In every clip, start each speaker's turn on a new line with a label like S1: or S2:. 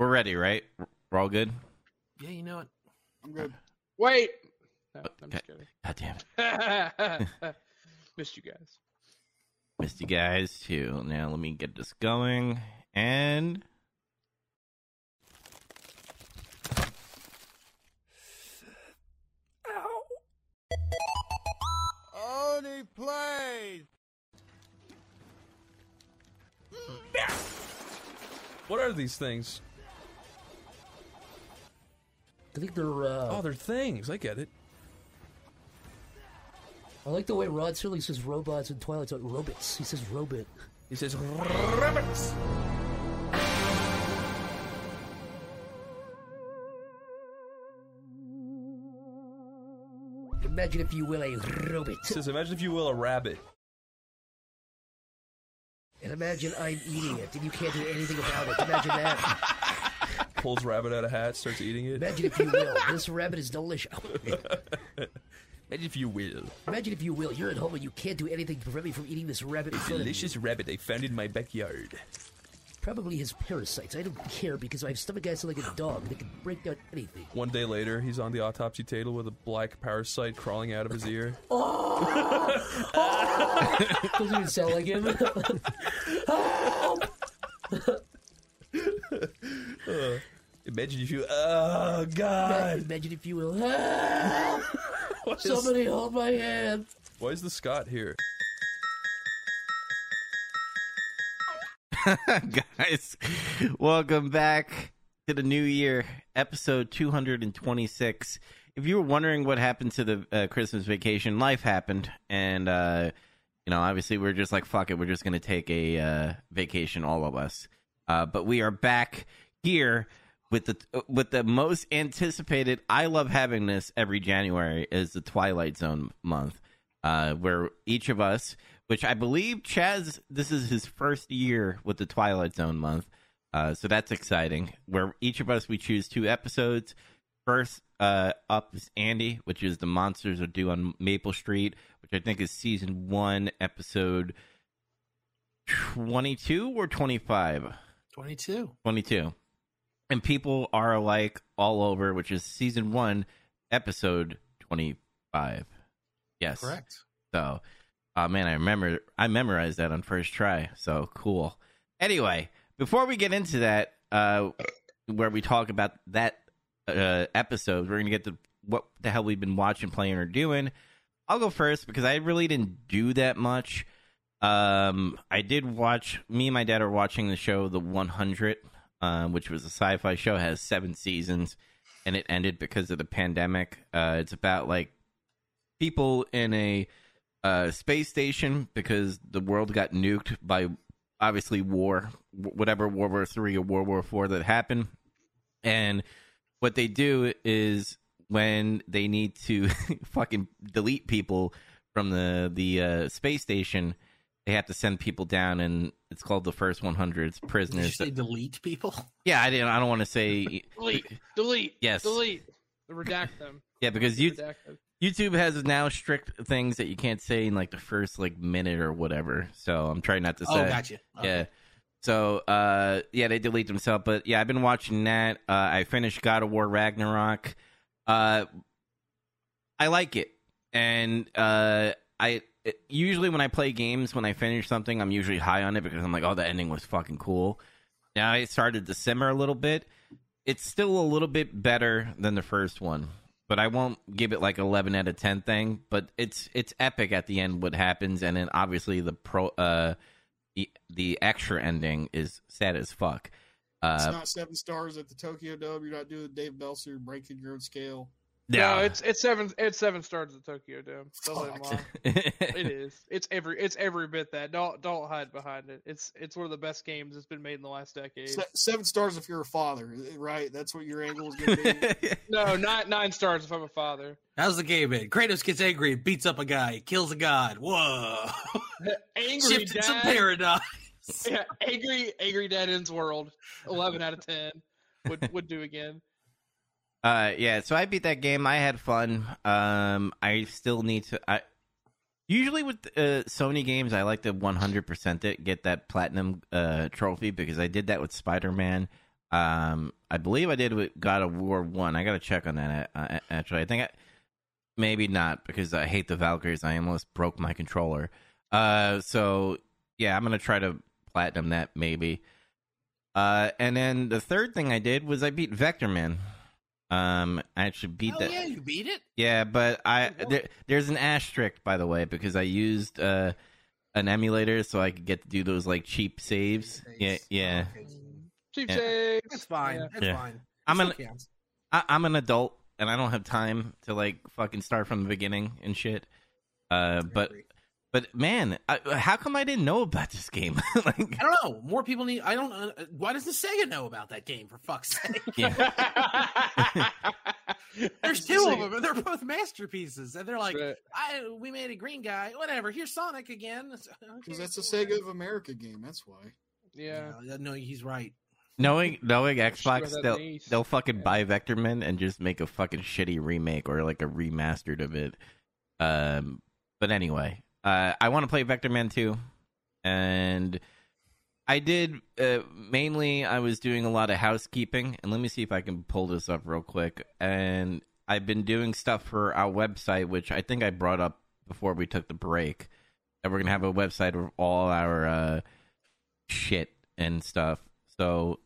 S1: We're ready, right? We're all good.
S2: Yeah, you know what?
S3: I'm good.
S2: Wait. No, I'm just
S1: kidding. God damn it.
S2: Missed you guys.
S1: Missed you guys too. Now let me get this going. And
S3: Only plays.
S4: What are these things?
S5: I think they're. Uh,
S4: Oh, they're things. I get it.
S5: I like the way Rod Serling says robots in Twilight Zone. Robots. He says robot.
S4: He says rabbits.
S5: Imagine, if you will, a robot.
S4: He says, imagine if you will, a rabbit.
S5: And imagine I'm eating it, and you can't do anything about it. Imagine that.
S4: Pulls rabbit out of hat, starts eating it.
S5: Imagine, if you will, this rabbit is delicious.
S4: Oh, Imagine if you will.
S5: Imagine, if you will, you're at home and you can't do anything to prevent me from eating this rabbit in front of you.
S4: Delicious rabbit I found in my backyard.
S5: Probably his parasites. I don't care because I have stomach acid like a dog that can break down anything.
S4: One day later, he's on the autopsy table with a black parasite crawling out of his ear. Oh! Oh!
S5: Doesn't even sound like him.
S4: Imagine if you. Oh, God.
S5: Imagine, if you will. Help!
S4: Why is,
S5: Somebody hold my hand.
S4: why is the Scott here?
S1: guys, welcome back to the new year, episode 226. If you were wondering what happened to the uh, Christmas vacation, life happened, and uh, you know, obviously, we're just like, fuck it, we're just gonna take a uh, vacation, all of us. Uh, but we are back here with the with the most anticipated. I love having this every January is the Twilight Zone month, uh, where each of us, which I believe Chaz, this is his first year with the Twilight Zone month, uh, so that's exciting. Where each of us we choose two episodes. First uh, up is Andy, which is the monsters are due on Maple Street, which I think is season one, episode twenty-two or twenty-five.
S2: 22.
S1: 22. And people are alike all over, which is season one, episode 25. Yes.
S2: Correct.
S1: So, oh man, I remember, I memorized that on first try. So cool. Anyway, before we get into that, uh, where we talk about that uh, episode, we're going to get to what the hell we've been watching, playing, or doing. I'll go first because I really didn't do that much. Um, I did watch. Me and my dad are watching the show The 100, uh, which was a sci-fi show. Has seven seasons, and it ended because of the pandemic. Uh, it's about like people in a uh, space station because the world got nuked by obviously war, whatever World War Three or World War Four that happened, and what they do is when they need to fucking delete people from the the uh, space station, they have to send people down, and it's called the first 100 It's
S2: Did you
S1: prisoners.
S2: say delete people?
S1: yeah, I didn't. I don't want to say.
S6: Delete. Delete.
S1: Yes.
S6: Delete. Redact them.
S1: Yeah, because you YouTube has now strict things that you can't say in like the first like minute or whatever. So I'm trying not to say.
S2: Oh, gotcha. Okay.
S1: Yeah. So uh yeah, they delete themselves. But yeah, I've been watching that. Uh I finished God of War Ragnarok. Uh I like it. And uh I it, usually when I play games, when I finish something, I'm usually high on it because I'm like, oh, the ending was fucking cool. Now it started to simmer a little bit. It's still a little bit better than the first one, but I won't give it like 11 out of 10 thing. But it's it's epic at the end what happens, and then obviously the pro uh the the extra ending is sad as fuck. Uh, It's
S3: not seven stars at the Tokyo Dome. You're not doing Dave Meltzer breaking your own scale.
S6: No, it's it's seven it's seven stars at Tokyo Dome. Don't let him
S3: Fuck.
S6: lie. It is. It's every it's every bit that. Don't don't hide behind it. It's it's one of the best games that's been made in the last decade.
S3: Se- seven stars if you're a father, right? That's what your angle is going to be.
S6: No, nine nine stars if I'm a father.
S2: How's the game end? Kratos gets angry, beats up a guy, kills a god. Whoa!
S6: Angry
S2: Shifted some
S6: dad.
S2: paradigm.
S6: Yeah, angry angry dad ends world. Eleven out of ten would would do again.
S1: Uh, yeah, so I beat that game. I had fun. Um, I still need to. I usually with uh, Sony games, I like to 100% it, get that platinum uh trophy because I did that with Spider Man. Um, I believe I did with God of War One. I got to check on that. Uh, actually, I think I, maybe not because I hate the Valkyries. I almost broke my controller. Uh, so yeah, I'm gonna try to platinum that maybe. Uh, and then the third thing I did was I beat Vectorman. Um, I actually beat
S2: Hell
S1: that.
S2: yeah, you beat it.
S1: Yeah, but I there, there's an asterisk by the way because I used uh an emulator so I could get to do those like cheap saves. Yeah, yeah.
S6: Cheap
S1: Yeah.
S6: saves.
S2: That's fine.
S6: Yeah.
S2: That's
S1: Yeah.
S2: fine.
S1: I'm an. I, I'm an adult and I don't have time to like fucking start from the beginning and shit. Uh, but but man, I, how come I didn't know about this game? like,
S2: I don't know. More people need. I don't. Uh, why doesn't Sega know about that game? For fuck's sake! There's two of them, and they're both masterpieces, and they're like,
S6: Right.
S2: "I we made a green guy, whatever. Here's Sonic again."
S3: Because that's a. Sega of America game. That's why.
S6: Yeah.
S2: Yeah, no, he's right.
S1: knowing knowing Xbox,
S6: that
S1: they'll
S6: niece.
S1: they'll fucking
S6: Yeah.
S1: buy Vectorman and just make a fucking shitty remake or like a remastered of it. Um, but anyway, uh, I want to play Vectorman 2, and I did uh, mainly. I was doing a lot of housekeeping, and let me see if I can pull this up real quick. And I've been doing stuff for our website, which I think I brought up before we took the break. That we're gonna have a website of all our uh, shit and stuff. So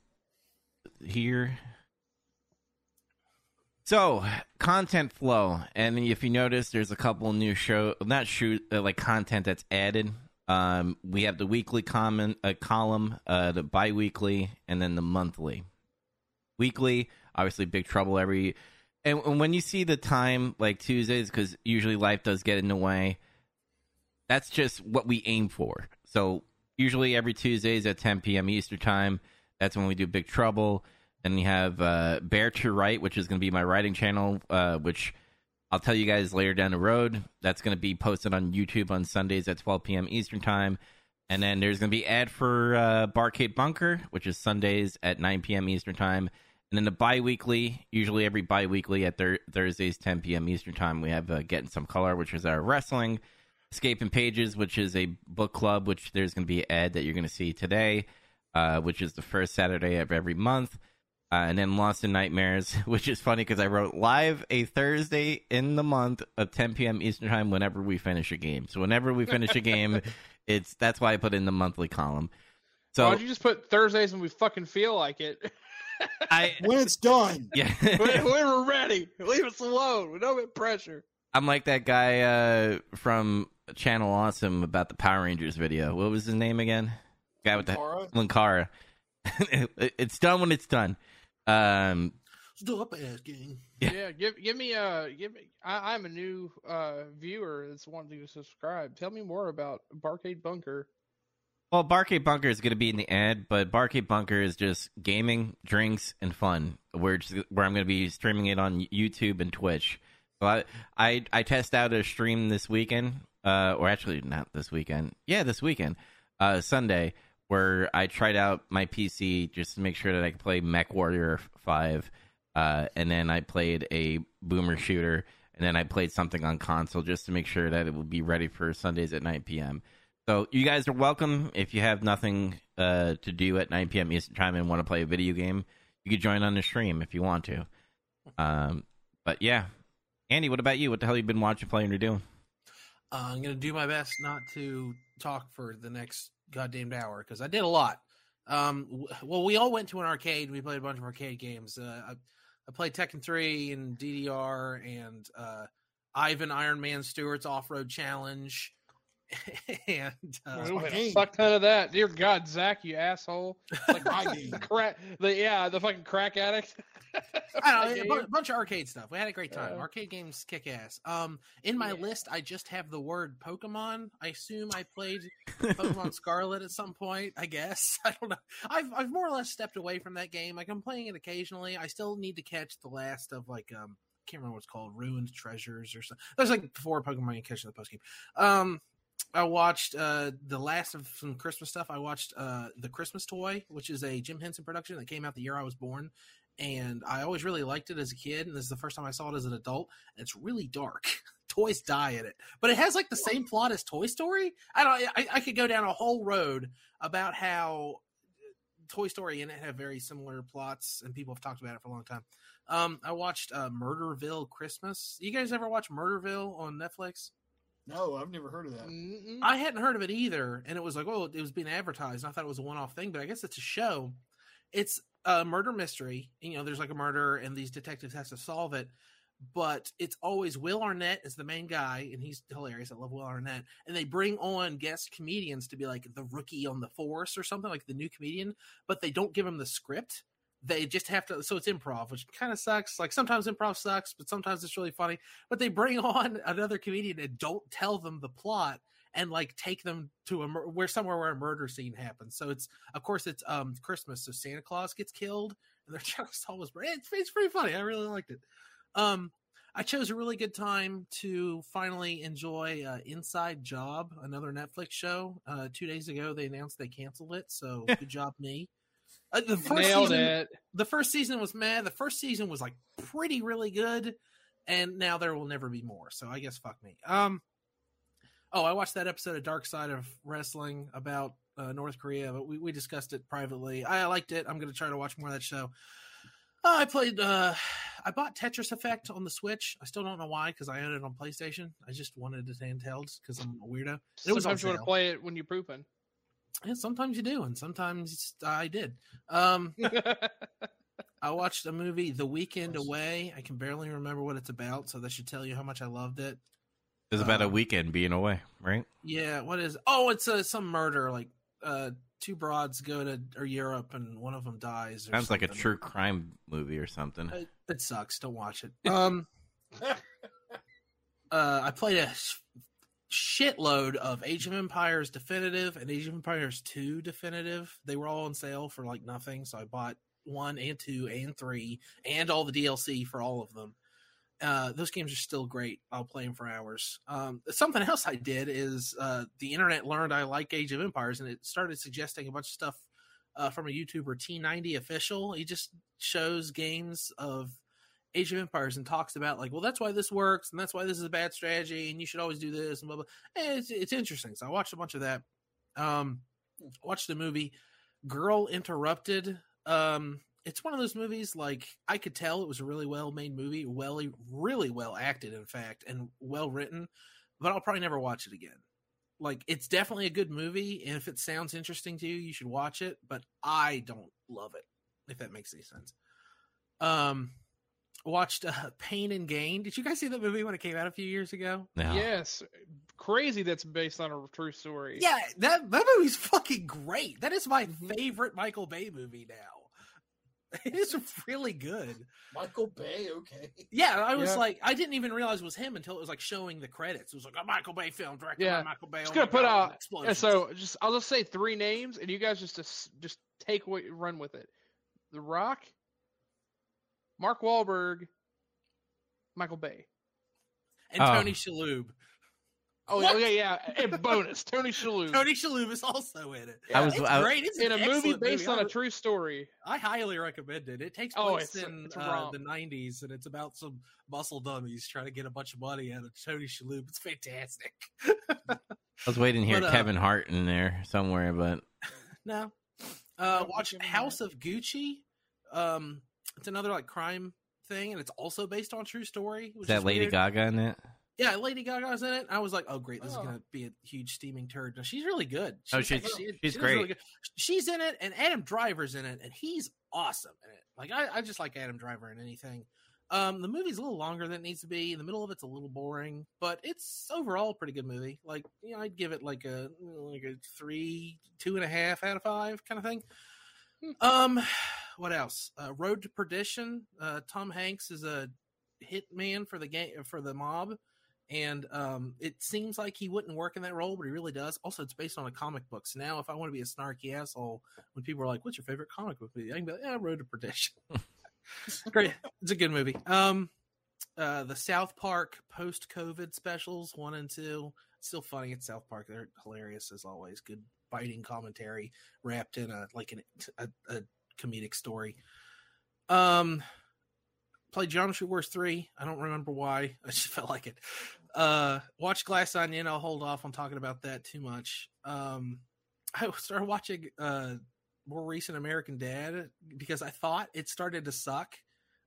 S1: here. So content flow, and if you notice, there's a couple new show, not shoot uh, like content that's added. Um, we have the weekly comment uh, column, uh, the biweekly, and then the monthly. Weekly, obviously, Big Trouble every, and, and when you see the time like Tuesdays, because usually life does get in the way. That's just what we aim for. So usually every Tuesdays at 10 p.m. Eastern time. That's when we do Big Trouble. Then we have uh, Bear to Write, which is going to be my writing channel, uh, which I'll tell you guys later down the road. That's going to be posted on YouTube on Sundays at 12 p.m. Eastern time. And then there's going to be ad for uh, Barcade Bunker, which is Sundays at 9 p.m. Eastern time. And then the bi-weekly, usually every bi-weekly at thir- Thursdays 10 p.m. Eastern time, we have uh, Getting Some Color, which is our wrestling. Escaping Pages, which is a book club, which there's going to be an ad that you're going to see today, uh, which is the first Saturday of every month. Uh, and then Lost in Nightmares, which is funny because I wrote live a Thursday in the month of 10 p.m. Eastern time whenever we finish a game. So whenever we finish a game, it's that's why I put in the monthly column.
S6: So Why
S1: So
S6: don't you just put Thursdays when we fucking feel like it?
S1: I
S3: When it's done.
S1: yeah.
S6: when, when we're ready. Leave us alone. We don't get pressure.
S1: I'm like that guy uh, from Channel Awesome about the Power Rangers video. What was his name again? Guy with the
S3: Linkara?
S1: Linkara. it's done when it's done. Um,
S2: Stop asking.
S1: Yeah.
S6: Yeah, give give me uh give me. I, I'm a new uh viewer that's wanting to subscribe. Tell me more about Barcade Bunker.
S1: well, Barcade Bunker is going to be in the ad, but Barcade Bunker is just gaming, drinks, and fun. Where it's, where I'm going to be streaming it on YouTube and Twitch. So I I, I test out a stream this weekend, uh, or actually not this weekend. Yeah, this weekend, uh, Sunday, where I tried out my PC just to make sure that I could play MechWarrior Five, uh, and then I played a Boomer Shooter, and then I played something on console just to make sure that it would be ready for Sundays at 9 p.m. So you guys are welcome. If you have nothing uh, to do at 9 p.m. Eastern time and want to play a video game, you could join on the stream if you want to. Um, but yeah, Andy, what about you? What the hell you been watching, playing, or doing?
S2: Uh, I'm gonna do my best not to talk for the next goddamn hour because I did a lot. Um, well, we all went to an arcade. We played a bunch of arcade games. Uh, I, I played Tekken 3 and DDR and uh, Ivan Iron Man Stewart's Off Road Challenge. and uh,
S6: We
S3: my
S6: had a
S3: game.
S6: fuck ton of that. Dear God, Zach, you asshole! Like
S3: My
S6: the crack, the yeah, the fucking crack addict.
S2: I don't know, a bu- bunch of arcade stuff. We had a great time.
S6: Yeah.
S2: arcade games kick ass. Um, in my
S6: Yeah.
S2: list, I just have the word Pokemon. I assume I played Pokemon Scarlet at some point. I guess I don't know. I've I've more or less stepped away from that game. Like I'm playing it occasionally. I still need to catch the last of like um. I can't remember what's called ruined treasures or something. There's like four Pokemon you can catch in the post game. Um, I watched uh the last of some Christmas stuff. I watched uh the Christmas Toy, which is a Jim Henson production that came out the year I was born and I always really liked it as a kid, and this is the first time I saw it as an adult. It's really dark. Toys die in it, but it has like the same plot as Toy Story. I don't. I, I could go down a whole road about how Toy Story and it have very similar plots, and people have talked about it for a long time. Um, I watched uh, Murderville Christmas. You guys ever watch Murderville on Netflix?
S3: No, I've never heard of that.
S6: Mm-mm.
S2: I hadn't heard of it either, and it was like, oh, it was being advertised. And I thought it was a one-off thing, but I guess it's a show. It's a murder mystery. You know, there's like a murder, and these detectives have to solve it. But it's always Will Arnett is the main guy, and he's hilarious. I love Will Arnett, and they bring on guest comedians to be like the rookie on the force or something like the new comedian, but they don't give him the script. They just have to, so it's improv, which kind of sucks. Like sometimes improv sucks, but sometimes it's really funny. But they bring on another comedian and don't tell them the plot and like take them to a mur- where somewhere where a murder scene happens. So it's of course it's um Christmas, so Santa Claus gets killed and they're trying to solve his murder. It's, it's pretty funny. I really liked it. Um, I chose a really good time to finally enjoy uh, Inside Job, another Netflix show. Uh, two days ago, they announced they canceled it, so good job me. Uh, the first
S6: Nailed
S2: season,
S6: it.
S2: the first season was mad. The first season was like pretty really good, and now there will never be more. So I guess fuck me. Um. Oh, I watched that episode of Dark Side of Wrestling about uh, North Korea, but we, we discussed it privately. I liked it. I'm going to try to watch more of that show. Uh, I played. uh I bought Tetris Effect on the Switch. I still don't know why because I own it on PlayStation. I just wanted it handheld because I'm a weirdo. It was
S6: Sometimes you want to play it when you're pooping.
S2: Yeah, sometimes you do, and sometimes I did. Um, I watched a movie, The Weekend Away. I can barely remember what it's about, so that should tell you how much I loved it.
S1: It's was about a
S2: Um,
S1: weekend being away, right?
S2: Yeah, what is? Oh, it's uh, some murder. Like uh, two broads go to or Europe, and one of them dies. Or
S1: Sounds like a true crime movie or something.
S2: It, it sucks. Don't watch it. Um, uh, I played a sh- shitload of Age of Empires Definitive and Age of Empires Two Definitive. They were all on sale for like nothing, so I bought one and two and three and all the DLC for all of them. Uh, those games are still great. I'll play them for hours. Um, something else I did is uh, the internet learned I like Age of Empires, and it started suggesting a bunch of stuff uh, from a YouTuber T90 official. He just shows games of Age of Empires and talks about like, well, that's why this works, and that's why this is a bad strategy, and you should always do this, and blah blah. And it's it's interesting. So I watched a bunch of that. Um, watched the movie Girl Interrupted. Um, it's one of those movies like I could tell it was a really well made movie, well, really well acted, in fact, and well written. But I'll probably never watch it again. Like it's definitely a good movie, and if it sounds interesting to you, you should watch it. But I don't love it, if that makes any sense. Um, watched uh, Pain and Gain. Did you guys see that movie when it came out a few years ago?
S1: No.
S6: Yes, crazy. That's based on a true story.
S2: Yeah, that that movie's fucking great. That is my favorite Michael Bay movie now. It is really good.
S3: Michael Bay, okay.
S2: Yeah, I was
S6: Yeah.
S2: like, I didn't even realize it was him until it was like showing the credits. It was like a Michael Bay film directed
S6: Yeah.
S2: by Michael Bay.
S6: Just
S2: Oh
S6: gonna put
S2: God,
S6: out. Yeah, so just I'll just say three names, and you guys just just, just take what run with it. The Rock, Mark Wahlberg, Michael Bay.
S2: and
S1: Oh.
S2: Tony Shalhoub.
S6: Oh
S2: What?
S6: yeah, yeah. And bonus, Tony Shalhoub.
S2: Tony Shalhoub is also in it.
S1: I was
S2: It's
S1: I,
S2: great. It's
S6: in a movie
S2: excellent
S6: based on a true story.
S2: I highly recommend it. It takes
S6: Oh,
S2: place
S6: it's
S2: in
S6: it's
S2: uh, the '90s, and it's about some muscle dummies trying to get a bunch of money out of Tony Shalhoub. It's fantastic.
S1: I was waiting to hear
S2: But, uh,
S1: Kevin Hart in there somewhere, but
S2: No. Uh, watch House of Gucci. Um, it's another like crime thing, and it's also based on true story.
S1: is
S2: Which
S1: that
S2: is
S1: Lady
S2: weird.
S1: Gaga in it?
S2: Yeah, Lady Gaga's in it. I was like, oh great, this
S6: Oh.
S2: is gonna be a huge steaming turd. No, she's really good.
S1: Oh,
S2: like-
S1: she's-
S2: she-
S1: she's
S2: she
S1: great.
S2: really good. She's in it, and Adam Driver's in it, and he's awesome in it. Like I, I just like Adam Driver in anything. Um, the movie's a little longer than it needs to be. In the middle of it's a little boring, but it's overall a pretty good movie. Like, you know, I'd give it like a like a three, two and a half out of five kind of thing. Um, what else? Uh, Road to Perdition. Uh, Tom Hanks is a hitman for the game for the mob, and um, it seems like he wouldn't work in that role, but he really does. Also, it's based on a comic book. So now, if I want to be a snarky asshole, when people are like, "What's your favorite comic book movie?" I can be like, "Yeah, Road to Perdition." Great, it's a good movie. Um, uh, the South Park post COVID specials one and two. Still funny at South Park. They're hilarious as always. Good biting commentary wrapped in a like an, a, a comedic story. Um, played Geometry Wars three. I don't remember why. I just felt like it. Uh, watch Glass Onion. I'll hold off on talking about that too much. Um, I started watching uh more recent American Dad because I thought it started to suck.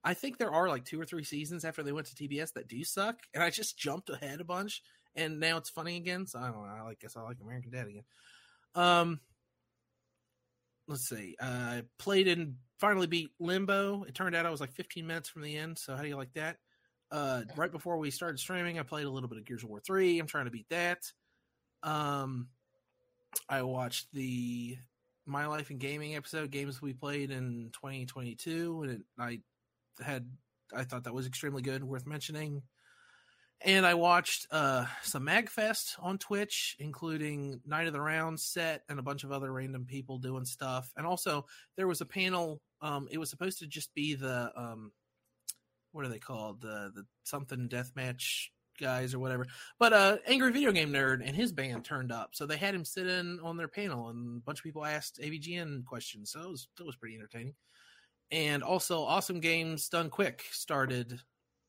S2: I think there are like two or three seasons after they went to TBS that do suck, and I just jumped ahead a bunch, and now it's funny again. So I don't know. I guess I like American Dad again. Um, let's see. Uh, I played and finally beat Limbo. It turned out I was like 15 minutes from the end. So how do you like that? Uh, right before we started streaming, I played a little bit of Gears of War 3. I'm trying to beat that. Um, I watched the My Life in Gaming episode, games we played in 2022, and it, I had I thought that was extremely good, worth mentioning. And I watched uh, some MagFest on Twitch, including Night of the Round set and a bunch of other random people doing stuff. And also, there was a panel. Um, it was supposed to just be the um, what are they called? The the something deathmatch guys or whatever. But uh, Angry Video Game Nerd and his band turned up, so they had him sit in on their panel, and a bunch of people asked AVGN questions. So it was that was pretty entertaining. And also, Awesome Games Done Quick started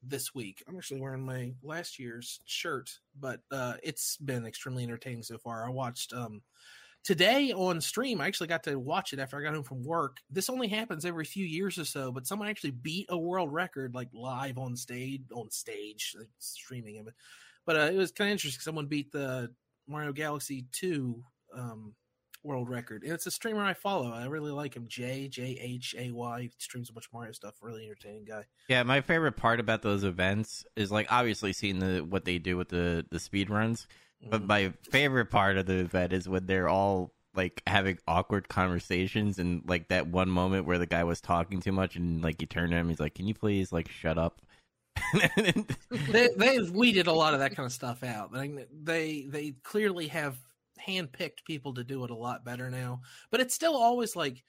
S2: this week. I'm actually wearing my last year's shirt, but uh, it's been extremely entertaining so far. I watched um, today on stream. I actually got to watch it after I got home from work. This only happens every few years or so, but someone actually beat a world record like live on stage on stage like, streaming it. But uh, it was kind of interesting. Someone beat the Mario Galaxy Two um, world record, and it's a streamer I follow. I really like him. J J H A Y streams a bunch of Mario stuff. Really entertaining guy.
S1: Yeah, my favorite part about those events is like obviously seeing the what they do with the the speed runs. But mm-hmm. my favorite part of the event is when they're all like having awkward conversations and like that one moment where the guy was talking too much and like you turn to him, he's like, "Can you please like shut up?"
S2: they they've weeded a lot of that kind of stuff out. They they, they clearly have handpicked people to do it a lot better now. But it's still always like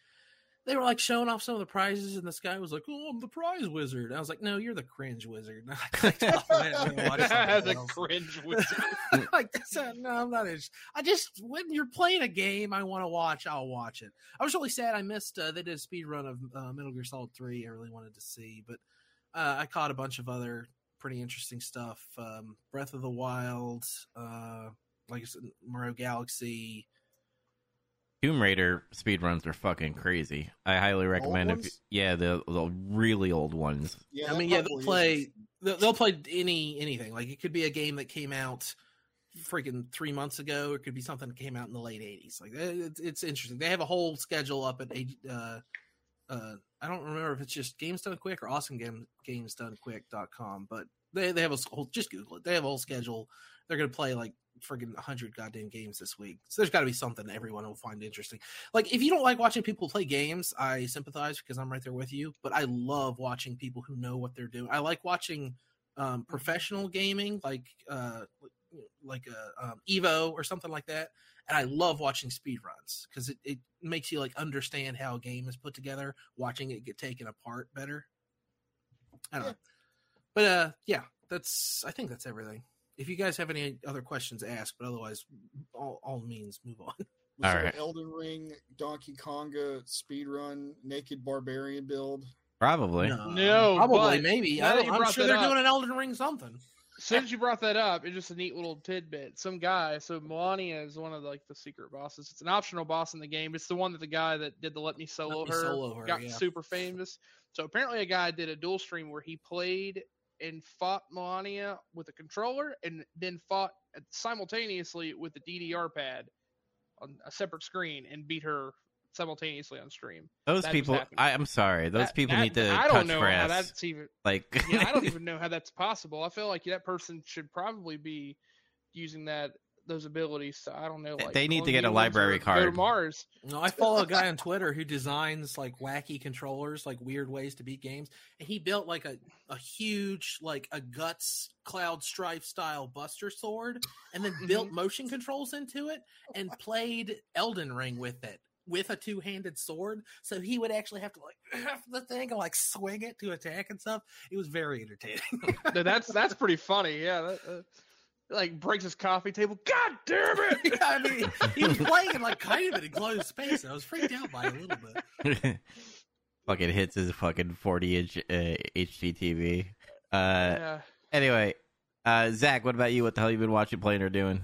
S2: they were like showing off some of the prizes, and this guy was like, "Oh, I'm the prize wizard." And I was like, "No, you're the cringe wizard." like,
S6: the cringe wizard.
S2: like, that's a, no, I'm not interested. I just when you're playing a game I want to watch, I'll watch it. I was really sad I missed. Uh, they did a speed run of uh, Metal Gear Solid Three. I really wanted to see, but uh, I caught a bunch of other pretty interesting stuff. Um, Breath of the Wild, uh, like I said, Mario Galaxy.
S1: Tomb Raider speedruns are fucking crazy. I highly recommend if
S3: ones?
S1: yeah, the the really old ones.
S3: Yeah,
S2: I mean, yeah, they'll play. They'll, they'll play any anything. Like it could be a game that came out freaking three months ago. It could be something that came out in the late '80s. Like it's, it's interesting. They have a whole schedule up at uh, uh, I don't remember if it's just Games Done Quick or Awesome Game, GamesDoneQuick.com, but they they have a whole. Just Google it. They have a whole schedule. They're gonna play like friggin' hundred goddamn games this week. So there's got to be something everyone will find interesting. Like if you don't like watching people play games, I sympathize because I'm right there with you. But I love watching people who know what they're doing. I like watching um, professional gaming, like uh, like a um, Evo or something like that. And I love watching speed runs because it, it makes you like understand how a game is put together, watching it get taken apart better. I don't know. But uh yeah, that's I think that's everything. If you guys have any other questions, ask. But otherwise, all, all means move on.
S3: Was
S1: All
S3: there
S1: right.
S3: Elden Ring, Donkey Konga speedrun, Naked Barbarian build.
S1: Probably.
S6: No,
S2: probably
S6: but
S2: maybe. I don't, I'm sure they're
S6: up-
S2: doing an Elden Ring something.
S6: As soon as you brought that up, it's just a neat little tidbit. Some guy, so Malenia is one of the, like the secret bosses. It's an optional boss in the game. It's the one that the guy that did the Let Me Solo
S2: Let Me
S6: Her
S2: Solo Her,
S6: got
S2: yeah.
S6: super famous. So apparently, a guy did a dual stream where he played and fought Malenia with a controller, and then fought simultaneously with the DDR pad on a separate screen and beat her simultaneously on stream.
S1: Those
S6: That
S1: people. I, I'm sorry. Those
S6: That-
S1: people
S6: that-
S1: need to
S6: I don't know how that's even
S1: like,
S6: yeah, I don't even know how that's possible. I feel like that person should probably be using that those abilities. So I don't know.
S1: They-
S6: Like
S1: they need to get a library
S6: or Go
S1: card.
S6: to Mars.
S2: No, I follow a guy on Twitter who designs like wacky controllers, like weird ways to beat games, and he built like a, a huge like a guts cloud strife style buster sword, and then built motion controls into it and played Elden Ring with it with a two handed sword. So he would actually have to like have the thing and like swing it to attack and stuff. It was very entertaining.
S6: That's that's pretty funny. Yeah, that, uh, like breaks his coffee table. God damn it!
S2: I mean, he was playing in like kind of an enclosed space. And I was freaked out by it a little bit.
S1: fucking hits his fucking 40 inch uh, HD TV. Uh,
S6: yeah.
S1: anyway, uh, Zach, what about you? What the hell you been watching, playing, or doing?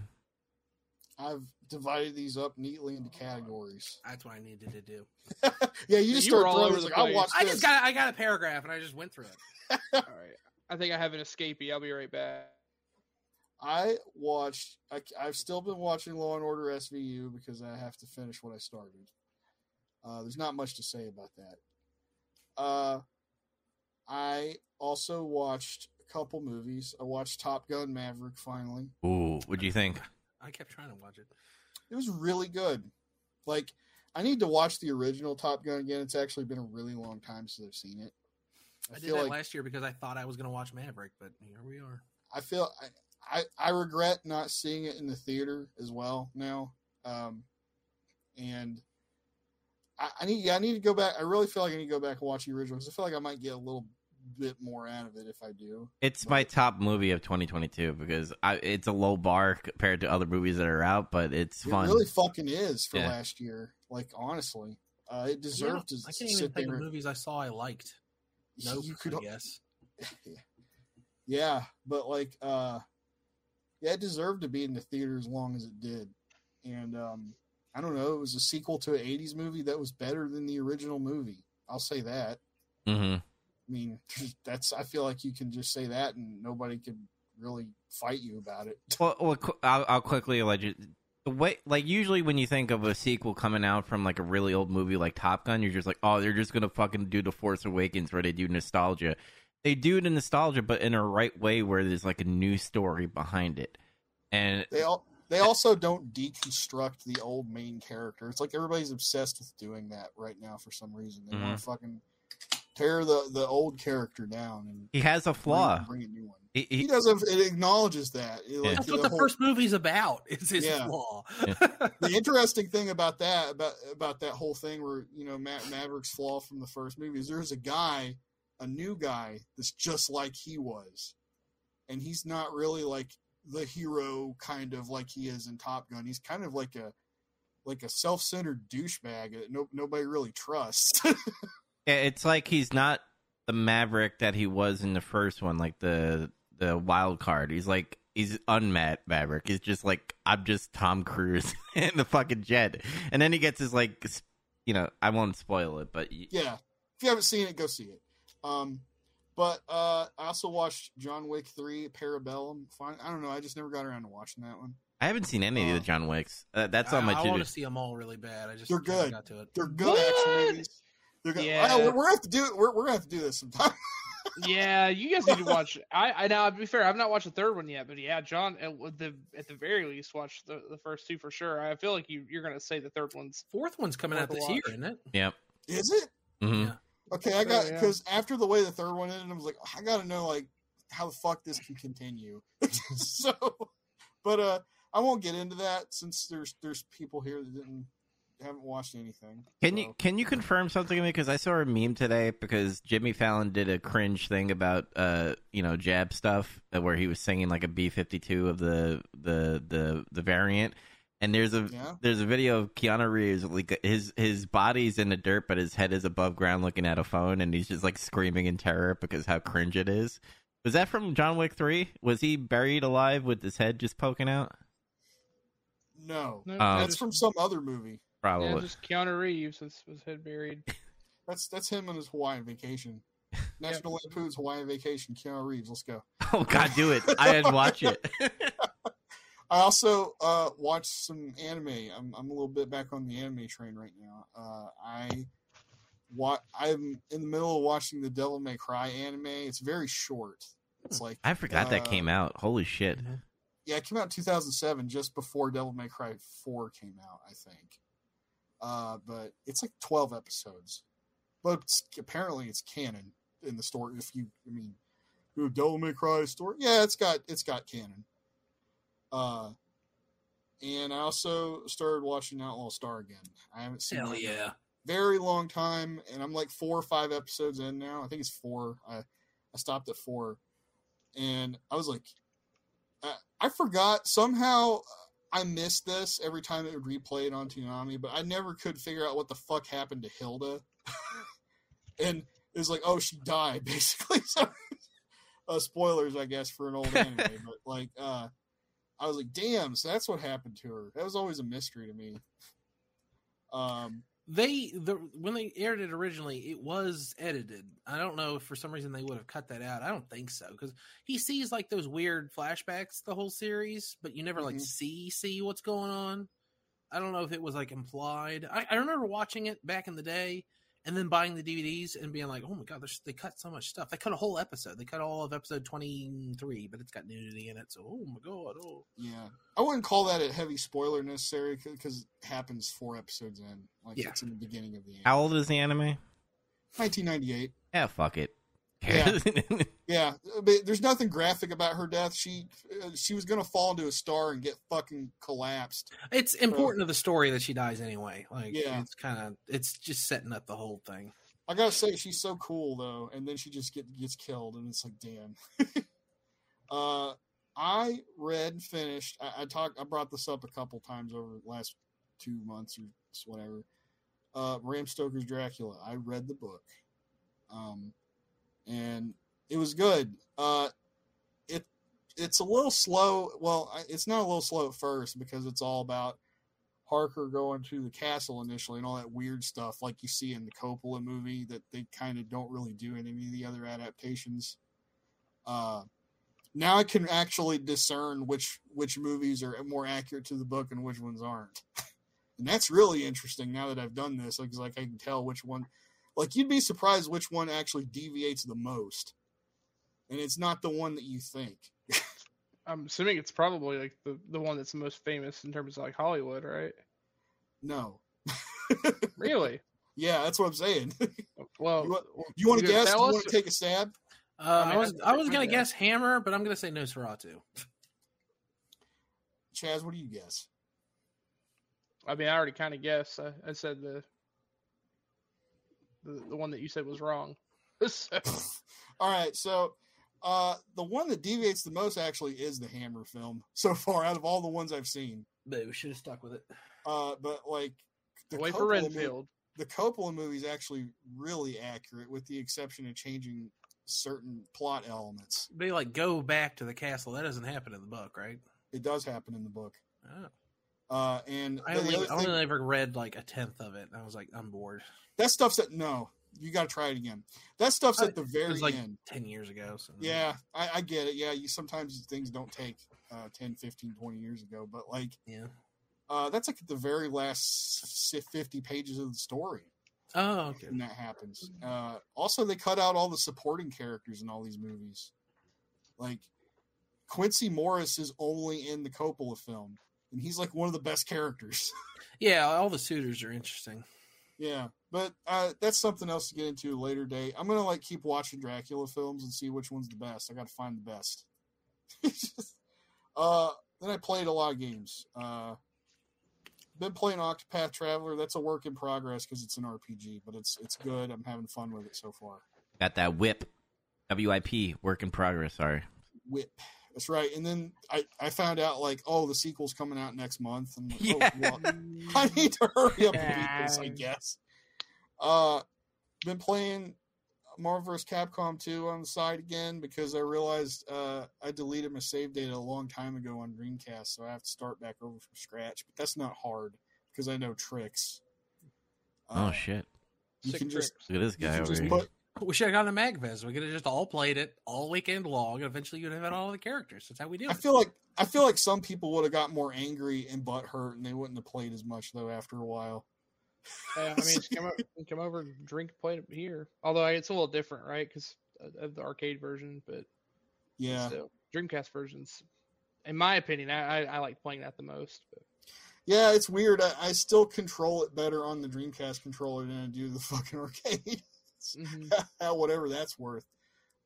S3: I've divided these up neatly into categories.
S2: That's what I needed to do.
S3: yeah, you just
S6: you were
S3: start
S6: all
S3: throwing
S6: over
S3: like I watched
S2: I
S3: this.
S2: just got I got a paragraph and I just went through it.
S6: All right. I think I have an escapee. I'll be right back.
S3: I watched. I, I've still been watching Law and Order SVU because I have to finish what I started. Uh, there's not much to say about that. Uh, I also watched a couple movies. I watched Top Gun Maverick finally.
S1: Ooh, what do you think?
S2: I kept trying to watch it.
S3: It was really good. Like I need to watch the original Top Gun again. It's actually been a really long time since I've seen it.
S2: I,
S3: I,
S2: did
S3: feel
S2: that
S3: like
S2: last year because I thought I was going to watch Maverick, but here we are.
S3: I feel I, I I regret not seeing it in the theater as well now. Um, and I, I need yeah I need to go back. I really feel like I need to go back and watch the original because I feel like I might get a little bit more out of it if I do.
S1: It's my top movie of 2022 because I, it's a low bar compared to other movies that are out, but it's fun.
S3: It really fucking is for
S1: Yeah.
S3: last year. Like honestly, uh, it
S2: Yeah,
S3: deserved to
S2: I can't even think
S3: there.
S2: of movies I saw I liked. No,
S3: you could
S2: I guess.
S3: yeah but like uh it deserved to be in the theater as long as it did and um i don't know it was a sequel to an 80s movie that was better than the original movie i'll say that
S1: hmm
S3: i mean that's i feel like you can just say that and nobody could really fight you about it
S1: Well, well I'll, I'll quickly allege it. The way, like, usually when you think of a sequel coming out from like a really old movie like Top Gun, you're just like, oh, they're just gonna fucking do the Force Awakens where they do nostalgia. They do it in nostalgia, but in a right way where there's like a new story behind it. And
S3: they all they also don't deconstruct the old main character it's like everybody's obsessed with doing that right now for some reason they want to mm-hmm. fucking tear the the old character down and
S1: he has a flaw.
S3: bring, bring a new one
S1: He,
S3: he
S1: he,
S3: doesn't it acknowledges that It, like,
S2: That's
S3: the
S2: what the
S3: whole-
S2: first movie's about. Is his
S3: Yeah.
S2: flaw.
S3: the interesting thing about that about about that whole thing where you know Ma- Maverick's flaw from the first movie is there's a guy, a new guy that's just like he was, and he's not really like the hero kind of like he is in Top Gun. He's kind of like a like a self-centered douchebag that no, nobody really trusts.
S1: Yeah, it's like he's not the Maverick that he was in the first one, like the the wild card. He's like he's unmet Maverick. He's just like I'm just Tom Cruise in the fucking jet, and then he gets his like, you know, I won't spoil it, but
S3: yeah, if you haven't seen it, go see it. Um, but uh, I also watched John Wick three Parabellum. Fine, I don't know. I just never got around to watching that one.
S1: I haven't seen any of
S3: Uh,
S1: the John Wicks. Uh, that's on
S2: I,
S1: my
S2: I
S1: to
S2: want
S1: do.
S2: to see them all really bad. I just
S3: They're good.
S2: got to it.
S3: They're good
S6: What?
S3: action movies. They're good.
S6: Yeah.
S3: Oh, we're, we're gonna have to do it. We're, we're gonna have to do this sometime.
S6: yeah, you guys need to watch. I, I now to be fair, I've not watched the third one yet, but yeah, John at the at the very least watch the, the first two for sure. I feel like you you're gonna say the third one's
S2: Fourth one's coming out this
S6: watch.
S2: year, isn't it?
S1: Yep.
S3: Is it?
S1: Mm-hmm.
S2: Yeah.
S3: Okay, I got
S6: Oh, yeah.
S3: because after the way the third one ended, I was like, I gotta know like how the fuck this can continue. so, but uh, I won't get into that since there's there's people here that didn't haven't watched anything.
S1: Can
S3: So,
S1: you can you confirm something to me? Because I saw a meme today because Jimmy Fallon did a cringe thing about uh you know jab stuff uh, where he was singing like a B fifty two of the the the the variant, and there's a
S3: Yeah.
S1: there's a video of Keanu Reeves like his his body's in the dirt but his head is above ground looking at a phone and he's just like screaming in terror because how cringe it is. Was that from John Wick three? Was he buried alive with his head just poking out?
S3: No,
S6: No,
S1: Uh,
S3: that's from some other movie.
S1: Probably.
S6: yeah, just Keanu Reeves with his head buried.
S3: That's that's him on his Hawaiian vacation. National Lampoon's Hawaiian Vacation. Keanu Reeves. Let's go.
S1: oh God, do it! I didn't watch it.
S3: I also uh, watched some anime. I'm I'm a little bit back on the anime train right now. Uh, I wa- I'm in the middle of watching the Devil May Cry anime. It's very short. It's like
S1: I forgot that
S3: uh,
S1: came out. Holy shit!
S3: Yeah, it came out in 2007, just before Devil May Cry 4 came out, I think. Uh, but it's like 12 episodes. But it's, apparently it's canon in the story. If you, I mean, the Devil May Cry story, yeah, it's got it's got canon. Uh, and I also started watching Outlaw Star again. I haven't seen
S2: Hell
S3: it in a
S2: yeah.
S3: very long time, and I'm like four or five episodes in now. I think it's four. I I stopped at four, and I was like, I, I forgot somehow. I missed this every time it would replay it on Toonami, but I never could figure out what the fuck happened to Hilda. and it was like, oh, she died basically. So, uh, spoilers, I guess, for an old anime, but like, uh, I was like, damn, so that's what happened to her. That was always a mystery to me. Um,
S2: They the when they aired it originally, it was edited. I don't know if for some reason they would have cut that out. I don't think so because he sees like those weird flashbacks the whole series, but you never like
S3: Mhm.
S2: see see what's going on. I don't know if it was like implied. I, I remember watching it back in the day and then buying the DVDs and being like, "Oh my god, they cut so much stuff. They cut a whole episode. They cut all of episode twenty three, but it's got nudity in it. So, oh my god, oh
S3: yeah, I wouldn't call that a heavy spoiler necessary because it happens four episodes in. Like
S2: Yeah.
S3: it's in the beginning of the
S1: How old is the anime?
S3: 1998.
S1: Yeah, fuck it.
S3: Yeah. Yeah, but there's nothing graphic about her death. She uh, she was gonna fall into a star and get fucking collapsed.
S2: It's important to the story that she dies anyway. Like,
S3: Yeah.
S2: it's kind of it's just setting up the whole thing.
S3: I gotta say she's so cool though, and then she just get gets killed, and it's like damn. uh, I read and finished. I, I talked. I brought this up a couple times over the last two months or whatever. Uh, Bram Stoker's Dracula. I read the book, um, and it was good. Uh, it it's a little slow. Well, it's not a little slow at first because it's all about Harker going to the castle initially and all that weird stuff like you see in the Coppola movie that they kind of don't really do in any of the other adaptations. Uh, now I can actually discern which which movies are more accurate to the book and which ones aren't, and that's really interesting. Now that I've done this, because like I can tell which one. Like you'd be surprised which one actually deviates the most, and it's not the one that you think.
S6: I'm assuming it's probably like the, the one that's the most famous in terms of like Hollywood, right?
S3: No,
S6: Really?
S3: yeah, that's what I'm saying.
S6: Well,
S3: You want- you want to guess? You want to take a stab?
S2: Uh,
S6: I
S2: I, was
S6: I-
S2: I was gonna guess Hammer, but I'm gonna say Nosferatu.
S3: Chaz, what do you guess?
S6: I mean, I already kind of guessed. I, I said the, the the one that you said was wrong. So-
S3: All right, so uh, the one that deviates the most actually is the Hammer film so far out of all the ones I've seen.
S2: But we should have stuck with it.
S3: Uh, but like the
S6: Wait for
S3: Coppola mo-
S6: Renfield.
S3: the Coppola movie is actually really accurate, with the exception of changing certain plot elements.
S2: They like go back to the castle. That doesn't happen in the book, right?
S3: It does happen in the book.
S2: Oh.
S3: Uh, and
S2: I only, I only
S3: thing-
S2: ever read like a tenth of it. And I was like, I'm bored.
S3: that stuff's at no. You got to try it again. That stuff's
S2: I-
S3: at the
S2: It
S3: very
S2: was like
S3: end.
S2: ten years ago. So
S3: Yeah, I, I get it. Yeah, you sometimes things don't take uh, 10, 15, 20 years ago, but like
S2: yeah.
S3: uh, that's like the very last 50 pages of the story
S2: Oh, okay.
S3: when that happens. Uh, also, they cut out all the supporting characters in all these movies. Like Quincey Morris is only in the Coppola film, and he's like one of the best characters.
S2: Yeah, all the suitors are interesting.
S3: yeah, but uh, that's something else to get into a later day. I'm gonna like keep watching Dracula films and see which one's the best. I got to find the best. uh, then I played a lot of games. Uh, been playing Octopath Traveler. That's a work in progress because it's an RPG, but it's it's good. I'm having fun with it so far.
S1: Got that whip. WIP, work in progress. Sorry.
S3: Whip. That's right. And then I, I found out like, oh, the sequel's coming out next month. And I'm like,
S1: Yeah.
S3: oh, well, I need to hurry up and beat this, I guess. Uh, been playing Marvel vs. Capcom 2 on the side again because I realized uh, I deleted my save data a long time ago on Dreamcast, so I have to start back over from scratch. But that's not hard because I know tricks.
S1: Oh
S3: Uh,
S1: shit!
S3: You
S6: Sick
S3: can just.
S1: Look at this guy over here.
S3: put
S2: We should have gone to Magfest. We could have just all played it all weekend long, and eventually you'd have had all the characters. That's how we do
S3: I
S2: it.
S3: feel like I feel like some people would have got more angry and butt hurt, and they wouldn't have played as much though after a while.
S6: Yeah, I mean, come over, come over drink, play it here. Although it's a little different, right? Because of the arcade version, but
S3: Yeah,
S6: still, Dreamcast versions, in my opinion, I, I, I like playing that the most. But
S3: yeah, it's weird. I, I still control it better on the Dreamcast controller than I do the fucking arcade.
S6: Mhm.
S3: Whatever that's worth.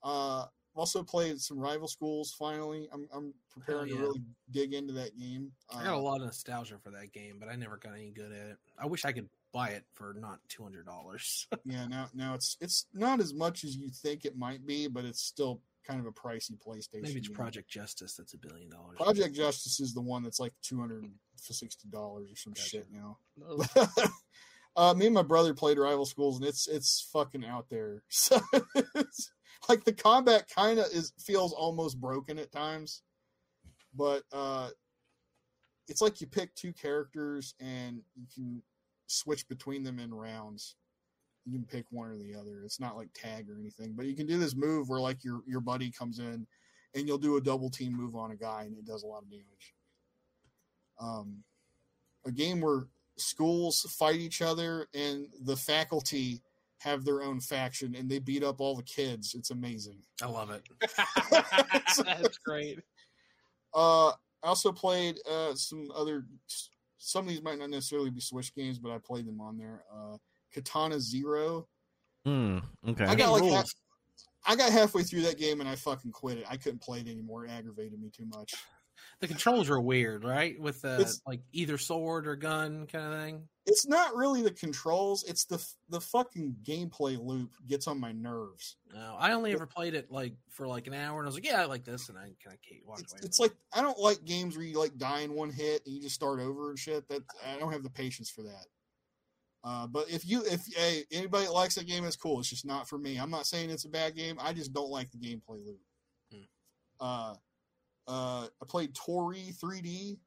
S3: Uh, also played some Rival Schools. Finally, I'm I'm preparing
S2: Hell
S3: to really dig into that game.
S2: I got a
S3: Uh,
S2: lot of nostalgia for that game, but I never got any good at it. I wish I could buy it for not two hundred dollars.
S3: yeah, now now it's it's not as much as you think it might be, but it's still kind of a pricey PlayStation.
S2: Maybe it's
S3: game.
S2: Project Justice that's a billion dollars.
S3: Project Justice is the one that's like two hundred and sixty dollars or some
S2: Gotcha.
S3: shit now. Uh, me and my brother played Rival Schools, and it's it's fucking out there. So like the combat kind of is feels almost broken at times. but uh, it's like you pick two characters and you can switch between them in rounds. You can pick one or the other. It's not like tag or anything, but you can do this move where like your your buddy comes in and you'll do a double team move on a guy and it does a lot of damage. Um, a game where schools fight each other and the faculty have their own faction and they beat up all the kids. It's amazing.
S2: I love it.
S6: That's great.
S3: Uh, I also played uh, some other. Some of these might not necessarily be Switch games, but I played them on there. Uh, Katana Zero.
S1: Hmm. Okay.
S3: I got like half, I got halfway through that game and I fucking quit it. I couldn't play it anymore. It aggravated me too much.
S2: The controls are weird, right? With the
S3: It's-
S2: like either sword or gun kind of thing.
S3: It's not really the controls. It's the the fucking gameplay loop gets on my nerves.
S2: No, I only ever played it like for like an hour, and I was like, "Yeah, I like this," and I kind of walked
S3: It's,
S2: away.
S3: it's like I don't like games where you like die in one hit and you just start over and shit. That I don't have the patience for that. Uh, but if you if hey, anybody that likes that game, it's cool. It's just not for me. I'm not saying it's a bad game. I just don't like the gameplay loop.
S2: Hmm.
S3: Uh, uh, I played Toree 3D,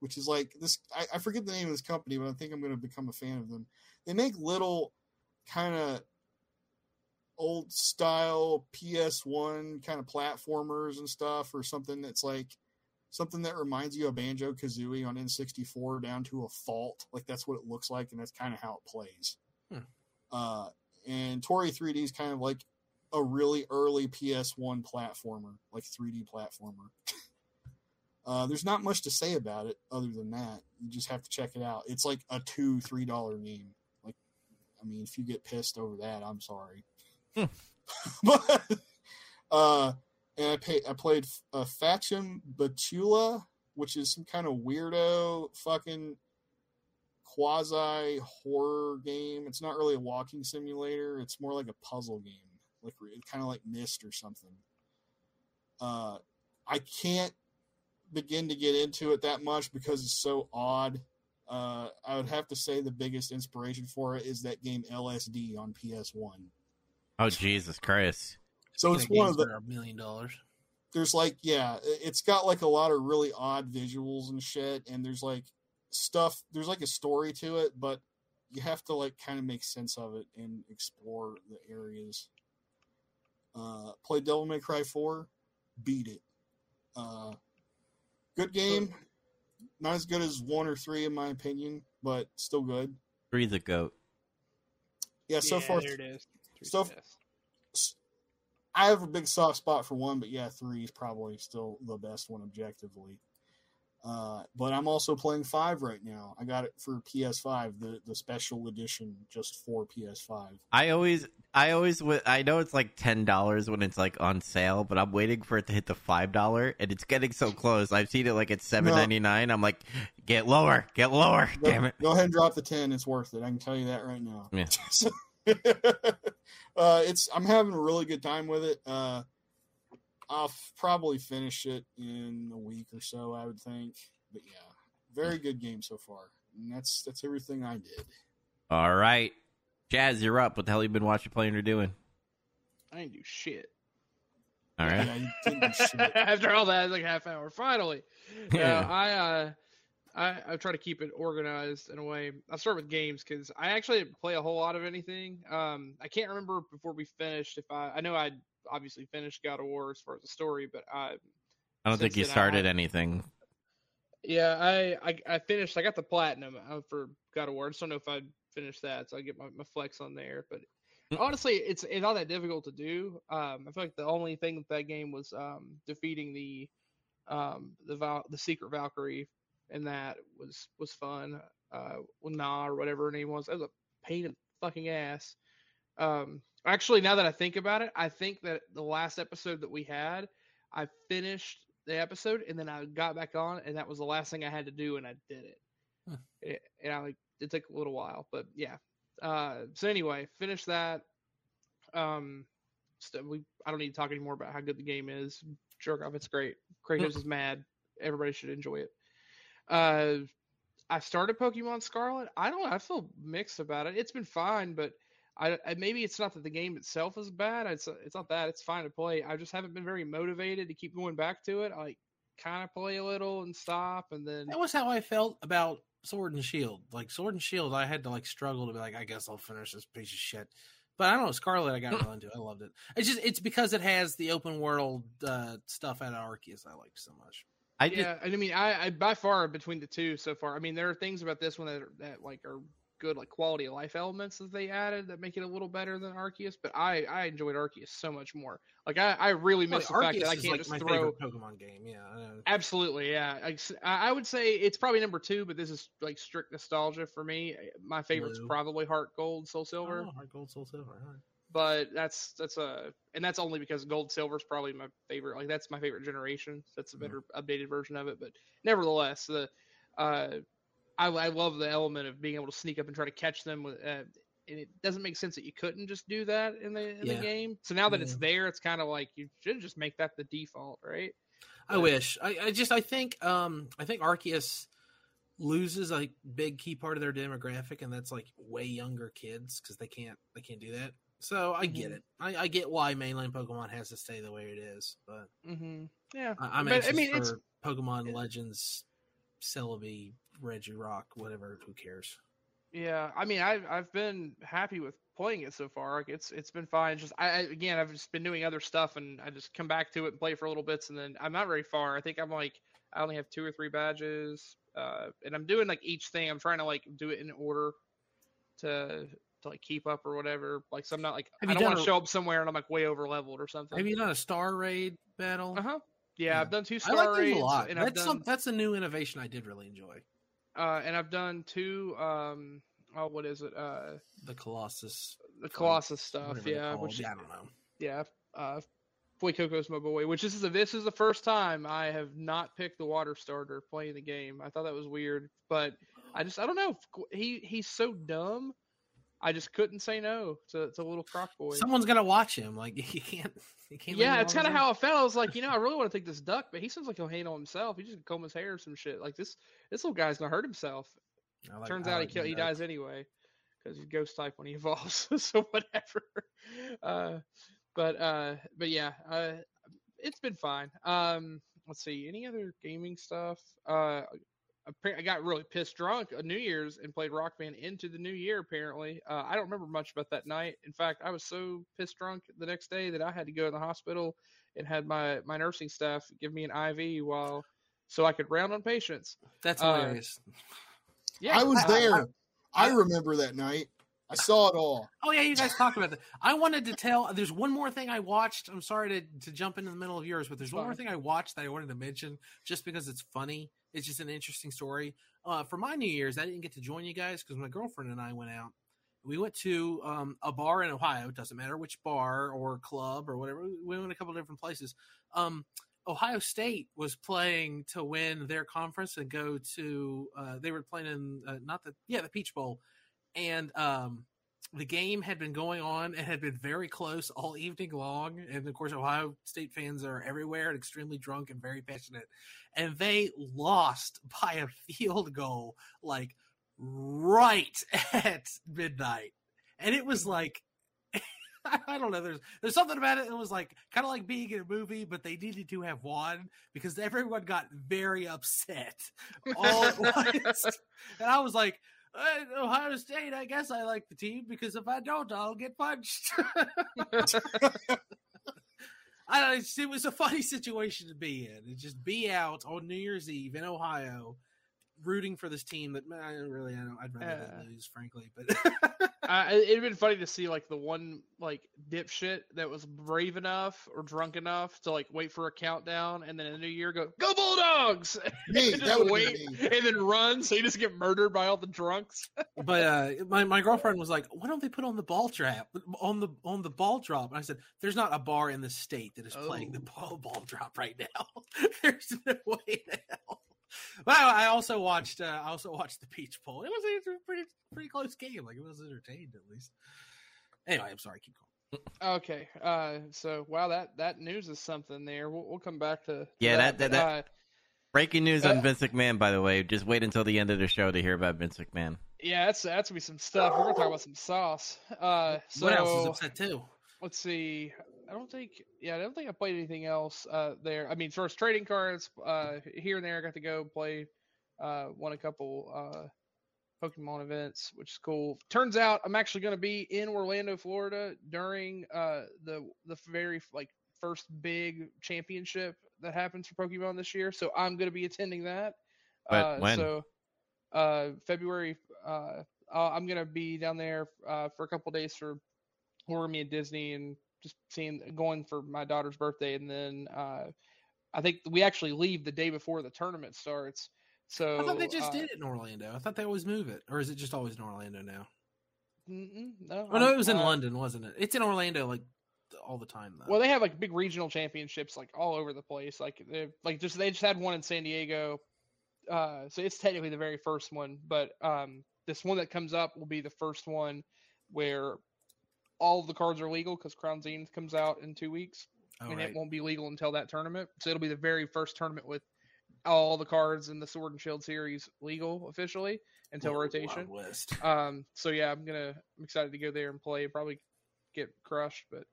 S3: which is like this. I, I forget the name of this company, but I think I'm going to become a fan of them. They make little kind of old style PS1 kind of platformers and stuff, or something that's like something that reminds you of Banjo Kazooie on N64 down to a fault. Like that's what it looks like, and that's kind of how it plays.
S2: Hmm.
S3: Uh, and Toree 3D is kind of like a really early PS1 platformer, like 3D platformer. uh, there's not much to say about it other than that. You just have to check it out. It's like a two, three dollar game. Like, I mean, if you get pissed over that, I'm sorry.
S1: Hmm.
S3: but uh, and I pay, I played uh, Faction Batula, which is some kind of weirdo fucking quasi horror game. It's not really a walking simulator. It's more like a puzzle game, like kind of like Myst or something. Uh, I can't begin to get into it that much because it's so odd. Uh, I would have to say the biggest inspiration for it is that game LSD on PS1.
S1: Oh Jesus Christ!
S3: So it's one of the
S2: a million dollars.
S3: there's like yeah it's got like a lot of really odd visuals and shit and there's like stuff there's like a story to it but you have to like kind of make sense of it and explore the areas uh play devil may cry 4 beat it uh good game not as good as one or three in my opinion but still good
S1: Three's the goat.
S3: yeah so
S6: Yeah,
S3: far
S6: there it is. Three's
S3: so-
S6: the best.
S3: I have a big soft spot for one, but yeah, three is probably still the best one objectively. Uh, but I'm also playing five right now. I got it for PS5, the the special edition, just for PS5.
S1: I always, I always, I know it's like ten dollars when it's like on sale, but I'm waiting for it to hit the five dollar, and it's getting so close. I've seen it like at seven ninety nine. I'm like, get lower, get lower,
S3: Go,
S1: damn it.
S3: go ahead and drop the ten; it's worth it. I can tell you that right now.
S1: Yeah.
S3: So- uh, it's I'm having a really good time with it. Uh, I'll f- probably finish it in a week or so, I would think. But yeah, very good game so far. And that's that's everything I did.
S1: All right, Jazz, you're up. What the hell you been watching, playing, or doing?
S6: I didn't do shit.
S1: All right.
S3: Yeah, you didn't do shit.
S6: After all that, like half hour. Finally,
S1: Yeah.
S6: yeah. I uh, I I try to keep it organized in a way. I'll start with games because I actually didn't play a whole lot of anything. Um, I can't remember before we finished if I I know I obviously finished God of War as far as the story, but I
S1: I don't think you
S6: then, I
S1: started anything.
S6: yeah I I, I finished. I got the platinum uh, for God of War. I just don't know if I finished that, so I get my, my flex on there. But
S1: Mm.
S6: honestly, it's it's not that difficult to do. Um, I feel like the only thing with that game was um defeating the um the Val- the secret Valkyrie, and that was was fun. Uh, with Gná or whatever her name was, that was a pain in the fucking ass. Um, actually, now that I think about it, I think that the last episode that we had, I finished the episode and then I got back on, and that was the last thing I had to do, and I did it.
S2: Huh.
S6: It- and I like it took a little while, but yeah. Uh, so anyway, finished that. Um, st- we I don't need to talk anymore about how good the game is. Jerk off, it's great. Kratos is mad. Everybody should enjoy it. Uh, I started Pokemon Scarlet. I don't. I feel mixed about it. It's been fine, but I, I maybe it's not that the game itself is bad. It's it's not that. It's fine to play. I just haven't been very motivated to keep going back to it. Like kind of play a little and stop, and then
S2: That was how I felt about Sword and Shield. Like Sword and Shield, I had to like struggle to be like, I guess I'll finish this piece of shit. But I don't know, Scarlet, I got real into. I loved it. It's just it's because it has the open world uh, stuff out of Arceus I liked so much.
S1: I just,
S6: yeah, and I mean, I, I by far between the two so far. I mean, there are things about this one that are, that like are good, like quality of life elements that they added that make it a little better than Arceus. But I I enjoyed Arceus so much more. Like I, I really miss the fact that I can't
S2: like
S6: just
S2: my
S6: throw.
S2: Pokemon game. Yeah, I.
S6: Absolutely, yeah. Like, I I would say it's probably number two, but this is like strict nostalgia for me. My favorite's
S2: Blue.
S6: probably Heart Gold, Soul Silver,
S2: Oh, Heart Gold, Soul Silver. right.
S6: but that's that's a and that's only because Gold Silver is probably my favorite. Like that's my favorite generation. That's a better updated version of it, but nevertheless, the uh, I I love the element of being able to sneak up and try to catch them with. Uh, and it doesn't make sense that you couldn't just do that in the in
S2: Yeah.
S6: the game. So now that it's there, it's kind of like you should just make that the default, right?
S2: I wish. I, I just I think um I think Arceus loses a big key part of their demographic, and that's like way younger kids because they can't they can't do that. So I get
S6: Mhm.
S2: it. I, I get why mainline Pokemon has to stay the way it is, but
S6: hmm Yeah,
S2: I, I'm
S6: But, I
S2: anxious
S6: mean,
S2: for
S6: it's-
S2: Pokemon Legends, Celebi, Regirock, whatever. Who cares?
S6: Yeah, I mean, I've I've been happy with playing it so far. Like it's it's been fine. Just I, I again, I've just been doing other stuff, and I just come back to it and play for a little bits, and then I'm not very far. I think I'm like I only have two or three badges, uh, and I'm doing like each thing. I'm trying to like do it in order to to like keep up or whatever. Like so I'm not like
S2: Have
S6: I
S2: you
S6: don't want to show up somewhere and I'm like way over leveled or something.
S2: Have you done a Star Raid battle?
S6: Uh huh. Yeah,
S2: Yeah.
S6: I've done two
S2: I
S6: star
S2: like those
S6: raids,
S2: a lot.
S6: and I've
S2: That's
S6: done
S2: some, that's a new innovation I did really enjoy.
S6: Uh, and I've done two. Um, oh, what is it? Uh,
S2: The Colossus.
S6: the Colossus stuff. Yeah, which
S2: yeah, I don't know.
S6: yeah, uh, Fuecoco's my boy. Which this is the, this is the first time I have not picked the water starter playing the game. I thought that was weird, but I just I don't know. He he's so dumb. I just couldn't say no to, to little croc boy.
S2: Someone's gonna watch him. Like you can't. You can't.
S6: yeah, it's kind of how I felt. I was like, you know, I really want to take this duck, but he seems like he'll on himself. He just comb his hair or some shit. Like this, this little guy's gonna hurt himself.
S2: Like-
S6: Turns
S2: I
S6: out
S2: like
S6: he kill, he dies anyway because he's ghost type when he evolves. so whatever. Uh, but uh, but yeah, uh, it's been fine. Um, let's see, any other gaming stuff? Uh, I got really pissed drunk on New Year's and played Rock Band into the new year. Apparently, uh, I don't remember much about that night. In fact, I was so pissed drunk the next day that I had to go to the hospital and had my my nursing staff give me an IV while so I could round on patients.
S2: That's
S6: uh,
S2: hilarious.
S6: Yeah,
S3: I was
S2: I-
S3: there. I,
S2: I-
S3: remember that night. I saw it all.
S2: Oh yeah, you guys talked about that. I wanted to tell. There's one more thing I watched. I'm sorry to to jump into the middle of yours, but there's one more thing I watched that I wanted to mention just because it's funny. It's just an interesting story. Uh, for my New Year's, I didn't get to join you guys because my girlfriend and I went out. We went to um, a bar in Ohio. It doesn't matter which bar or club or whatever. We went a couple different places. Um, Ohio State was playing to win their conference and go to. Uh, they were playing in uh, not the yeah the Peach Bowl, and um, the game had been going on and had been very close all evening long. And of course, Ohio State fans are everywhere and extremely drunk and very passionate. And they lost by a field goal, like right at midnight. And it was like, I don't know. There's there's something about it. It was like kind of like being in a movie, but they needed to have one because everyone got very upset all at once. And I was like, uh, Ohio State, I guess I like the team because if I don't, I'll get punched. I. It was a funny situation to be in. It just be out on New Year's Eve in Ohio, rooting for this team that man, I don't really. I don't, I'd rather
S6: Uh.
S2: lose, frankly. But
S6: uh, it- it'd been funny to see like the one like dipshit that was brave enough or drunk enough to like wait for a countdown and then in the new year go go Bulldogs
S3: Me,
S6: and
S3: that
S6: wait and then run so you just get murdered by all the drunks.
S2: but uh, my my girlfriend was like, "Why don't they put on the ball trap on the on the ball drop?" And I said, "There's not a bar in the state that is playing the
S6: Oh.
S2: ball ball drop right now. There's no way in hell." But I I also watched. Uh, I also watched the Peach Bowl. It was, it was a pretty pretty close game. Like it was entertained at least. Anyway, I'm sorry. Keep going.
S6: Okay, uh, so wow that that news is something there. We'll, we'll come back to, to
S1: Yeah, that-
S6: but,
S1: that-
S6: uh,
S1: Breaking news
S6: Uh,
S1: on Vince McMahon, by the way. Just wait until the end of the show to hear about Vince McMahon.
S6: yeah, that's that's gonna be some stuff. We're gonna talk about some sauce. Uh, so
S2: what else is upset too?
S6: let's see. I don't think. Yeah, I don't think I played anything else uh, there. I mean, as far as trading cards, uh, here and there, I got to go play. Uh, won a couple uh, Pokemon events, which is cool. Turns out I'm actually going to be in Orlando, Florida during uh, the the very like first big championship that happens for Pokemon this year. So I'm going to be attending that.
S1: But
S6: uh,
S1: when?
S6: So uh, February. Uh, I'm going to be down there uh, for a couple days for horror me at Disney and just seeing going for my daughter's birthday, and then uh, I think we actually leave the day before the tournament starts. So
S2: I thought they just
S6: uh,
S2: did it in Orlando. I thought they always move it, or is it just always in Orlando now?
S6: no,
S2: Oh no, it was in
S6: uh,
S2: London, wasn't it? It's in Orlando like all the time though.
S6: Well, they have like big regional championships like all over the place. Like they like just they just had one in San Diego, uh, so it's technically the very first one. But um, this one that comes up will be the first one where all the cards are legal because Crown Zenith comes out in two weeks.
S2: oh,
S6: and
S2: right.
S6: it won't be legal until that tournament. So it'll be the very first tournament with all the cards in the Sword and Shield series legal officially until
S2: Wild-
S6: rotation. Um, so yeah, I'm gonna I'm excited to go there and play. Probably get crushed, but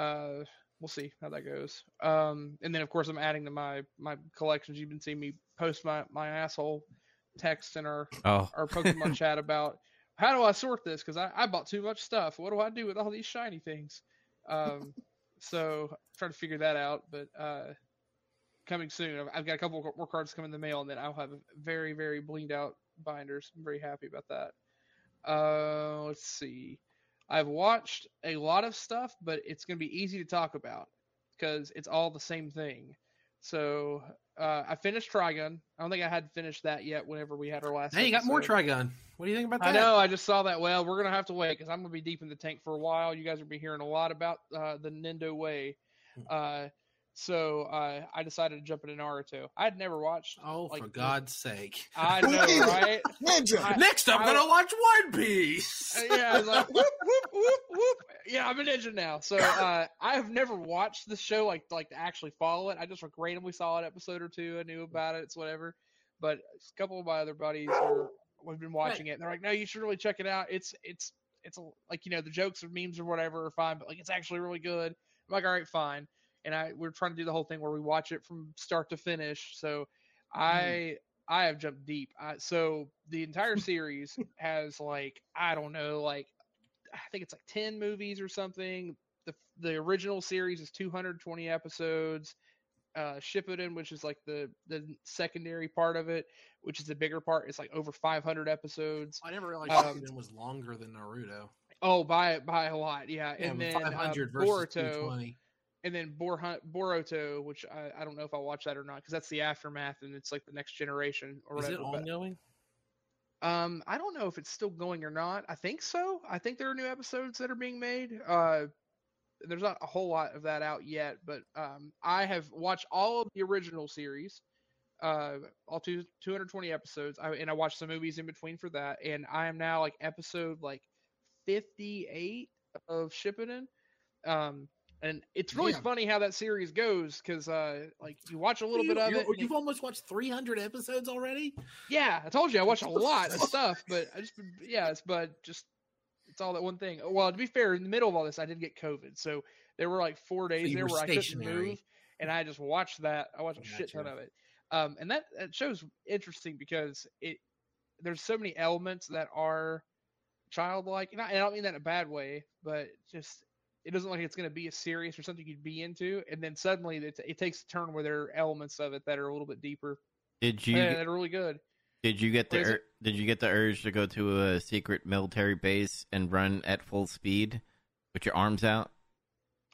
S6: uh, we'll see how that goes. Um, and then of course I'm adding to my my collections. You've been seeing me post my my asshole text in our
S1: Oh,
S6: our Pokemon chat about how do I sort this because I, I bought too much stuff. What do I do with all these shiny things? Um, so trying to figure that out, but uh, coming soon. I've, I've got a couple more cards coming in the mail, and then I'll have very very blinged out binders. I'm very happy about that. Uh, let's see. I've watched a lot of stuff, but it's going to be easy to talk about because it's all the same thing. So uh, I finished Trigun. I don't think I had finished that yet. Whenever we had our last,
S2: Hey, you got more
S6: episode.
S2: Trigun. What do you think about that?
S6: I know. I just saw that. Well, we're gonna have to wait because I'm gonna be deep in the tank for a while. You guys will be hearing a lot about uh, the Nintendo Way.
S2: Hmm.
S6: Uh, so uh, I decided to jump into Naruto. I had never watched.
S2: Oh,
S6: like,
S2: for God's sake!
S6: I know, right?
S3: Ninja.
S6: I-
S2: Next, I'm
S6: I-
S2: gonna watch One Piece.
S6: Uh, yeah, I was like, whoop, whoop, whoop, whoop. Yeah, I'm a ninja now. So uh, I have never watched the show like like to actually follow it. I just like randomly saw an episode or two. I knew about it. It's whatever. But a couple of my other buddies are we've been watching it. And they're like, no, you should really check it out. It's it's it's a, like you know the jokes or memes or whatever are fine, but like it's actually really good. I'm like, all right, fine. And I we're trying to do the whole thing where we watch it from start to finish. So I I have jumped deep. I, so the entire series has like I don't know, like I think it's like ten movies or something. The the original series is 220 episodes. Uh, Shippuden, which is like the the secondary part of it, which is the bigger part, is like over 500 episodes.
S2: I never realized
S6: Um,
S2: Shippuden was longer than Naruto.
S6: Oh, by by a lot, yeah.
S2: Yeah,
S6: and
S2: but
S6: then
S2: 500
S6: uh,
S2: versus
S6: Boruto,
S2: 220.
S6: and then Bor- Boruto, which I, I don't know if I'll watch that or not because that's the aftermath and it's like the next generation or
S2: Is
S6: whatever.
S2: it
S6: but-
S2: ongoing?
S6: Um, I don't know if it's still going or not. I think so. I think there are new episodes that are being made. Uh, there's not a whole lot of that out yet, but um, I have watched all of the original series, uh, all two 220 episodes, I, and I watched some movies in between for that. And I am now like episode like 58 of Shippuden. Um, and it's really
S3: Damn.
S6: funny how that series goes because uh, like you watch a little
S2: You-
S6: bit of it.
S2: You've almost watched 300 episodes already.
S6: yeah, I told you I watch a lot of stuff, but I just yeah, it's but just it's all that one thing. Well, to be fair, in the middle of all this, I did get COVID, so there were like four days
S2: you
S6: there
S2: were
S6: where I couldn't move, and I just watched that. I watched a shit ton of it, um, and that that show's interesting because it there's so many elements that are childlike, and I, and I don't mean that in a bad way, but just it doesn't look like it's going to be a serious or something you'd be into, and then suddenly it, it takes a turn where there are elements of it that are a little bit deeper
S1: did you
S6: and that are really good.
S1: did you get the ur- did you get the urge to go to a secret military base and run at full speed with your arms out?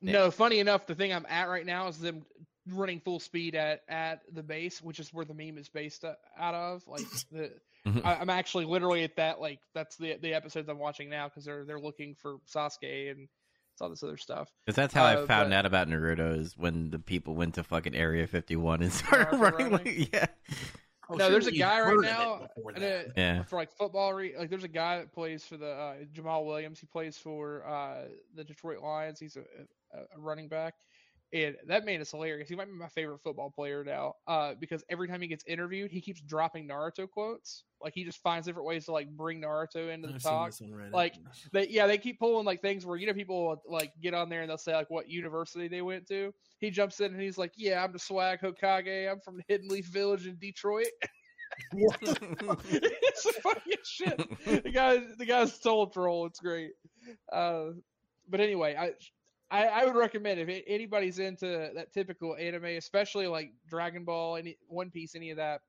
S1: Yeah.
S6: No, funny enough, the thing I'm at right now is them running full speed at at the base, which is where the meme is based out of. Like the,
S1: Mhm.
S6: I, I'm actually literally at that. Like that's the the episodes I'm watching now because they're they're looking for Sasuke and all this other stuff.
S1: Because that's how I
S6: Uh,
S1: found
S6: but-
S1: out about Naruto is when the people went to fucking Area 51 and started running.
S6: running?
S1: Like, yeah,
S2: Oh,
S6: No, there's a guy right now,
S2: it before
S6: and,
S2: that.
S1: yeah.
S6: for like football. Re- like there's a guy that plays for the uh, Jamaal Williams. He plays for uh, the Detroit Lions. He's a, a, a running back, and that man is hilarious. He might be my favorite football player now, uh, because every time he gets interviewed, he keeps dropping Naruto quotes. Like he just finds different ways to like bring Naruto into the
S2: I've
S6: talk.
S2: Reddit.
S6: Like, They, yeah, they keep pulling like things where you know people will, like get on there and they'll say like what university they went to. He jumps in and he's like, "Yeah, I'm the Swag Hokage. I'm from Hidden Leaf Village in Detroit." it's the funniest shit. The guy, the guy's soul troll. It's great. Uh, but anyway, I, I, I would recommend if anybody's into that typical anime, especially like Dragon Ball, any One Piece, any of that,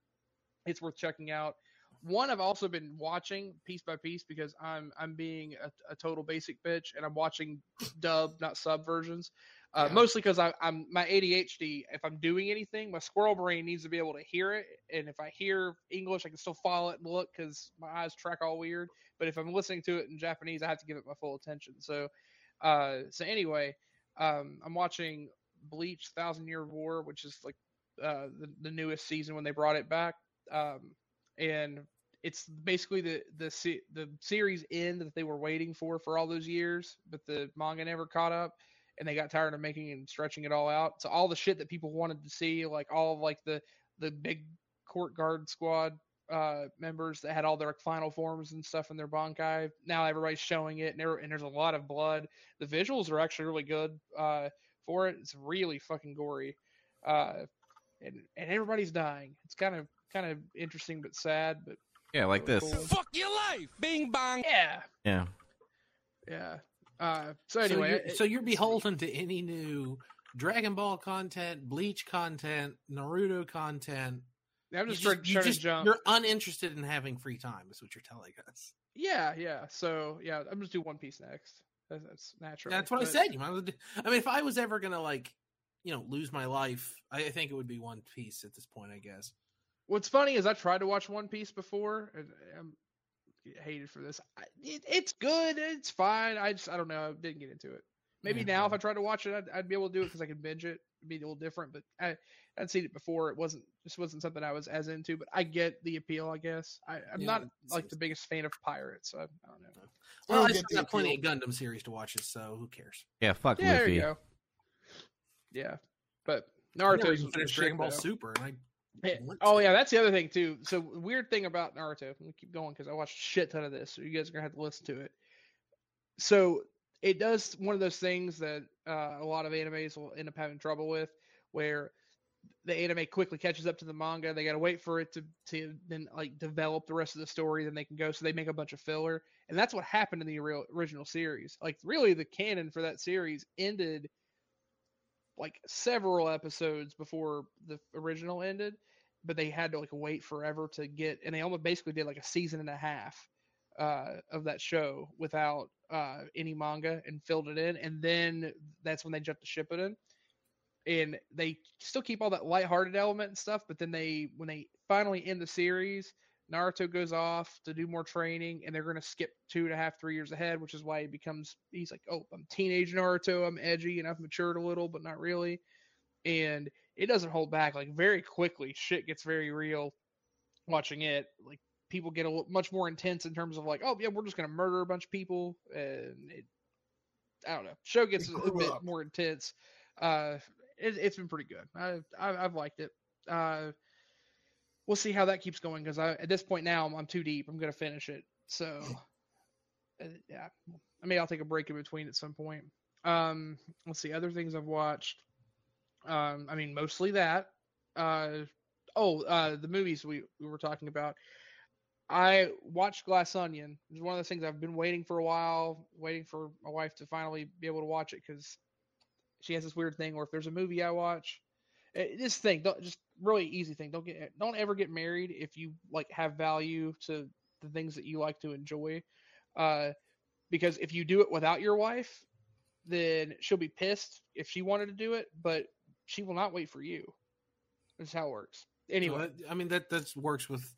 S6: it's worth checking out. One I've also been watching piece by piece because I'm I'm being a, a total basic bitch and I'm watching dub, not sub versions. Uh,
S3: Yeah.
S6: Mostly because I'm my ADHD. If I'm doing anything, my squirrel brain needs to be able to hear it, and if I hear English, I can still follow it and look because my eyes track all weird. But if I'm listening to it in Japanese, I have to give it my full attention. So, uh, so anyway, um, I'm watching Bleach: Thousand Year War, which is like uh, the the newest season when they brought it back, um, and it's basically the the the series end that they were waiting for for all those years, but the manga never caught up, and they got tired of making and stretching it all out. So all the shit that people wanted to see, like all like the the big court guard squad uh members that had all their final forms and stuff in their bankai. Now everybody's showing it, and, there, and there's a lot of blood. The visuals are actually really good uh for it. It's really fucking gory, uh, and and everybody's dying. It's kind of kind of interesting but sad, but
S1: yeah, like this.
S6: cool.
S7: Fuck your life. Bing bong.
S6: yeah,
S1: Yeah.
S6: yeah. Uh, so
S2: so,
S6: anyway,
S2: you're,
S6: it-
S2: so you're beholden to any new Dragon Ball content, Bleach content, Naruto content.
S6: I'm just, trying,
S2: you just-
S6: to jump.
S2: You're uninterested in having free time, is what you're telling us.
S6: Yeah, yeah. So yeah, I'm just do One Piece next. That's, that's natural.
S2: That's what I said. You might well do- I mean, if I was ever gonna like, you know, lose my life, I, I think it would be One Piece at this point. I guess.
S6: What's funny is I tried to watch One Piece before, and I'm hated for this. I, it, it's good. It's fine. I just I don't know. I didn't get into it. Maybe
S2: Yeah,
S6: now if. I tried to watch it, I'd, I'd be able to do it because I could binge it. It'd be a little different. But I I'd seen it before. It wasn't just wasn't something I was as into. But I get the appeal. I guess I, I'm
S2: Yeah,
S6: not like the biggest fan of pirates. So I, I don't know.
S3: I
S2: Well, I still
S3: the
S2: got plenty of. Gundam series to watch, so who cares?
S1: Yeah, fuck
S6: Yeah, there
S1: Luffy.
S6: you go. Yeah, but
S2: I never
S6: Naruto's
S2: finished Dragon Ball
S6: though.
S2: Super, and I
S6: Yeah. Oh yeah, that's the other thing too. So weird thing about Naruto. Let me keep going because I watched a shit ton of this, so you guys are gonna have to listen to it. So it does one of those things that uh, a lot of animes will end up having trouble with, where the anime quickly catches up to the manga. They got to wait for it to to then like develop the rest of the story, then they can go. So they make a bunch of filler, and that's what happened in the real, original series. Like really, the canon for that series ended like several episodes before the original ended, but they had to like wait forever to get, and they almost basically did like a season and a half uh, of that show without uh, any manga and filled it in, and then that's when they jumped to Shippuden. And they still keep all that lighthearted element and stuff, but then they, when they finally end the series, Naruto goes off to do more training, and they're going to skip two and a half, three years ahead, which is why he becomes. He's like, "Oh, I'm teenage Naruto. I'm edgy, and I've matured a little, but not really." And it doesn't hold back. Like very quickly, shit gets very real. Watching it, like people get a little, much more intense in terms of like, "Oh yeah, we're just going to murder a bunch of people," and it, I don't know. Show gets a, a bit more intense. Uh, it, it's been pretty good. I, I I've liked it. Uh, we'll see how that keeps going because at this point now I'm, I'm too deep. I'm gonna finish it. So uh, yeah, I mean I'll take a break in between at some point. Um, let's see other things I've watched. Um, I mean mostly that. Uh, oh, uh, the movies we we were talking about. I watched Glass Onion. It's one of those things I've been waiting for a while, waiting for my wife to finally be able to watch it because she has this weird thing where if there's a movie I watch, eh, this thing, don't, just really easy thing. Don't get, don't ever get married if you like have value to the things that you like to enjoy, uh, because if you do it without your wife, then she'll be pissed if she wanted to do it, but she will not wait for you. That's how it works. Anyway,
S2: I mean that that works with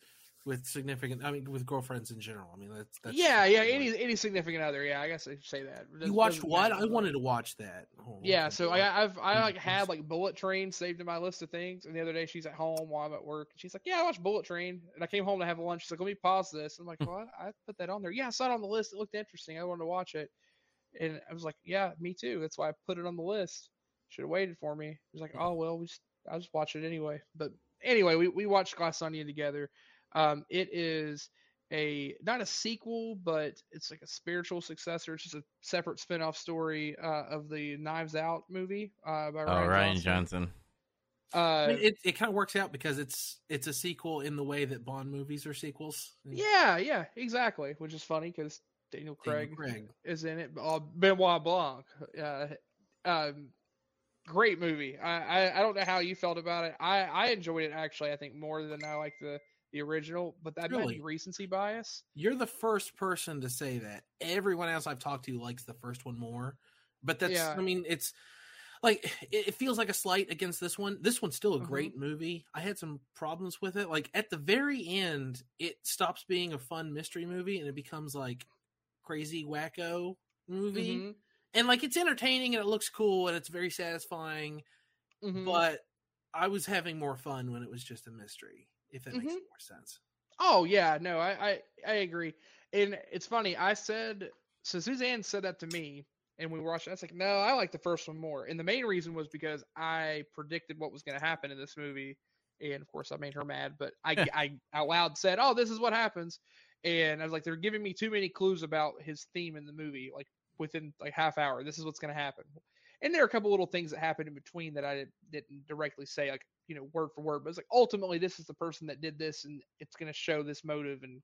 S2: with significant. I mean, with girlfriends in general. I mean, that's, that's
S6: yeah, yeah, any any significant other. Yeah, I guess I should say that.
S2: You watched what? I wanted to watch that. Oh,
S6: Yeah, so I, I've I like had like Bullet Train saved in my list of things, and the other day she's at home while I'm at work, and she's like, "Yeah, I watched Bullet Train," and I came home to have lunch. She's like, "Let me pause this." I'm like, "Well, I, I put that on there. Yeah, I saw it on the list. It looked interesting. I wanted to watch it." And I was like, "Yeah, me too. That's why I put it on the list." should have waited for me. He's like, oh well, we just, I'll just watch it anyway. But anyway, we we watched Glass Onion together. Um, it is a not a sequel, but it's like a spiritual successor. It's just a separate spin-off story uh, of the Knives Out movie uh, by
S1: Oh,
S6: Rian,
S1: Rian
S6: Johnson.
S1: Johnson.
S2: I
S6: Uh,
S2: mean, it, it kind of works out because it's it's a sequel in the way that Bond movies are sequels.
S6: yeah, yeah, exactly. Which is funny because Daniel
S2: Daniel
S6: Craig,
S2: Craig.
S6: is in it. Uh, Benoit Blanc. Uh, um, great movie. I, I I don't know how you felt about it. I I enjoyed it actually. I think more than I like the the original, but that might be recency bias.
S2: You're the first person to say that. Everyone else I've talked to likes the first one more. But that's
S6: Yeah.
S2: I mean, it's like it, it feels like a slight against this one. This one's still a
S6: Mhm.
S2: great movie. I had some problems with it. Like at the very end, it stops being a fun mystery movie and it becomes like crazy wacko movie.
S6: Mhm,
S2: And like it's entertaining and it looks cool and it's very satisfying.
S6: mhm.
S2: But I was having more fun when it was just a mystery, if that makes
S6: Mhm.
S2: more sense.
S6: Oh yeah, no, I, I I agree. And it's funny. I said so. Suzanne said that to me, and we watched. it. I was like, no, I like the first one more. And the main reason was because I predicted what was going to happen in this movie, and of course I made her mad. But I I out loud said, oh, this is what happens. And I was like, they're giving me too many clues about his theme in the movie. Like within like half hour, this is what's going to happen. And there are a couple little things that happened in between that I did, didn't directly say, like you know, word for word. But it's like ultimately, this is the person that did this, and it's going to show this motive and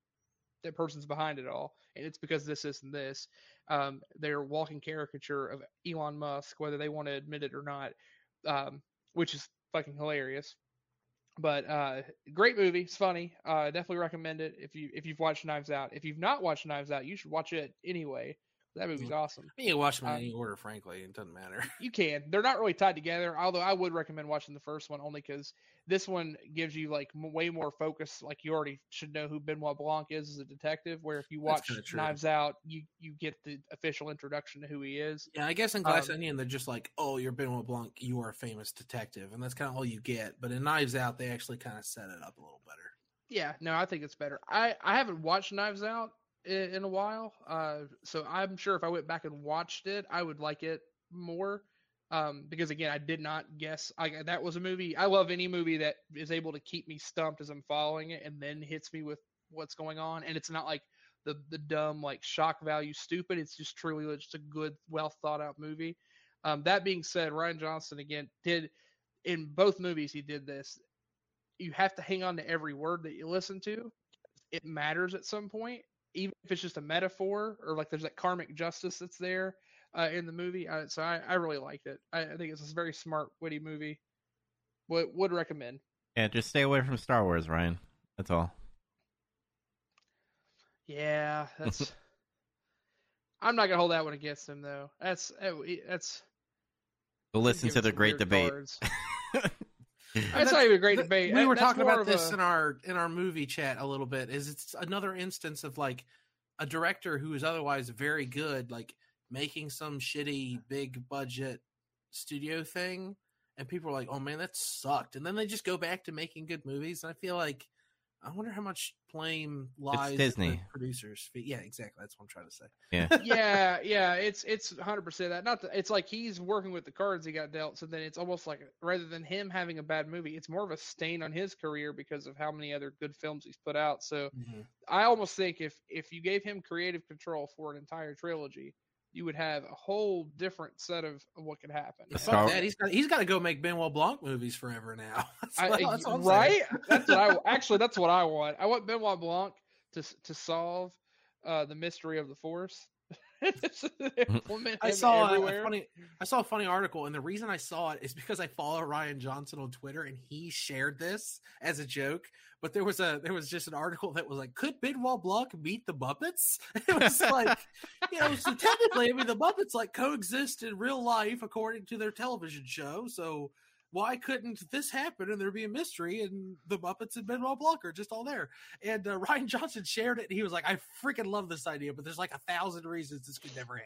S6: that person's behind it all, and it's because this, this, and this. Um, they're walking caricature of Elon Musk, whether they want to admit it or not, um, which is fucking hilarious. But uh, great movie. It's funny. Uh, definitely recommend it if you if you've watched Knives Out. If you've not watched Knives Out, you should watch it anyway. That movie's awesome.
S2: I mean, you can watch them in
S6: Uh,
S2: any order, frankly. It doesn't matter.
S6: You can. They're not really tied together. Although I would recommend watching the first one only because this one gives you like m- way more focus. Like you already should know who Benoit Blanc is as a detective. Where if you watch. Knives Out, you you get the official introduction to who he is.
S2: Yeah, I guess in Glass
S6: Um,
S2: Onion, they're just like, oh, you're Benoit Blanc, you are a famous detective. And that's kind of all you get. But in Knives Out, they actually kind of set it up a little better.
S6: Yeah, no, I think it's better. I I haven't watched Knives Out in, in a while, uh, so I'm sure if I went back and watched it, I would like it more. Um, because again, I did not guess I, that was a movie. I love any movie that is able to keep me stumped as I'm following it, and then hits me with what's going on. And it's not like the the dumb like shock value stupid. It's just truly just a good, well thought out movie. Um, that being said, Rian Johnson again did in both movies he did this. You have to hang on to every word that you listen to. It matters at some point, even if it's just a metaphor or like there's that karmic justice that's there uh, in the movie. Uh, so I, I really liked it. I, I think it's a very smart, witty movie. Would would recommend.
S1: Yeah, just stay away from Star Wars, Rian. That's all.
S6: Yeah, that's. I'm not gonna hold that one against him though. That's uh, that's.
S1: Go listen to the great debate.
S6: That's not even a great
S2: Th-
S6: debate.
S2: We were
S6: that's
S2: talking about this
S6: a-
S2: in our in our movie chat a little bit. Is it's another instance of like a director who is otherwise very good, like making some shitty big budget studio thing, and people are like, "Oh man, that sucked," and then they just go back to making good movies. And I feel like I wonder how much blame lies at the
S1: Disney.
S2: producers. feet. Yeah, exactly. That's what I'm trying to say.
S1: Yeah.
S6: yeah, yeah, it's it's 100 percent that. Not that it's like he's working with the cards he got dealt, so then it's almost like rather than him having a bad movie, it's more of a stain on his career because of how many other good films he's put out. So mm-hmm. I almost think if if you gave him creative control for an entire trilogy, you would have a whole different set of, of what could happen.
S2: Fuck
S1: Star-
S2: that. He's got he's got to go make Benoit Blanc movies forever now. That's
S6: I,
S2: what- that's what
S6: right? That's what I actually. That's what I want. I want Benoit Blanc to to solve uh, the mystery of the Force.
S2: I saw a, a funny. I saw a funny article, and the reason I saw it is because I follow Rian Johnson on Twitter, and he shared this as a joke. But there was a there was just an article that was like, "Could Benoit Blanc meet the Muppets?" It was like, you know, so technically, I mean, the Muppets like coexist in real life according to their television show. So why couldn't this happen and there be a mystery and the Muppets and Benoit Blanc are just all there? And uh, Rian Johnson shared it, and he was like, "I freaking love this idea, but there's like a thousand reasons this could never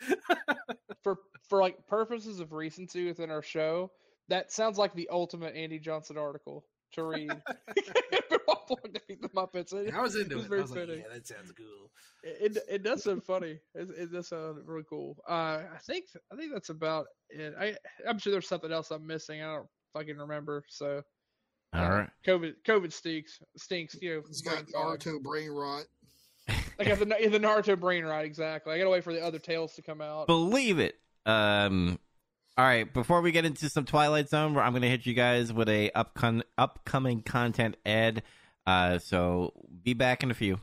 S2: happen."
S6: for for like purposes of recency within our show, that sounds like the ultimate Andy Johnson article. To read. Benoit defeat the Muppets. It,
S2: I was into
S6: it's
S2: it. I
S6: very
S2: was like, yeah, that sounds cool.
S6: It, it it does sound funny. It, it does sound really cool. Uh, I think I think that's about it. I I'm sure there's something else I'm missing. I don't fucking remember. So
S1: All
S6: uh,
S1: right.
S6: COVID COVID stinks stinks. You know,
S3: He's got
S6: brain.
S3: Naruto brain rot.
S6: I got the the Naruto brain rot exactly. I gotta wait for the other tales to come out.
S1: Believe it. Um. All right. Before we get into some Twilight Zone, I'm going to hit you guys with a upcom- upcoming content ad. Uh. So be back in a few.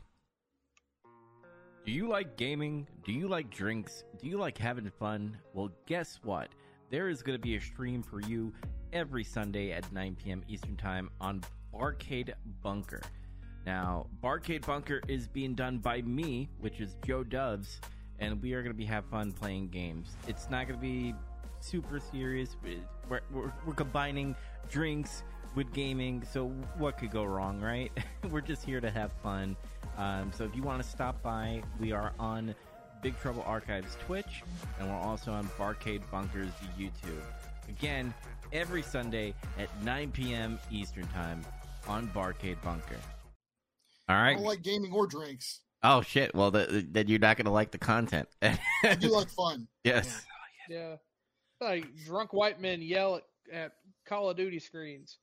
S1: Do you like gaming? Do you like drinks? Do you like having fun? Well, guess what? There is going to be a stream for you every Sunday at 9 p.m. Eastern Time on Barcade Bunker. Now, Barcade Bunker is being done by me, which is Joe Doves, and we are going to be have fun playing games. It's not going to be super serious. We're, we're, we're combining drinks with gaming, so what could go wrong, right? we're just here to have fun. Um, so if you want to stop by, we are on Big Trouble Archives Twitch, and we're also on Barcade Bunkers YouTube. Again, every Sunday at 9 p.m. Eastern Time on Barcade Bunker. All right.
S3: I don't like gaming or drinks.
S1: Oh shit! Well, the, then you're not going to like the content.
S3: I do like fun.
S1: yes.
S6: Yeah, like drunk white men yell at, at Call of Duty screens.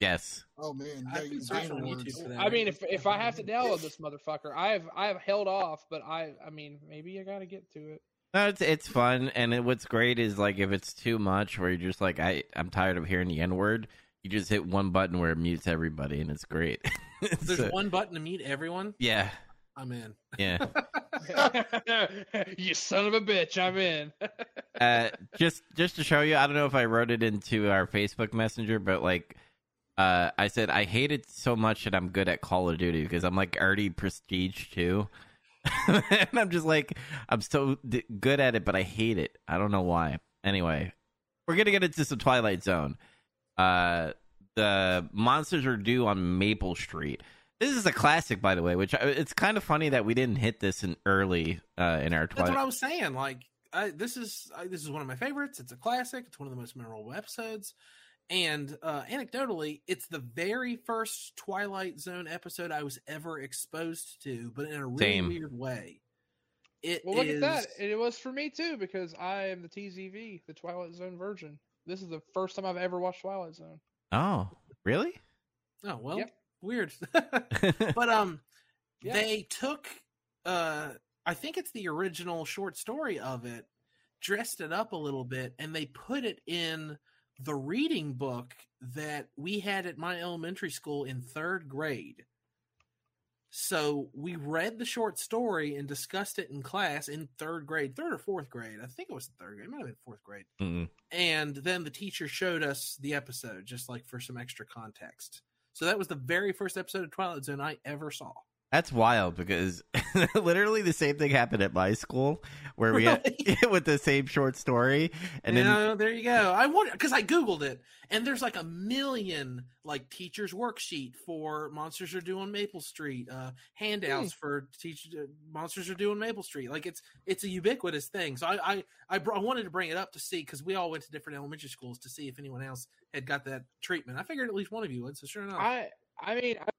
S1: Yes.
S3: Oh man, you
S2: I've been searching
S3: gamer words.
S2: YouTube for that.
S6: I mean, if if I have to download this motherfucker, I've I've held off, but I I mean maybe I gotta get to it.
S1: No, it's it's fun, and it, what's great is like if it's too much, where you're just like, I I'm tired of hearing the N word. You just hit one button where it mutes everybody, and it's great.
S2: There's one button to mute everyone.
S1: yeah,
S2: I'm in.
S1: yeah.
S6: you son of a bitch, I'm in.
S1: uh, just just to show you, I don't know if I wrote it into our Facebook Messenger, but like, uh, I said I hate it so much that I'm good at Call of Duty because I'm like already prestige too, and I'm just like I'm so d- good at it, but I hate it. I don't know why. Anyway, we're gonna get into some Twilight Zone. Uh, the monsters are due on Maple Street. This is a classic, by the way. Which I, it's kind of funny that we didn't hit this in early uh, in our
S2: That's what I was saying. Like, I, this is I, this is one of my favorites. It's a classic. It's one of the most memorable episodes. And uh, anecdotally, it's the very first Twilight Zone episode I was ever exposed to, but in a really
S1: Same.
S2: weird way. It
S6: Well, look
S2: is-
S6: at that. It was for me too because I am the TZV, the Twilight Zone virgin. This is the first time I've ever watched Twilight Zone.
S1: Oh, really?
S2: Oh well,
S6: Yep.
S2: Weird. but um,
S6: Yeah.
S2: they took uh, I think it's the original short story of it, dressed it up a little bit, and they put it in the reading book that we had at my elementary school in third grade. So we read the short story and discussed it in class in third grade, third or fourth grade. I think it was third grade, it might have been fourth grade.
S1: Mm.
S2: And then the teacher showed us the episode just like for some extra context. So that was the very first episode of Twilight Zone I ever saw.
S1: That's wild because literally the same thing happened at my school where we had with the same short story and
S2: And
S1: then
S2: there you go. I wonder because I googled it, and there's like a million like teachers worksheet for Monsters Are Due on Maple Street, uh, handouts for teach uh, Monsters Are Due on Maple Street. Like it's it's a ubiquitous thing. So I I I, br- I wanted to bring it up to see because we all went to different elementary schools to see if anyone else had got that treatment. I figured at least one of you would. So sure enough,
S6: I I mean I,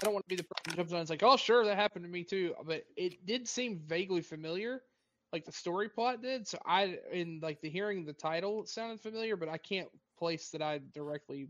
S6: I don't want to be the person who jumps on. It's like, oh sure, that happened to me too, but it did seem vaguely familiar, like the story plot did. So I in like the hearing the title sounded familiar, but I can't place that I directly.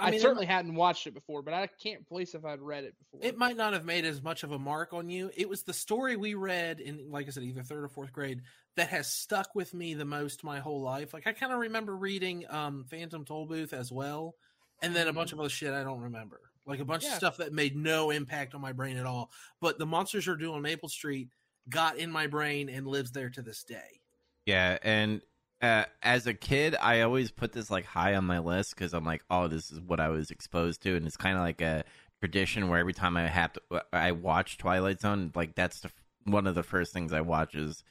S6: I,
S2: mean, it
S6: certainly hadn't watched it before, but I can't place if I'd read it before.
S2: It might not have made as much of a mark on you. It was the story we read in, like I said, either third or fourth grade that has stuck with me the most my whole life. Like I kind of remember reading um, Phantom Tollbooth as well, and then a bunch of other shit I don't remember. Like a bunch of stuff that made no impact on my brain at all. But the monsters are due on Maple Street got in my brain and lives there to this day.
S1: yeah and uh, as a kid I always put this like high on my list because I'm like oh this is what I was exposed to and it's kind of like a tradition where every time I have to I watch Twilight Zone like that's the, one of the first things I watch is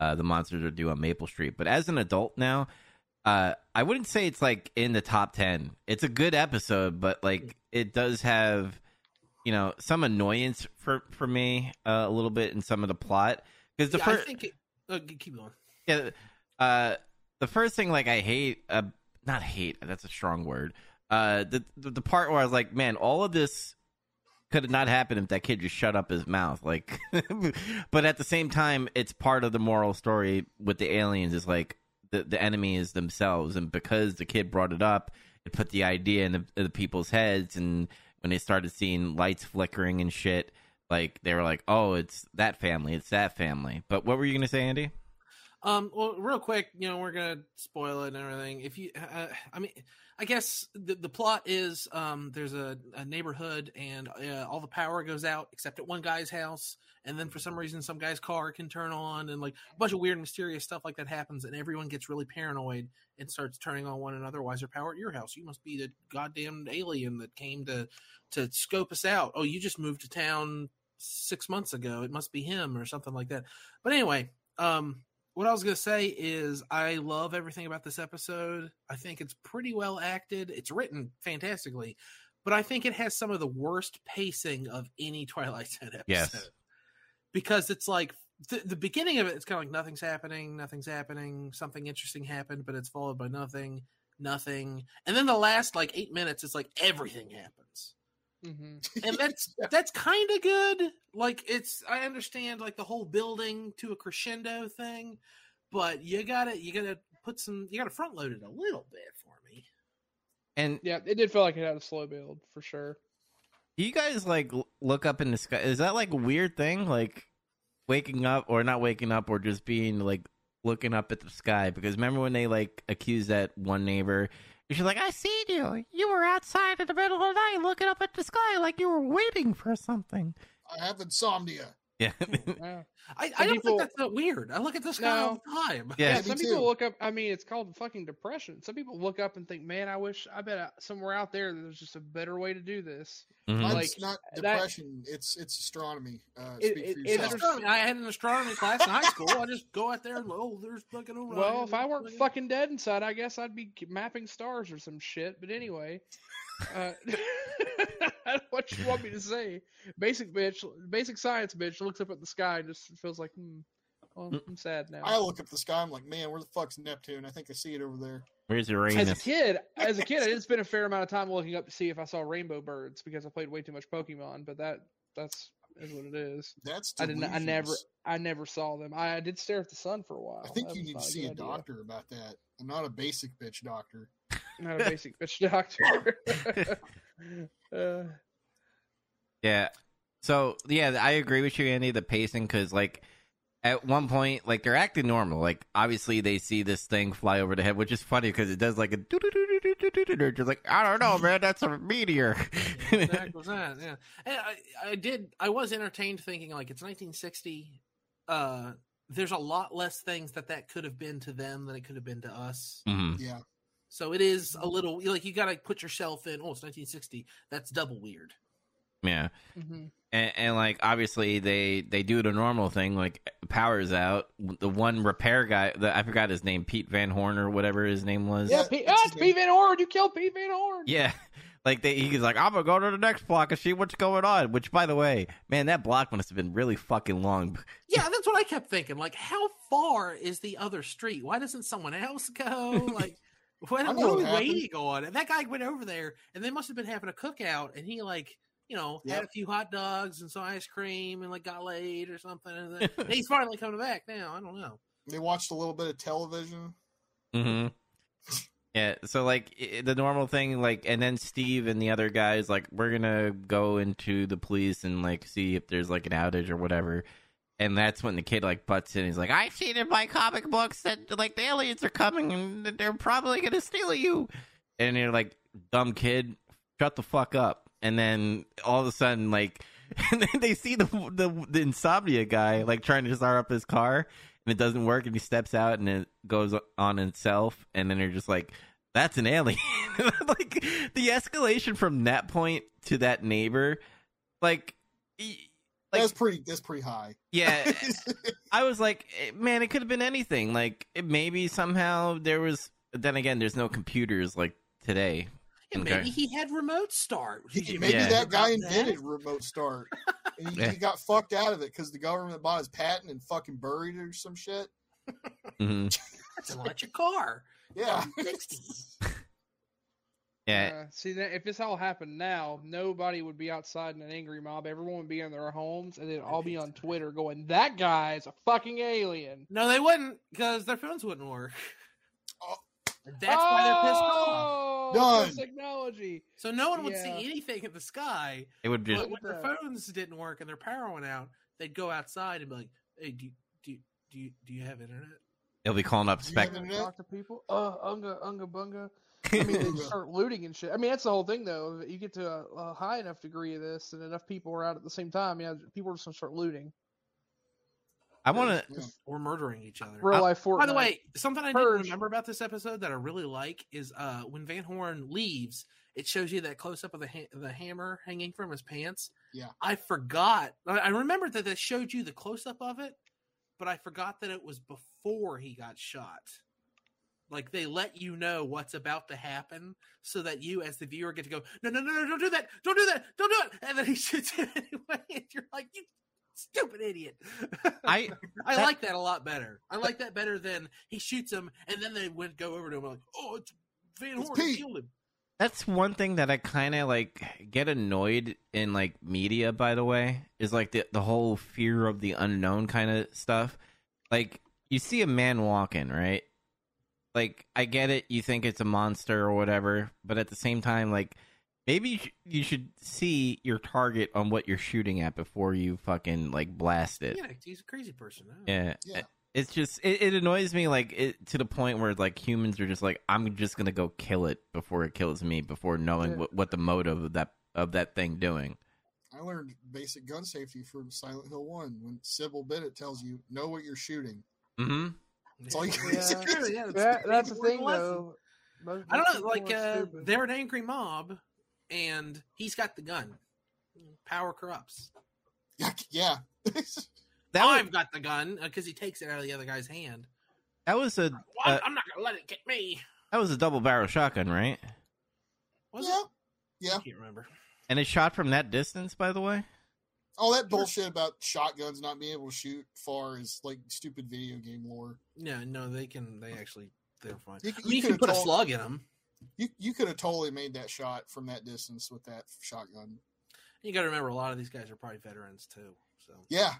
S1: uh, the monsters are due on Maple Street but as an adult now uh, I wouldn't say it's like in the top 10 it's a good episode but like it does have you know some annoyance for for me uh, a little bit in some of the plot because the
S2: Yeah,
S1: first
S2: think it, uh, keep going.
S1: yeah uh the first thing like i hate uh not hate that's a strong word uh, the, the the part where I was like, man, all of this could have not happened if that kid just shut up his mouth. Like, but at the same time, it's part of the moral story with the aliens. Is like the the enemy is themselves, and because the kid brought it up, it put the idea in the, in the people's heads, and when they started seeing lights flickering and shit. Like they were like, "Oh, it's that family, it's that family." But what were you gonna say, Andy?
S2: Um, well, real quick, you know, we're gonna spoil it and everything. If you, uh, I mean, I guess the the plot is, um, there's a, a neighborhood and uh, all the power goes out except at one guy's house, and then for some reason, some guy's car can turn on, and like a bunch of weird, mysterious stuff like that happens, and everyone gets really paranoid and starts turning on one another. Why is there power at your house? You must be the goddamn alien that came to to scope us out. Oh, you just moved to town six months ago. It must be him or something like that. But anyway, um, what I was gonna say is I love everything about this episode. I think it's pretty well acted. It's written fantastically, but I think it has some of the worst pacing of any Twilight Zone episode.
S1: Yes.
S2: Because it's like the, the beginning of it, it's kind of like nothing's happening, nothing's happening, something interesting happened, but it's followed by nothing, nothing, and then the last like eight minutes, it's like everything happens
S6: hmm
S2: and that's that's kind of good. Like it's I understand like the whole building to a crescendo thing, but you gotta you gotta put some you gotta front load it a little bit for me.
S1: And
S6: Yeah, it did feel like it had a slow build for sure.
S1: Do you guys like look up in the sky? Is that like a weird thing? Like waking up or not waking up or just being like looking up at the sky? Because remember when they like accused that one neighbor? She's like, I seen you. You were outside in the middle of the night looking up at the sky like you were waiting for something.
S3: I have insomnia.
S1: Yeah.
S6: Yeah.
S2: I, I don't
S6: people-
S2: think that's that weird. I look at this guy
S6: No.
S2: all the time.
S1: Yeah.
S6: Yeah, some
S3: too.
S6: people look up. I mean, it's called fucking depression. Some people look up and think, "Man, I wish I bet uh, somewhere out there there's just a better way to do this."
S1: Mhm.
S3: Mine's
S6: Like,
S3: not
S6: that-
S3: depression. It's it's astronomy. Uh,
S6: It-
S3: speak
S6: it-
S3: for
S6: it-
S3: yourself.
S2: Astronomy. I had an astronomy class in high school. I just go out there and oh, there's fucking Orion.
S6: Well, if I weren't
S2: fucking-
S6: fucking dead inside, I guess I'd be mapping stars or some shit. But anyway, uh, what you want me to say? Basic bitch, basic science bitch looks up at the sky and just feels like, hmm, well,
S1: Mm.
S6: I'm sad now.
S3: I look at the sky. I'm like, man, where the fuck's Neptune? I think I see it over there.
S1: Where's
S6: as a kid, as a kid, I did spend a fair amount of time looking up to see if I saw rainbow birds because I played way too much Pokemon. But that that's is what it is.
S3: That's
S6: I didn't. I never. I never saw them. I, I did stare at the sun for a while.
S3: I think
S6: That
S3: you need to see a
S6: idea.
S3: doctor about that. I'm not a basic bitch doctor.
S6: Not a basic bitch doctor. uh,
S1: Yeah. So yeah, I agree with you, Andy. The pacing, because like at one point, like they're acting normal. Like obviously they see this thing fly over the head, which is funny because it does like a. They're just like I don't know, man. That's a meteor.
S2: Yeah, exactly was that, yeah. And I, I did. I was entertained thinking like it's 1960. Uh, there's a lot less things that that could have been to them than it could have been to us.
S1: Mhm.
S3: Yeah.
S2: So it is a little like you got to put yourself in. Oh, it's 1960. That's double weird.
S1: Yeah.
S6: mhm.
S1: and, and like obviously they they do the normal thing like power's out the one repair guy the, i forgot his name pete van horn or whatever his name was
S6: Yeah,
S3: Yeah,
S6: Pete, oh, it's. Pete Van Horn. You killed Pete Van Horn.
S1: yeah like they, he's like i'm gonna go to the next block and see what's going on which by the way man that block must have been really fucking long
S2: Yeah, that's what I kept thinking. Like, how far is the other street? Why doesn't someone else go? Like, what,
S3: I
S2: what
S3: know
S2: are we
S3: happened.
S2: waiting on? And that guy went over there, and they must have been having a cookout, and he like. You know, had a few hot dogs and some ice cream and like got laid or something. And then, and he's finally coming back now. I don't know.
S3: They watched a little bit of television.
S1: hmm yeah so like the normal thing like and then steve and the other guys like we're gonna go into the police and like see if there's like an outage or whatever and that's when the kid like butts in. He's like i've seen in my comic books that like the aliens are coming and they're probably gonna steal you. And you're like dumb kid shut the fuck up. And then all of a sudden like and then they see the the, the insomnia guy like trying to start up his car and it doesn't work and he steps out and it goes on itself and then they're just like that's an alien. Like the escalation from that point to that neighbor like like
S3: that's pretty. That's pretty high.
S1: yeah i was like eh, man it could have been anything like it, maybe somehow there was then again there's no computers like today
S2: Yeah,
S1: Okay.
S2: maybe he had remote start. Did you
S3: Maybe
S1: Yeah.
S3: that guy
S2: about that?
S3: invented remote start, and he,
S1: Yeah.
S3: he got fucked out of it because the government bought his patent and fucking buried it or some shit.
S1: hmm
S2: That's an electric car.
S3: Yeah.
S2: 60s.
S1: Yeah,
S6: Uh, see that if this all happened now, nobody would be outside in an angry mob. Everyone would be in their homes, and they'd all be on Twitter going, "That guy's a fucking alien."
S2: No, they wouldn't because their phones wouldn't work.
S3: Oh.
S2: That's why they're pissed off.
S6: Oh,
S3: Done.
S6: technology.
S2: So no one would
S6: Yeah.
S2: see anything in the sky.
S1: it would just
S2: But when their phones didn't work and their power went out, they'd go outside and be like, "Hey, do you, do you, do you, do you have internet?"
S1: they'll be calling up
S3: Do you
S1: spec.
S3: have
S6: Gonna
S3: internet?
S6: talk to people. Uh, unga unga bunga. I mean, they start looting and shit. I mean, that's the whole thing, though. You get to a, a high enough degree of this, and enough people are out at the same time. Yeah, people are just gonna start looting.
S1: I want to.
S3: Yeah.
S2: Or murdering each other.
S6: Real life Fortnite.
S2: By the way, something I didn't remember about this episode that I really like is uh, when Van Horn leaves, it shows you that close up of the ha- the hammer hanging from his pants.
S3: Yeah.
S2: I forgot. I I remembered that they showed you the close up of it, but I forgot that it was before he got shot. Like they let you know what's about to happen, so that you, as the viewer, get to go, no, no, no, no, don't do that, don't do that, don't do it, and then he shoots it anyway, and you're like, you stupid idiot.
S1: I
S2: I
S1: That-
S2: like that a lot better. I like that better than he shoots him and then they went go over to him like, oh, it's Van Horn who
S3: Pete."
S2: killed him.
S1: that's one thing that I kind of like get annoyed in like media. By the way, is like the the whole fear of the unknown kind of stuff. Like you see a man walking, right? Like I get it, you think it's a monster or whatever, but at the same time, like maybe you, sh- you should see your target on what you're shooting at before you fucking like blast it.
S2: Yeah, he's a crazy person. I.
S1: Yeah.
S3: Yeah.
S1: It's just it, it annoys me like it to the point where like humans are just like I'm just gonna go kill it before it kills me before knowing
S6: Yeah.
S1: what, what the motive of that of that thing doing.
S3: I learned basic gun safety from Silent Hill One when Cybil Bennett tells you know what you're shooting.
S1: Mm-hmm.
S3: That's all you
S2: Yeah,
S3: can say.
S2: it's true, yeah, it's
S6: That,
S2: a
S6: that's the thing,
S2: lesson.
S6: though.
S2: I don't know, like uh, they're an angry mob and he's got the gun. Power corrupts.
S3: Yeah, yeah.
S1: That was,
S2: I've got the gun because he takes it out of the other guy's hand.
S1: that was a
S2: Well,
S1: uh,
S2: I'm not gonna let it get me.
S1: that was a double barrel shotgun, right?
S2: Was
S3: yeah,
S2: it?
S3: yeah.
S2: I can't remember.
S1: And it shot from that distance, by the way.
S3: All that bullshit about shotguns not being able to shoot far is like stupid video game lore.
S2: Yeah, no, they can. They actually, they're fine.
S3: You-
S2: I mean, you can
S3: could've
S2: put a slug in them.
S3: You you could have totally made that shot from that distance with that shotgun.
S2: You got to remember, a lot of these guys are probably veterans too. So
S3: Yeah,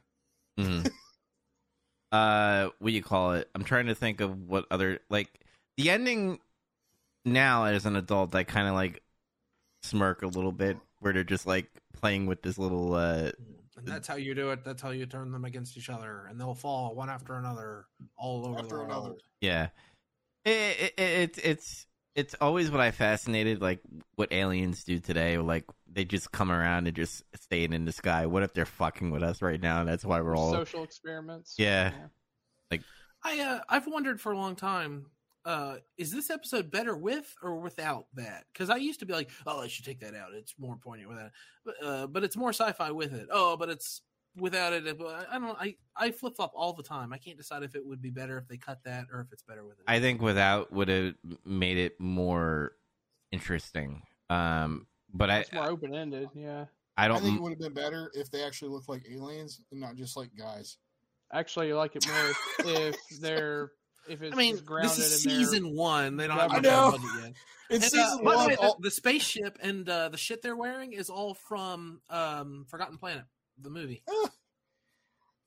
S1: Mhm. uh, what do you call it? I'm trying to think of what other like the ending. Now, as an adult, I kind of like smirk a little bit, where they're just like playing with this little. uh
S2: And that's how you do it. That's how you turn them against each other, and they'll fall one after another all over
S3: After
S2: the
S3: another.
S2: world.
S1: Yeah, it, it, it, it's it's it's always what I fascinated, like what aliens do today. Like they just come around and just staying in the sky. What if they're fucking with us right now? And that's why we're all
S6: social experiments.
S1: Yeah.
S2: Like I uh, I've wondered for a long time. Uh, is this episode better with or without that? Because I used to be like, oh, I should take that out. It's more poignant with that. But, uh, but it's more sci-fi with it. Oh, but it's without it. I don't. I I flip flop all the time. I can't decide if it would be better if they cut that or if it's better with it.
S1: I think without would have made it more interesting. Um, but I
S6: more open ended. Yeah.
S1: I
S3: I
S1: don't.
S3: think it would have been better if they actually looked like aliens and not just like guys.
S6: Actually, I like it more if, if they're if it's
S2: I mean,
S6: grounded
S2: this is season one. They don't have
S6: I
S2: much
S3: know.
S2: of a budget yet.
S3: In
S2: And, uh,
S3: season
S2: by the
S3: one,
S2: way, the,
S3: all,
S2: the spaceship and uh, the shit they're wearing is all from um, Forbidden Planet, the movie.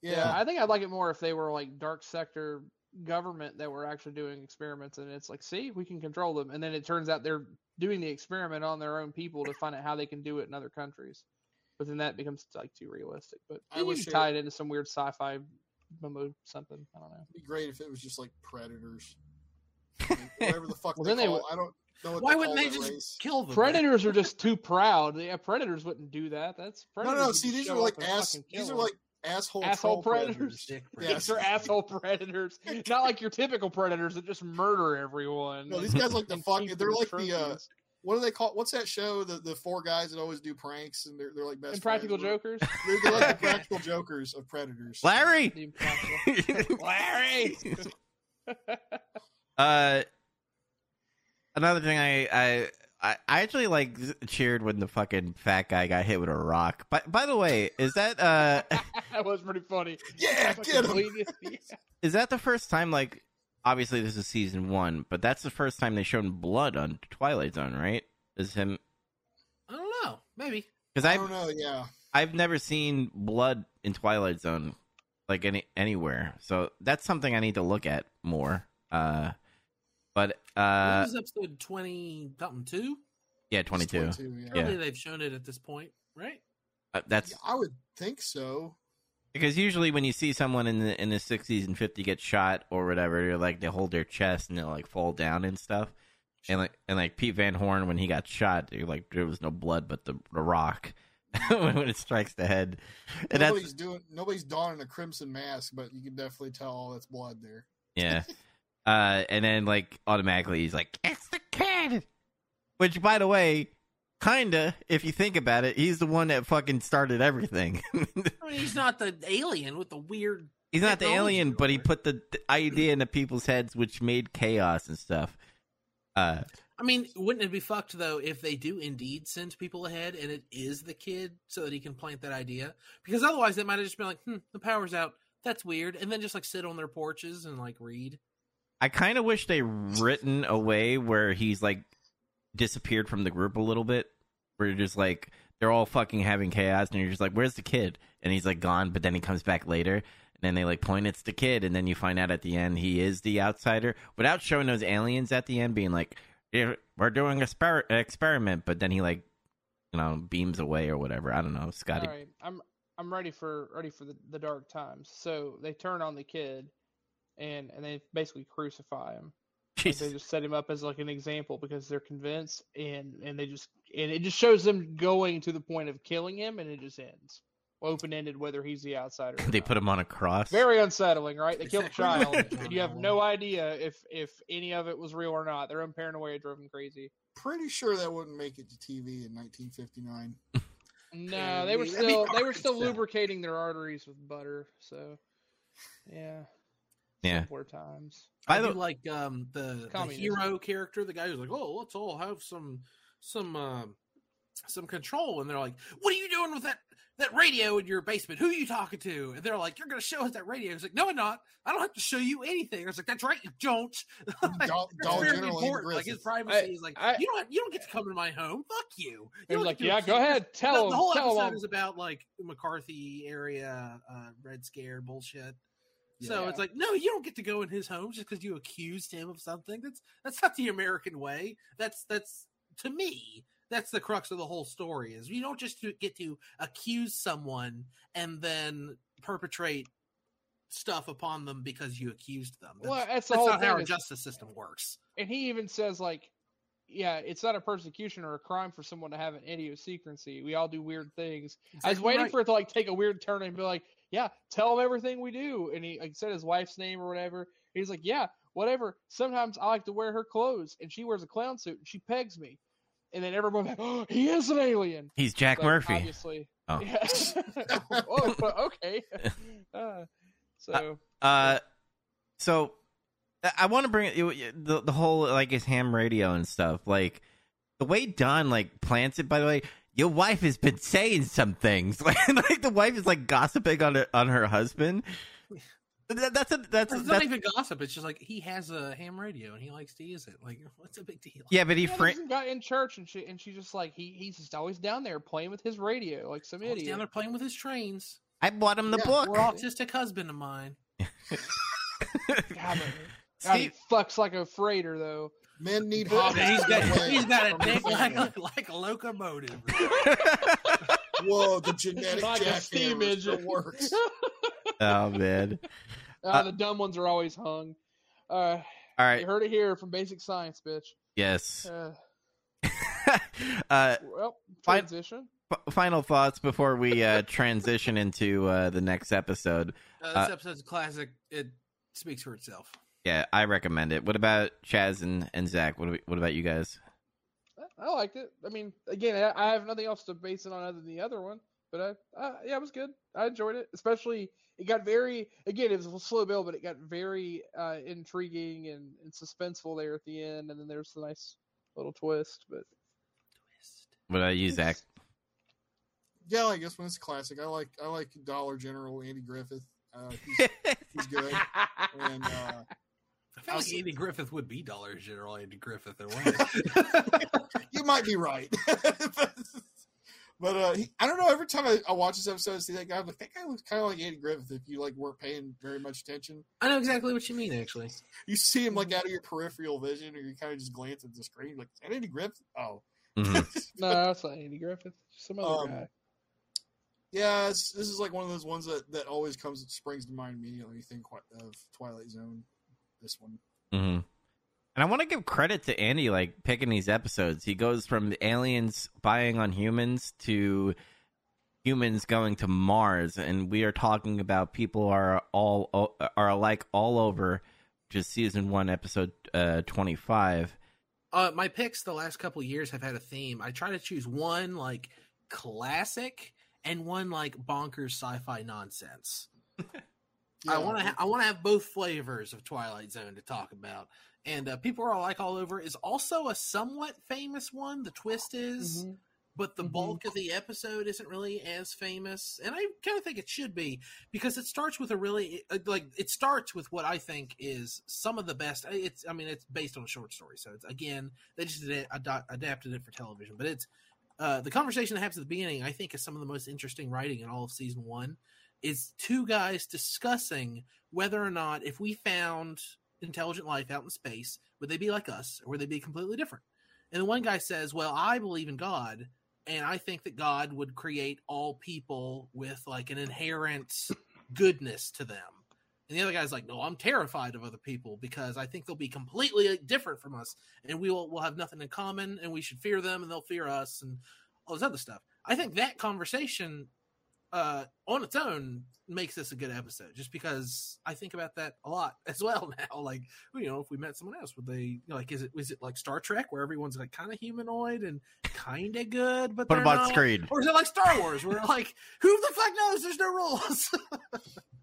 S6: Yeah.
S3: yeah,
S6: I think I'd like it more if they were like dark sector government that were actually doing experiments, and it's like, see, we can control them, and then it turns out they're doing the experiment on their own people to find out how they can do it in other countries. But then that becomes like too realistic. But
S3: I
S6: you
S3: wish
S6: could
S3: it-
S6: tie it into some weird sci-fi memo something. I don't know.
S3: it'd be great if it was just like predators, Like, whatever the fuck
S6: Well,
S3: they
S6: then they
S3: call.
S6: would-
S3: I don't know what
S2: Why
S3: they
S2: wouldn't
S3: call
S2: they
S3: that
S2: just
S3: race.
S2: kill them?
S6: Predators are just too proud. Yeah, predators wouldn't do that. That's
S3: No,
S6: predators
S3: no, no.
S6: would
S3: See, these are like
S6: up
S3: ass. These
S6: kill
S3: are
S6: 'em.
S3: like asshole
S6: Asshole
S3: troll
S6: predators.
S2: Dick
S3: Yes.
S6: These are asshole predators, not like your typical predators that just murder everyone.
S3: No, these guys like the
S6: and
S3: fuck. They're
S6: them
S3: like the uh,
S6: trophies.
S3: What do they call? What's that show? The the four guys that always do pranks and they're they're like best.
S6: Impractical
S3: friends.
S6: Jokers.
S3: They're, they're like the practical jokers of predators.
S1: Larry. Larry. uh, another thing I I I I actually like cheered when the fucking fat guy got hit with a rock. But by the way, is that uh
S6: that was pretty funny.
S3: Yeah, get him.
S6: yeah.
S1: is that the first time like obviously this is season one, but that's the first time they shown blood on Twilight Zone, right? Is him?
S2: I don't know. Maybe.
S1: Because
S3: I don't know. Yeah,
S1: I've never seen blood in Twilight Zone like any anywhere. So that's something I need to look at more. Uh, but
S2: what
S1: uh,
S2: was episode twenty something two?
S1: yeah, twenty two.
S3: 22, yeah.
S1: Yeah.
S2: They've shown it at this point, right?
S1: Uh, that's
S3: Yeah, I would think so.
S1: Because usually when you see someone in the in the sixties and fifty get shot or whatever, like they hold their chest and they'll like fall down and stuff. And like and like Pete Van Horn when he got shot, like there was no blood but the the rock when it strikes the head. And that's
S3: nobody's doing. Nobody's donning a crimson mask, but you can definitely tell all that's blood there.
S1: Yeah. uh, and then like automatically he's like, "It's the kid," which, by the way, kinda, if you think about it, he's the one that fucking started everything.
S2: I mean, he's not the alien with the weird.
S1: he's not the alien, but he put the, the idea into people's heads, which made chaos and stuff. Uh,
S2: I mean, wouldn't it be fucked though if they do indeed send people ahead and it is the kid so that he can plant that idea? Because otherwise, they might have just been like, "Hmm, the power's out. That's weird," and then just like sit on their porches and like read.
S1: I kind of wish they written a way where he's like disappeared from the group a little bit, where you're just like they're all fucking having chaos, and you're just like, "Where's the kid?" And he's like gone, but then he comes back later, and then they like point it's the kid, and then you find out at the end he is the outsider, without showing those aliens at the end being like, "We're doing a sper- experiment," but then he like, you know, beams away or whatever. I don't know, Scotty.
S6: All right, I'm I'm ready for ready for the, the dark times. So they turn on the kid, and and they basically crucify him. Like,
S1: Jesus.
S6: they just set him up as like an example because they're convinced, and and they just and it just shows them going to the point of killing him, and it just ends open ended whether he's the outsider. Or
S1: they
S6: not.
S1: put him on a cross.
S6: very unsettling, right? They killed a child, and you have no idea if if any of it was real or not. Their own paranoia drove them crazy.
S3: Pretty sure that wouldn't make it to TV in 1959.
S6: No, they were still they were still lubricating their arteries with butter. So, yeah,
S1: Yeah.
S6: simpler times.
S1: By
S2: I do like um the, the hero character, the guy who's like, "Oh, let's all have some some um some control," and they're like, "What are you doing with that that radio in your basement? Who are you talking to?" And they're like, "You're going to show us that radio." It's like, "No, I'm not. I don't have to show you anything." I was like, "That's right, you don't." Like,
S3: Dol-
S2: that's
S3: Dollar
S2: very important. Like his
S3: Griffith.
S2: privacy is like,
S6: I-
S2: you don't you don't get to come to my home. Fuck you. you
S6: They're like, yeah, go ahead,
S2: the,
S6: tell
S2: the
S6: them,
S2: whole
S6: tell
S2: episode
S6: them.
S2: is about like McCarthy area uh, Red Scare bullshit. So
S6: Yeah.
S2: it's like, no, you don't get to go in his home just because you accused him of something. That's that's not the American way. That's that's to me, that's the crux of the whole story. Is you don't just get to accuse someone and then perpetrate stuff upon them because you accused them. That's,
S6: Well, that's the
S2: that's
S6: whole
S2: not how our
S6: is-
S2: justice system works.
S6: and he even says like, yeah, it's not a persecution or a crime for someone to have an idiosyncrasy. We all do weird things. I was waiting
S2: right.
S6: for it to like take a weird turn and be like, yeah, tell him everything we do. And he like said his wife's name or whatever. He's like, yeah, whatever. Sometimes I like to wear her clothes, and she wears a clown suit, and she pegs me. And then everyone like, oh, he is an alien.
S1: He's Jack
S6: Like,
S1: Murphy.
S6: Obviously.
S1: Oh.
S6: Yeah. oh, okay. Uh, so
S1: Uh, so I- I want to bring the the whole like his ham radio and stuff. Like the way Don like plants it. By the way, your wife has been saying some things. Like, like the wife is like gossiping on her, on her husband. That, that's a that's,
S2: It's
S1: that's
S2: not even gossip. It's just like he has a ham radio and he likes to use it. Like, what's a big deal?
S1: yeah, but he
S6: Yeah,
S1: fra-
S6: there's some guy in church, and she and she's just like he he's just always down there playing with his radio like some
S2: Well, he's
S6: idiot.
S2: down there playing with his trains.
S1: I bought him the
S3: Yeah,
S1: book.
S2: Or autistic husband of mine.
S6: God, God, he fucks like a freighter though.
S3: Men need
S6: He's
S3: hobbies.
S2: he's
S3: to
S2: got he's got a dick like a, like a locomotive.
S3: Whoa, the genetic
S6: Like a steam engine.
S3: works.
S1: oh man!
S6: Uh, the dumb ones are always hung. Uh,
S1: All
S6: you heard it here from Basic Science, bitch.
S1: Yes.
S6: Uh,
S1: uh,
S6: well, transition.
S1: f- final thoughts before we uh, transition into uh, the next episode.
S2: Uh, this
S1: Uh,
S2: episode's a classic. It speaks for itself.
S1: Yeah, I recommend it. What about Chaz and, and Zach? What we, what about you guys?
S6: I liked it. I mean, again, I I have nothing else to base it on other than the other one. But I, uh, yeah, it was good. I enjoyed it. Especially, it got very, again, it was a slow build, but it got very uh, intriguing and, and suspenseful there at the end. And then there's the nice little twist. But
S1: What about you, Zach?
S3: Yeah, I guess when it's classic, I like I like Dollar General Andy Griffith. Uh, he's, he's good, and uh,
S2: I feel like
S3: Also-
S2: Andy Griffith would be Dollar General Andy Griffith in a way.
S3: you might be right. but but, uh, he, I don't know. Every time I, I watch this episode, I see that guy. I'm like, that guy looks kind of like Andy Griffith. If you like weren't paying very much attention,
S2: I know exactly what you mean. Actually,
S3: you see him like out of your peripheral vision, or you kind of just glance at the screen, like, is that Andy Griffith? Oh,
S1: Mhm.
S6: No, that's not Andy Griffith. Some other
S3: Um,
S6: guy.
S3: yeah. It's, this is like one of those ones that that always comes springs to mind immediately. when You think of Twilight Zone. This one.
S1: Mm-hmm. And I want to give credit to Andy, like picking these episodes. He goes from aliens spying on humans to humans going to Mars, and we are talking about people are all are alike all over. Just season one, episode uh, twenty five.
S2: uh, my picks the last couple years have had a theme. I try to choose one like classic and one like bonkers sci-fi nonsense. I want to ha- I want to have both flavors of Twilight Zone to talk about. And uh, people are all like all over is also a somewhat famous one. The twist is,
S6: Mhm.
S2: but the
S6: Mhm.
S2: bulk of the episode isn't really as famous, and I kind of think it should be because it starts with a really uh, like it starts with what I think is some of the best. uh, It's I mean it's based on a short story, so it's again they just ad- ad- adapted it for television, but it's uh, the conversation that happens at the beginning. I think is some of the most interesting writing in all of season one. Is two guys discussing whether or not if we found intelligent life out in space, would they be like us or would they be completely different? And the one guy says, "Well, I believe in God." and I think that God would create all people with like an inherent goodness to them. And the other guy's like, no, I'm terrified of other people because I think they'll be completely different from us, and we will will have nothing in common, and we should fear them, and they'll fear us, and all this other stuff. I think that conversation, uh, on its own, makes this a good episode, just because I think about that a lot as well now. Like, you know, if we met someone else, would they like? Is it is it like Star Trek where everyone's like kind of humanoid and kind of good, but
S1: what on
S2: not?
S1: screen.
S2: Or is it like Star Wars, where like, who the fuck knows? There's no rules.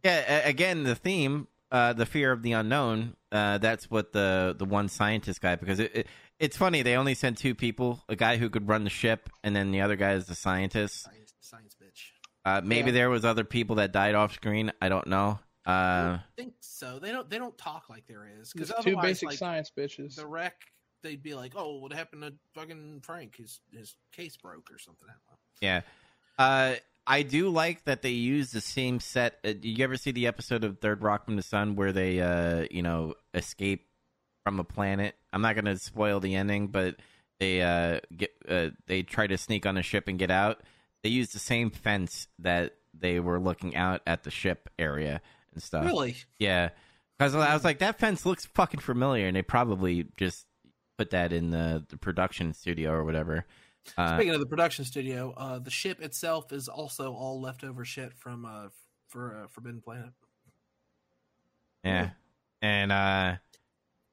S1: Yeah, again, the theme, uh, the fear of the unknown. Uh, that's what the the one scientist guy. Because it, it it's funny they only sent two people: a guy who could run the ship, and then the other guy is the scientist.
S2: science.
S1: Uh, maybe
S6: Yeah.
S1: there was other people that died off screen. I don't know.
S2: I
S1: Uh,
S2: don't think so. They don't. They don't talk like there is because
S6: Just two basic
S2: like,
S6: science bitches.
S2: the wreck, they'd be like, "Oh, what happened to fucking Frank? His his case broke or something." I don't know.
S1: yeah. Uh, I do like that they use the same set. Uh, did you ever see the episode of Third Rock from the Sun where they, uh, you know, escape from a planet? I'm not going to spoil the ending, but they uh, get uh, they try to sneak on a ship and get out. They used the same fence that they were looking out at the ship area and stuff.
S2: Really?
S1: Yeah, because I was like, that fence looks fucking familiar, and they probably just put that in the, the production studio or whatever. Uh,
S2: Speaking of the production studio, uh, the ship itself is also all leftover shit from uh, for uh, Forbidden Planet.
S1: yeah, and uh,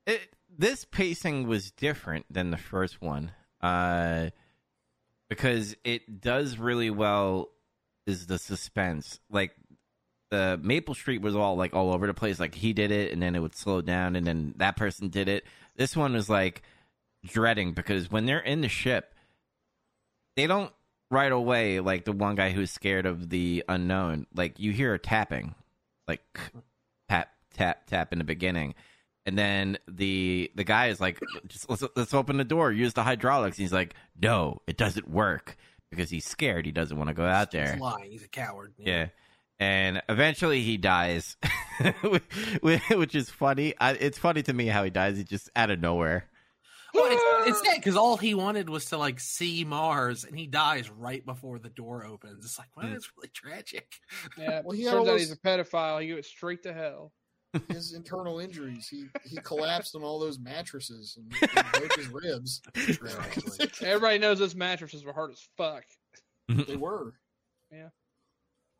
S1: it this pacing was different than the first one, uh, because it does really well. Is the suspense like the Maple Street was all like all over the place. Like he did it, and then it would slow down, and then that person did it. This one was like dreading because when they're in the ship, they don't right away like the one guy who's scared of the unknown. Like you hear a tapping, like tap tap tap in the beginning. And then the the guy is like, just let's, let's open the door, use the hydraulics. And he's like, no, it doesn't work because he's scared. He doesn't want to go out there.
S2: He's lying. He's a coward.
S1: Yeah. And eventually he dies, which is funny. I, it's funny to me how he dies. He just out of nowhere.
S2: Well, it's, it's sad because all he wanted was to like see Mars, and he dies right before the door opens. It's like, well, it's really tragic.
S6: Yeah,
S3: Well, he
S6: turns
S3: all
S6: out he's a pedophile. He goes straight to hell.
S3: His internal injuries. He he collapsed on all those mattresses and, and broke his ribs.
S6: Everybody knows those mattresses were hard as fuck.
S3: they were.
S1: Yeah,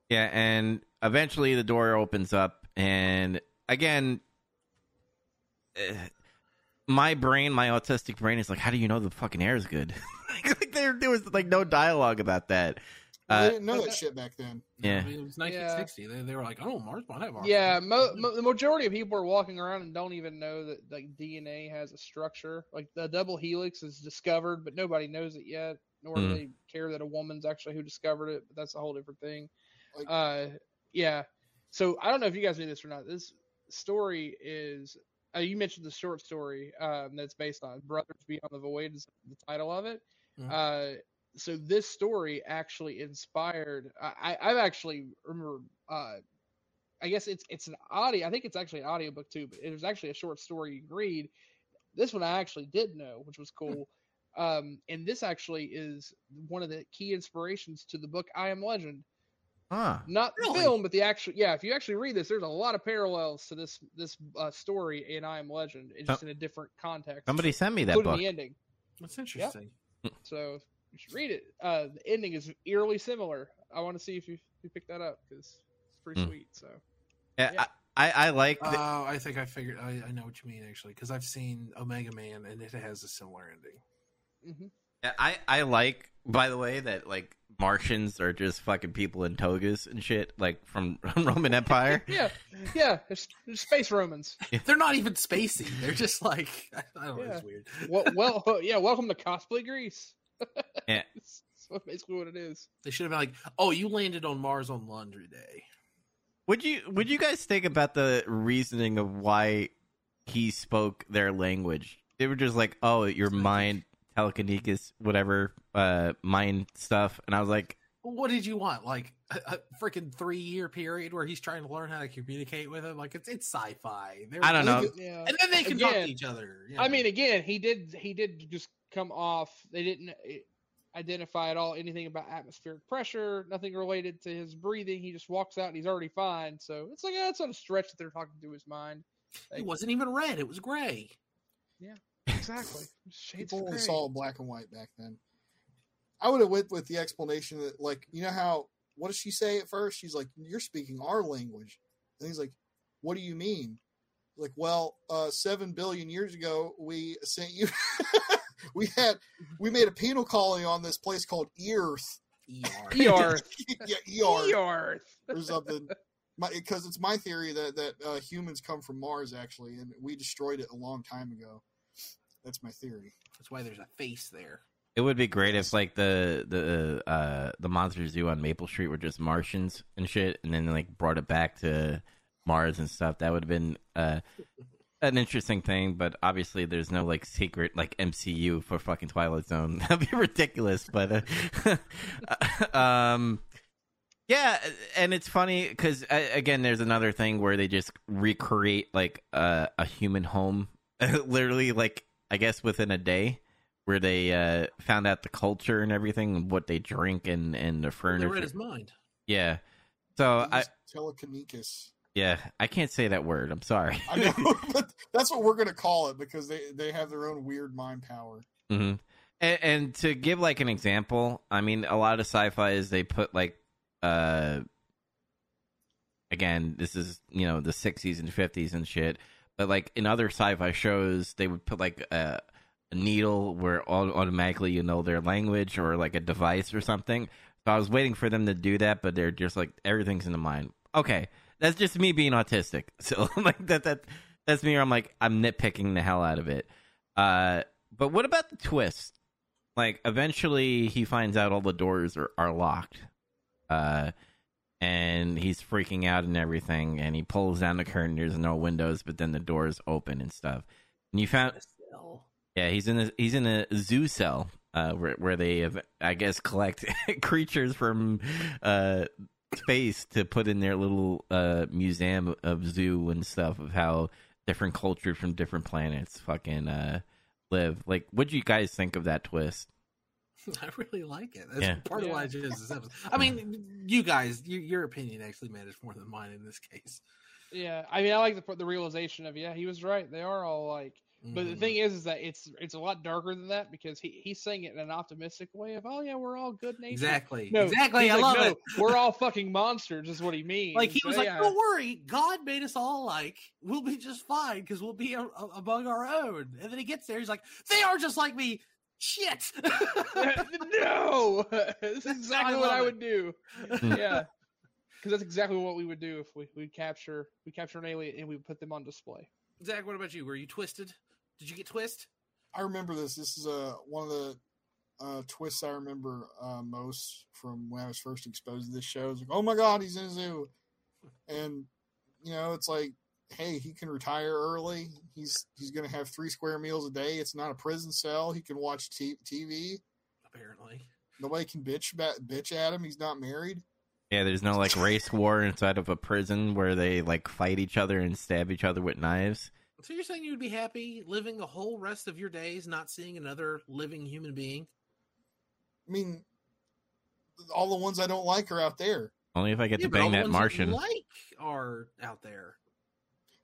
S1: Yeah, and eventually the door opens up, and again, eh, my brain, my autistic brain, is like, "How do you know the fucking air is good?" like there, there was like no dialogue about that.
S3: They
S1: Uh,
S3: didn't know that
S6: that-
S3: shit back then.
S1: Yeah.
S2: I mean, it was 1960. They, they were like, oh, Mars might have oxygen.
S6: Yeah, mo- mo- the majority of people are walking around and don't even know that like DNA has a structure. Like the double helix is discovered, but nobody knows it yet. Nor do
S1: Mm.
S6: they care that a woman's actually who discovered it. But that's a whole different thing.
S3: Like-
S6: Uh, yeah. So I don't know if you guys knew this or not. This story is. Uh, you mentioned the short story um, that's based on Brothers Beyond the Void is the title of it,
S2: Mhm.
S6: Uh, so this story actually inspired. I, I I've actually remember. Uh, I guess it's it's an audio. I think it's actually an audiobook too, but it was actually a short story you can read. This one I actually did know, which was cool. Um, and this actually is one of the key inspirations to the book I Am Legend.
S1: Huh.
S6: Not the
S2: Really?
S6: film, but the actual. Yeah, if you actually read this, there's a lot of parallels to this this uh, story in I Am Legend. It's just in a different context.
S1: Somebody sent me that book.
S6: the ending.
S2: That's interesting.
S6: So you should read it. Uh, the ending is eerily similar. I want to see if you, if you pick that up because it's pretty
S1: Hmm.
S6: sweet. So
S1: Yeah,
S6: Yeah.
S1: I, I, I like.
S2: Oh,
S1: the-
S2: I think I figured. I, I know what you mean actually, because I've seen Omega Man and it has a similar ending.
S6: mhm.
S1: I I like. By the way, that like Martians are just fucking people in togas and shit, like from Roman Empire.
S6: yeah, yeah, it's, it's space Romans.
S2: They're not even spacey. They're just like I don't know.
S6: Yeah.
S2: It's weird.
S6: well, well, yeah. Welcome to cosplay Greece.
S1: Yeah.
S6: That's basically what it is.
S2: They should have been like, "Oh, you landed on Mars on Laundry Day."
S1: Would you Would you guys think about the reasoning of why he spoke their language? They were just like, "Oh, your mind telekinesis, whatever, uh, mind stuff," and I was like,
S2: What did you want? Like a, a freaking three year period where he's trying to learn how to communicate with him? Like it's it's sci fi.
S1: I don't know.
S6: Yeah.
S2: And then they can talk to each other. you
S6: I mean, again, he did he did just come off. They didn't eh, identify at all anything about atmospheric pressure. Nothing related to his breathing. He just walks out and he's already fine. So it's like that's not a stretch that they're talking to his mind.
S2: it wasn't even red; it was gray.
S6: Yeah, exactly. Shades
S3: People only saw black and white back then. I would have went with the explanation that, like, you know how what does she say at first? She's like, "You're speaking our language," and he's like, "What do you mean?" Like, well, uh, seven billion years ago, we sent you. we had we made a penal colony on this place called Earth.
S2: ER.
S6: Earth.
S3: yeah, Earth
S6: Earth.
S3: or something. Because it's my theory that that uh, humans come from Mars actually, and we destroyed it a long time ago. That's my theory.
S2: That's why there's a face there.
S1: It would be great if like the the uh the monster zoo on Maple Street were just Martians and shit, and then like brought it back to Mars and stuff. That would have been uh an interesting thing, but obviously there's no like secret like MCU for fucking Twilight Zone. That'd be ridiculous, but uh, um yeah, and it's funny because again, there's another thing where they just recreate like uh, a human home, literally like I guess within a day, where they uh, found out the culture and everything, what they drink and and the
S2: They
S1: furniture.
S2: read his mind.
S1: Yeah, so
S3: He
S1: I
S3: was telekinesis.
S1: yeah I can't say that word. I'm sorry.
S3: I know, but that's what we're gonna call it because they they have their own weird mind power.
S1: hmm And, and to give like an example, I mean, a lot of sci-fi is they put like, uh, again, this is you know the '60s and '50s and shit. But like in other sci-fi shows, they would put like a, a needle where au- automatically you know their language or like a device or something. So I was waiting for them to do that, but they're just like everything's in the mind. Okay, that's just me being autistic. So like that that that's me. I'm like I'm nitpicking the hell out of it. Uh, but what about the twist? Like eventually he finds out all the doors are, are locked. Uh and he's freaking out and everything and he pulls down the curtain there's no windows but then the doors open and stuff. And you found yeah, he's in a he's in a zoo cell uh where where they have, I guess collect creatures from uh space to put in their little uh museum of zoo and stuff of how different cultures from different planets fucking uh live. Like what do you guys think of that twist?
S2: I really like it. That's
S1: Yeah.
S2: part of why I chose this episode. I mean, you guys, your, your opinion actually matters more than mine in this case.
S6: Yeah, I mean, I like the the realization of yeah, he was right. They are all like. But the
S2: Mhm.
S6: thing is, is that it's it's a lot darker than that because he he's saying it in an optimistic way of oh yeah, we're all good natured.
S2: exactly,
S6: No,
S2: exactly. I
S6: like,
S2: love
S6: no,
S2: it.
S6: We're all fucking monsters, is what he means.
S2: Like he
S6: So,
S2: was like,
S6: yeah.
S2: "Don't worry, God made us all like We'll be just fine because we'll be a, a- among our own." And then he gets there, he's like, "They are just like me." Shit.
S6: no, this is exactly what
S2: love
S6: I
S2: it.
S6: would do. yeah, because that's exactly what we would do if we we capture we capture an alien and we put them on display.
S2: Zach, what about you? Were you twisted? Did you get twist?
S3: I remember this. This is uh, one of the uh, twists I remember uh, most from when I was first exposed to this show. It's like, oh my god, he's in a zoo, and you know, it's like, hey, he can retire early. He's he's going to have three square meals a day. It's not a prison cell. He can watch t- TV.
S2: apparently.
S3: Nobody can bitch about, bitch at him. He's not married.
S1: Yeah, there's no like race war inside of a prison where they like fight each other and stab each other with knives.
S2: So you're saying you would be happy living the whole rest of your days not seeing another living human being?
S3: I mean, all the ones I don't like are out there.
S1: Only if I get
S2: Yeah,
S1: to
S2: but all
S1: bang
S2: the
S1: that
S2: ones you
S1: Martian.
S2: like are out there.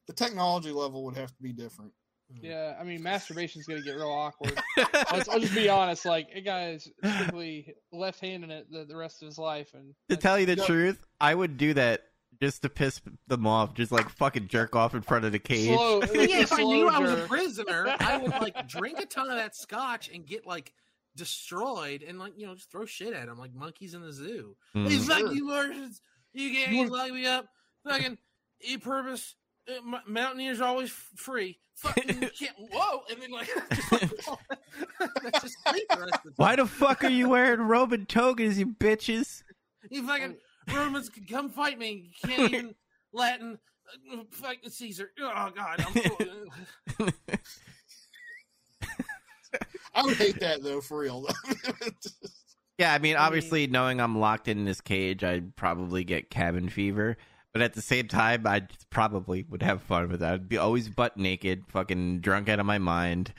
S3: The technology level would have to be different. Hmm.
S6: Yeah, I mean, masturbation's gonna get real awkward. I'll, I'll just be honest. Like, a guy's strictly left-handed it the, the rest of his life, and
S1: To tell you the
S3: No.
S1: truth, I would do that just to piss them off. Just like fucking jerk off in front of the cage.
S6: slow.
S2: yeah, if I knew I was a prisoner, I would like drink a ton of that scotch and get like destroyed and like you know just throw shit at them like monkeys in the zoo.
S1: Mm.
S2: Hey, fuck
S3: Sure.
S2: you Martians! You can't
S6: You
S2: you lock me up. Fucking eat purpose. uh, Mountaineers are always free. Fucking can't. Whoa! And then like just like, that's just sleep the rest of the time.
S1: Why the fuck are you wearing Roman togas, you bitches?
S2: You fucking Romans can come fight me. You can't even Latin. uh, Fucking Caesar. Oh God. I'm,
S3: I would hate that though, for real.
S1: Yeah, I mean, obviously, knowing I'm locked in this cage, I'd probably get cabin fever. But at the same time, I probably would have fun with that. I'd be always butt naked, fucking drunk out of my mind,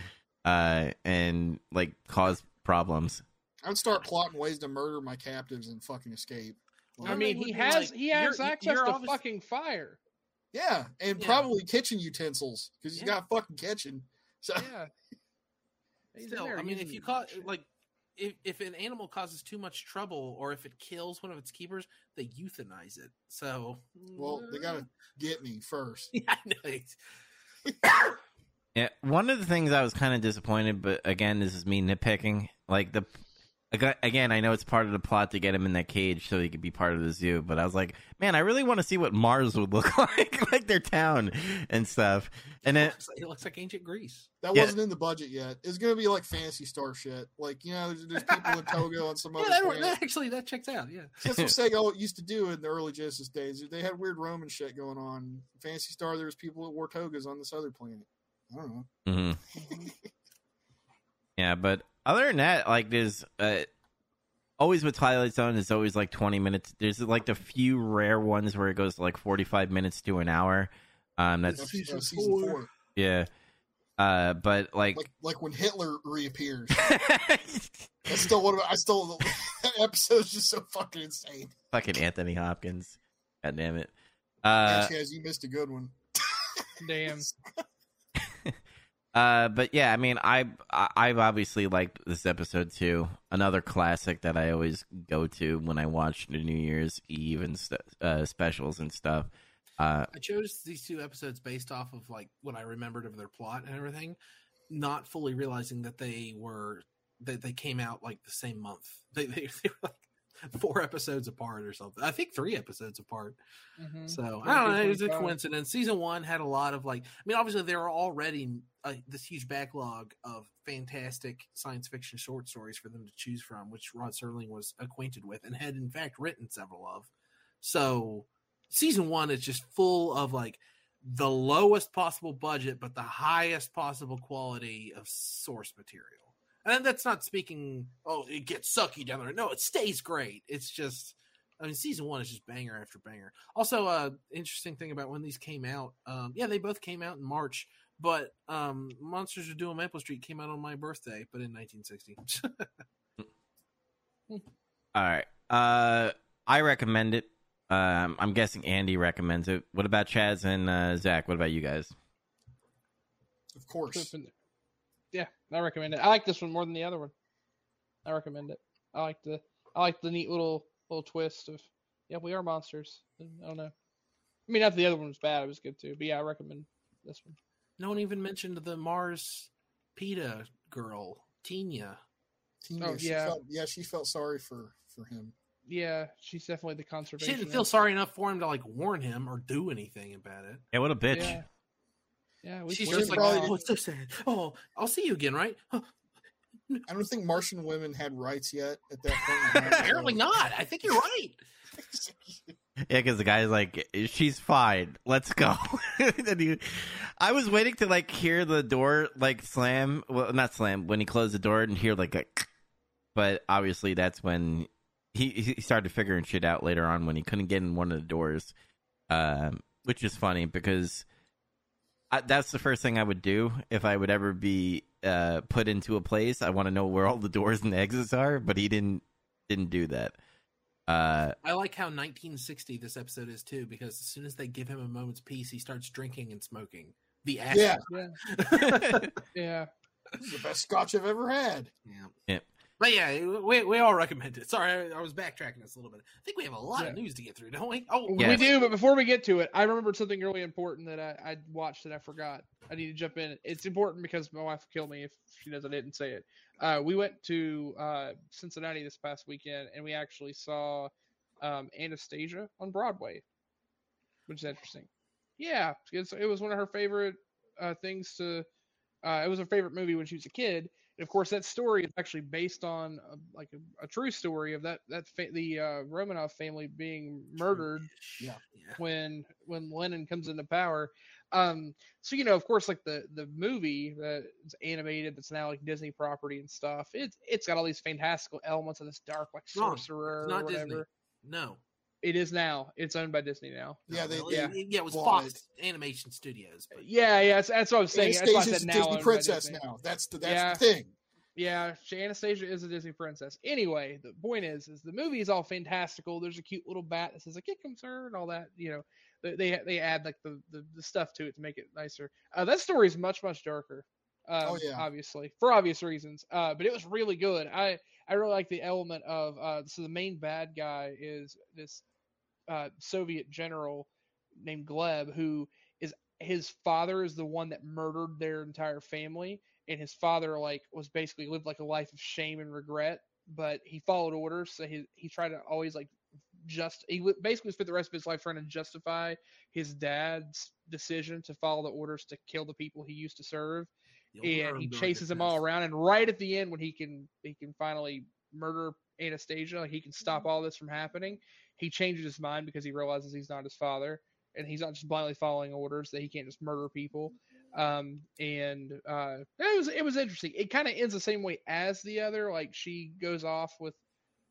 S1: uh, and like cause problems.
S3: I'd start plotting ways to murder my captives and fucking escape.
S6: I mean, he has
S2: like,
S6: he has
S2: you're-
S6: access
S2: you're
S6: to
S2: obvious-
S6: fucking fire.
S3: Yeah, and
S2: Yeah.
S3: probably kitchen utensils because he's
S2: Yeah.
S3: got fucking kitchen. So
S6: Yeah.
S2: Still, I mean, if you call
S6: shit.
S2: like if if an animal causes too much trouble or if it kills one of its keepers, they euthanize it. So
S3: well, they gotta mm. get me first.
S2: Yeah, I know.
S1: Yeah, one of the things I was kind of disappointed, but again, this is me nitpicking. Like the aga- again, I know it's part of the plot to get him in that cage so he could be part of the zoo. But I was like, man, I really want to see what Mars would look like, like their town and stuff. And
S2: it,
S1: then
S2: looks like, it looks like ancient Greece.
S3: That
S1: Yeah.
S3: wasn't in the budget yet. It's gonna be like Phantasy Star shit. Like you know, there's, there's people in Togo and some
S2: Yeah,
S3: other.
S2: that, that actually that checks out. Yeah,
S3: That's what Sega used to do in the early Genesis days. They had weird Roman shit going on. Phantasy Star, there was people that wore togas on this other planet. I don't know.
S1: Mhm. yeah, but other than that, like there's uh, always with Twilight Zone is always like 20 minutes. There's like the few rare ones where it goes like 45 minutes to an hour. Um, that's
S3: That's
S2: season
S3: season
S2: four.
S3: four.
S1: yeah. Uh, but like,
S3: Like like when Hitler reappears. That's still one of I still that episode's just so fucking insane.
S1: fucking Anthony Hopkins. God damn it. Uh,
S3: yes, yes, you missed a good one.
S6: damn.
S1: uh, but yeah, I mean, I, I've obviously liked this episode too. Another classic that I always go to when I watch the New Year's Eve and st- uh, specials and stuff. Uh,
S2: I chose these two episodes based off of like what I remembered of their plot and everything, not fully realizing that they were that they came out like the same month. They they, they were like four episodes apart or something. I think three episodes apart.
S6: Mhm.
S2: So I don't know. It was a coincidence. Season one had a lot of like. I mean, obviously there were already uh, this huge backlog of fantastic science fiction short stories for them to choose from, which Rod Serling was acquainted with and had in fact written several of. So season one is just full of like the lowest possible budget but the highest possible quality of source material. And that's not speaking. Oh, it gets sucky down there. No, it stays great. It's just. I mean, season one is just banger after banger. Also, uh, interesting thing about when these came out. Um, yeah, they both came out in March, but um, Monsters Are Due on Maple Street came out on my birthday, but in 1960.
S1: all right. Uh, I recommend it. Um, I'm guessing Andy recommends it. What about Chaz and uh, Zach? What about you guys?
S3: Of course.
S6: Could've been- Yeah, I recommend it. I like this one more than the other one. I recommend it. I like the I like the neat little little twist of yeah, we are monsters. I don't know. I mean, not the other one was bad; it was good too. But yeah, I recommend this one.
S2: no one even mentioned the Mars PETA girl, Tina.
S3: Tina,
S6: Oh,
S3: she
S6: yeah.
S3: felt, yeah, she felt sorry for for him.
S6: Yeah, she's definitely the conservation.
S2: She didn't feel sorry enough for him to like warn him or do anything about it.
S1: Yeah, what a bitch.
S6: Yeah, yeah. We
S2: She's just like,
S3: probably
S2: oh, it's so sad. Oh, I'll see you again, right? Huh,
S3: I don't think Martian women had rights yet at that point. in
S2: Apparently not. I think you're right.
S1: Yeah, because the guy's like, she's fine. Let's go. And he- I was waiting to like hear the door like slam. Well, not slam when he closed the door and hear like a, but obviously that's when he he started figuring shit out later on when he couldn't get in one of the doors, um, which is funny because I, that's the first thing I would do if I would ever be uh, put into a place. I want to know where all the doors and exits are, but he didn't didn't do that. Uh,
S2: I like how 1960 this episode is too, because as soon as they give him a moment's peace, he starts drinking and smoking. The ass.
S3: Yeah.
S6: Yeah. yeah.
S3: This is the best scotch I've ever had.
S2: Yeah.
S1: Yeah.
S2: But yeah, we, we all recommend it. Sorry, I, I was backtracking this a little bit. I think we have a lot of news to get through, don't we? Oh,
S1: Yeah.
S6: We do, but before we get to it, I remembered something really important that I, I watched that I forgot. I need to jump in. It's important because my wife will kill me if she knows I didn't say it. Uh, we went to uh, Cincinnati this past weekend, and we actually saw um, Anastasia on Broadway, which is interesting. Yeah, it's, it was one of her favorite uh, things to. Uh, it was her favorite movie when she was a kid, and of course, that story is actually based on uh like a, a true story of that that fa- the uh, Romanov family being murdered
S2: yeah.
S6: when when Lenin comes into power. Um, so you know, of course, like the the movie that's animated, that's now like Disney property and stuff. It's it's got all these fantastical elements of this dark like
S2: Wrong.
S6: sorcerer
S2: It's not
S6: or whatever.
S2: Disney. No.
S6: It is now. It's owned by Disney now.
S3: Yeah, they,
S2: Really?
S6: yeah.
S2: yeah, it was
S3: Bought
S2: Fox Animation Studios. But
S6: Yeah, yeah, that's, that's what I was saying. That's why I
S3: Anastasia's
S6: said
S3: a
S6: now
S3: Disney princess
S6: Disney.
S3: now. That's the that's
S6: Yeah.
S3: the thing.
S6: Yeah, Anastasia is a Disney princess. Anyway, the point is, is the movie is all fantastical. There's a cute little bat that says like "It comes her" and all that. You know, they they, they add like the, the, the stuff to it to make it nicer. Uh, that story is much much darker. Um,
S3: Oh, yeah.
S6: obviously for obvious reasons. Uh, but it was really good. I I really like the element of uh, so the main bad guy is this uh, Soviet general named Gleb who is his father is the one that murdered their entire family and his father like was basically lived like a life of shame and regret but he followed orders so he he tried to always like just he basically spent the rest of his life trying to justify his dad's decision to follow the orders to kill the people he used to serve and he chases them all around and right at the end when he can he can finally murder anastasia like he can stop all this from happening he changes his mind because he realizes he's not his father and he's not just blindly following orders that he can't just murder people. Um and uh it was it was interesting. It kind of ends the same way as the other like she goes off with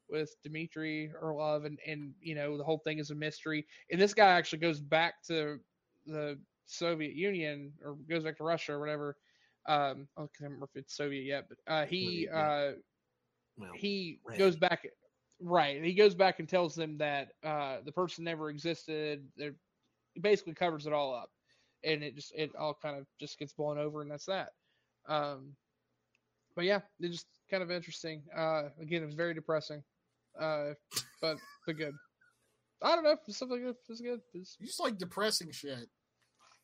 S6: with Dmitry Orlov and and you know the whole thing is a mystery. And this guy actually goes back to the Soviet Union or goes back to Russia or whatever um I can't remember if it's Soviet yet but uh he uh
S2: Well,
S6: he
S2: Red.
S6: goes back right he goes back and tells them that uh the person never existed They're, he basically covers it all up and it just it all kind of just gets blown over and that's that. Um but yeah it's just kind of interesting. Uh again it was very depressing uh but but good. I don't know something good it's good it's,
S3: You just like depressing shit.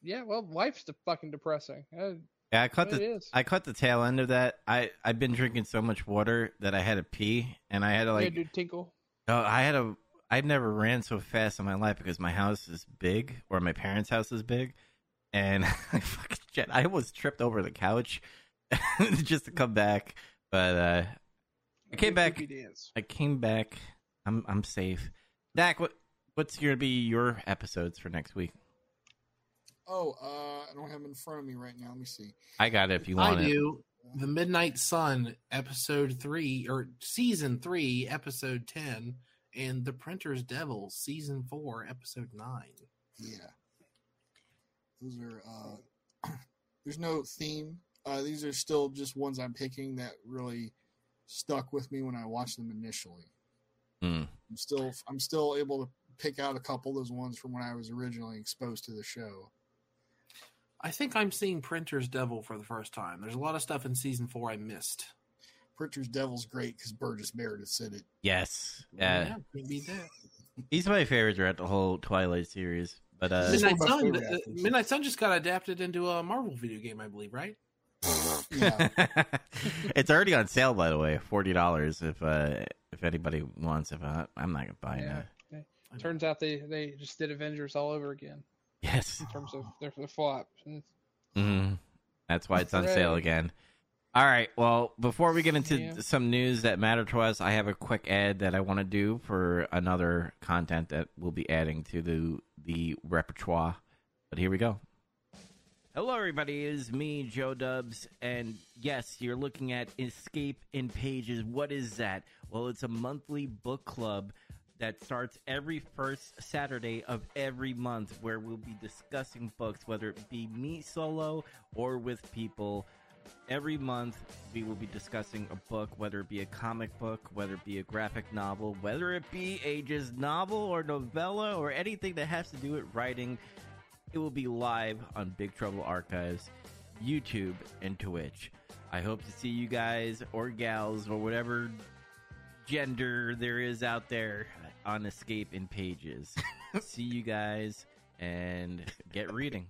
S6: yeah well life's de- fucking depressing. Uh,
S1: yeah, I caught the I caught the tail end of that. I I've been drinking so much water that I had to pee, and I had to like
S6: dude tinkle
S1: Oh, I had a. I never ran so fast in my life because my house is big, or my parents' house is big, and I fucking jet. I almost tripped over the couch just to come back, but uh, I came back. I came back. I'm I'm safe. Dak, what what's gonna be your episodes for next week?
S3: Oh, uh, I don't have them in front of me right now. Let me see.
S1: I got it if you
S2: I
S1: want it.
S2: do. The Midnight Sun, episode three or season three, episode ten, and The Printer's Devil, season four, episode nine.
S3: Yeah, those are. Uh, there's no theme. Uh, these are still just ones I'm picking that really stuck with me when I watched them initially.
S1: Hmm.
S3: I'm still I'm still able to pick out a couple of those ones from when I was originally exposed to the show.
S2: I think I'm seeing Printer's Devil for the first time. There's a lot of stuff in season four I missed.
S3: Printer's Devil's great because Burgess Meredith said it.
S1: Yes, yeah,
S2: can't beat that.
S1: he's my favorite throughout the whole Twilight series. But uh,
S2: Midnight
S3: one of my
S2: Sun,
S3: favorite
S2: uh,
S3: actors.
S2: Midnight Sun just got adapted into a Marvel video game, I believe, right?
S3: Yeah,
S1: it's already on sale, by the way, forty dollars. If uh, if anybody wants, if uh, I'm not gonna buy
S6: Yeah.
S1: it.
S6: Turns out they they just did Avengers all over again
S1: Yes,
S6: in terms of their, their flop. And
S1: hmm that's why it's on sale again. All right. Well, before we get into
S6: Yeah.
S1: some news that matter to us, I have a quick ad that I want to do for another content that we'll be adding to the the repertoire. But here we go. Hello, everybody. It is me, Joe Dubs, and yes, you're looking at Escape in Pages. What is that? Well, it's a monthly book club that starts every first Saturday of every month, where we'll be discussing books, whether it be me solo or with people. Every month, we will be discussing a book, whether it be a comic book, whether it be a graphic novel, whether it be a just novel or novella or anything that has to do with writing. It will be live on Big Trouble Archives, YouTube, and Twitch. I hope to see you guys or gals or whatever gender there is out there on Escape in Pages. see you guys and get reading.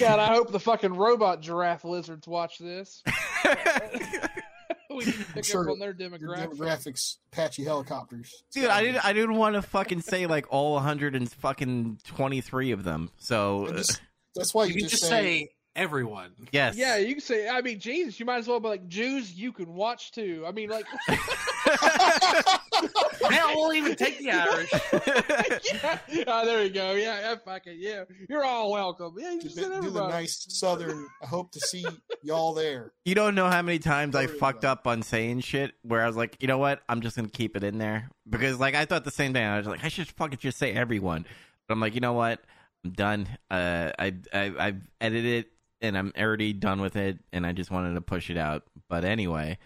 S6: God, I hope the fucking robot giraffe lizards watch this. we can pick
S3: sure
S6: up on their
S3: Your
S6: demographic.
S3: demographics, Apache helicopters.
S1: Dude, I didn't. I didn't want to fucking say like all 100 and fucking 23 of them. So uh,
S3: just- that's why
S2: You
S3: you,
S2: can just say everyone.
S1: yes,
S6: Yeah, you can say. I mean, Jesus, you might as well be like Jews. You can watch too. I mean, like,
S2: Hell, we'll even take the Irish.
S6: yeah. Oh, there you go. Yeah, yeah, fuck it. Yeah, you're all welcome. Yeah, you
S3: do
S6: just
S3: the, do the nice southern. I hope to see y'all there.
S1: You don't know how many times I fucked
S3: about
S1: up on saying shit where I was like, you know what? I'm just gonna keep it in there because like I thought the same thing. I was like, I should fucking just say everyone. But I'm like, you know what? I'm done. Uh, I I I've edited it and I'm already done with it, and I just wanted to push it out. But anyway,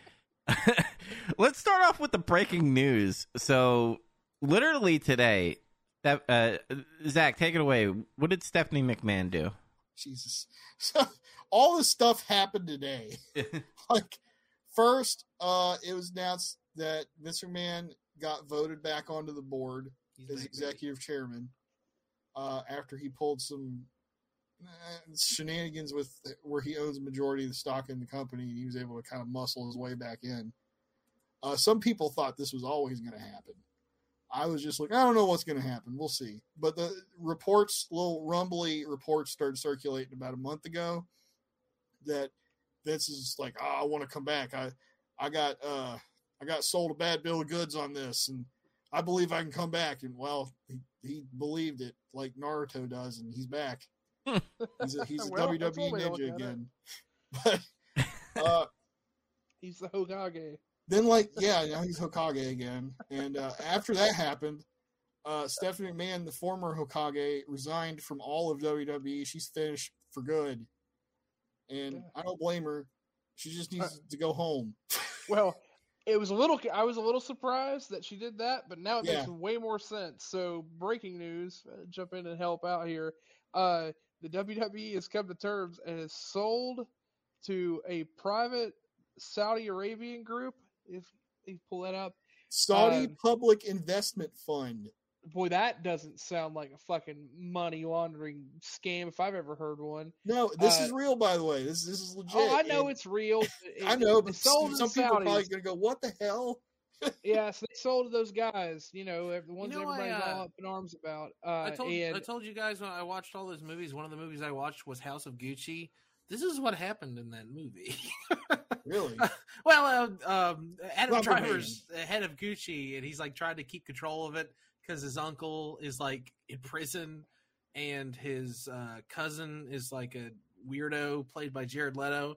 S1: let's start off with the breaking news. So literally today, that uh, Zach, take it away. What did Stephanie McMahon do?
S3: Jesus. So all this stuff happened today. like first, uh, it was announced that Vince McMahon got voted back onto the board as executive chairman uh, after he pulled some shenanigans with where he owns a majority of the stock in the company and he was able to kind of muscle his way back in. Uh, some people thought this was always going to happen. I was just like, I don't know what's going to happen. We'll see. But the reports, little rumbly reports, started circulating about a month ago that Vince is like, oh, I want to come back. I, I got, uh, I got sold a bad bill of goods on this, and I believe I can come back. And well, he, he believed it like Naruto does, and he's back. He's a, he's a
S6: Well,
S3: WWE
S6: one way to look
S3: ninja again. But uh,
S6: He's the Hokage.
S3: then like yeah now he's hokage again and uh, after that happened uh, stephanie mcmahon the former hokage resigned from all of wwe she's finished for good and i don't blame her she just needs to go home
S6: Well, it was a little. I was a little surprised that she did that, but now it
S3: Yeah.
S6: makes way more sense. So, breaking news: uh, jump in and help out here. Uh, the WWE has come to terms and has sold to a private Saudi Arabian group. If you pull that up,
S3: saudi
S6: Um,
S3: public investment fund
S6: boy, that doesn't sound like a fucking money laundering scam if I've ever heard one.
S3: no this
S6: Uh,
S3: is real by the way this, this is legit
S6: Oh, I know
S3: and
S6: it's real.
S3: i know but
S6: sold to
S3: some people are probably gonna go what the hell
S6: Yeah, so they sold those guys. You know, the ones
S2: know, I,
S6: everybody's all
S2: uh,
S6: up in arms about. Uh,
S2: I told
S6: and
S2: I told you guys when I watched all those movies. One of the movies I watched was House of Gucci. This is what happened in that movie.
S3: really
S2: well, uh, um, Adam
S3: Rubber
S2: Driver's the head of Gucci, and he's like trying to keep control of it because his uncle is like in prison, and his uh, cousin is like a weirdo played by Jared Leto.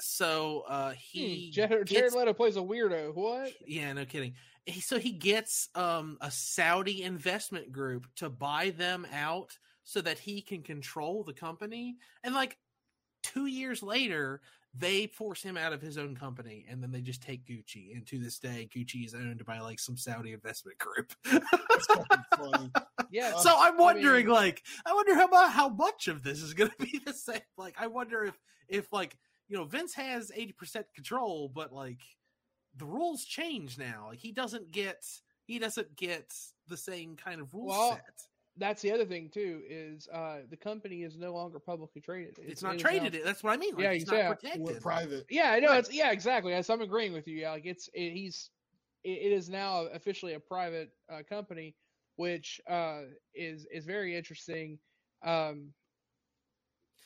S2: So uh, he
S6: Hmm, Jared, Jared Leto plays a weirdo. What?
S2: yeah, no kidding. He- So he gets um, a Saudi investment group to buy them out so that he can control the company. And like two years later, they force him out of his own company, and then they just take Gucci. And to this day, Gucci is owned by like some Saudi investment group.
S3: it's fucking
S6: Yeah.
S3: Uh,
S2: so I'm wondering,
S6: mean-
S2: like, I wonder how about how much of this is going to be the same. Like, I wonder if if like you know Vince has eighty percent control, but like the rules change now. Like he doesn't get he doesn't get the same kind of rule
S6: Well,
S2: set.
S6: That's the other thing too. Is uh, the company is no longer publicly traded.
S2: It's, not
S6: it is
S2: traded.
S6: now-
S2: That's what I mean. Like,
S6: Yeah,
S2: it's
S6: yeah.
S2: not protected.
S3: we're private
S6: Yeah, I know.
S2: Right.
S6: It's yeah, exactly. Yes, I'm agreeing with you. Yeah, like it's it, he's it, it is now officially a private uh, company, which uh, is is very interesting. Um,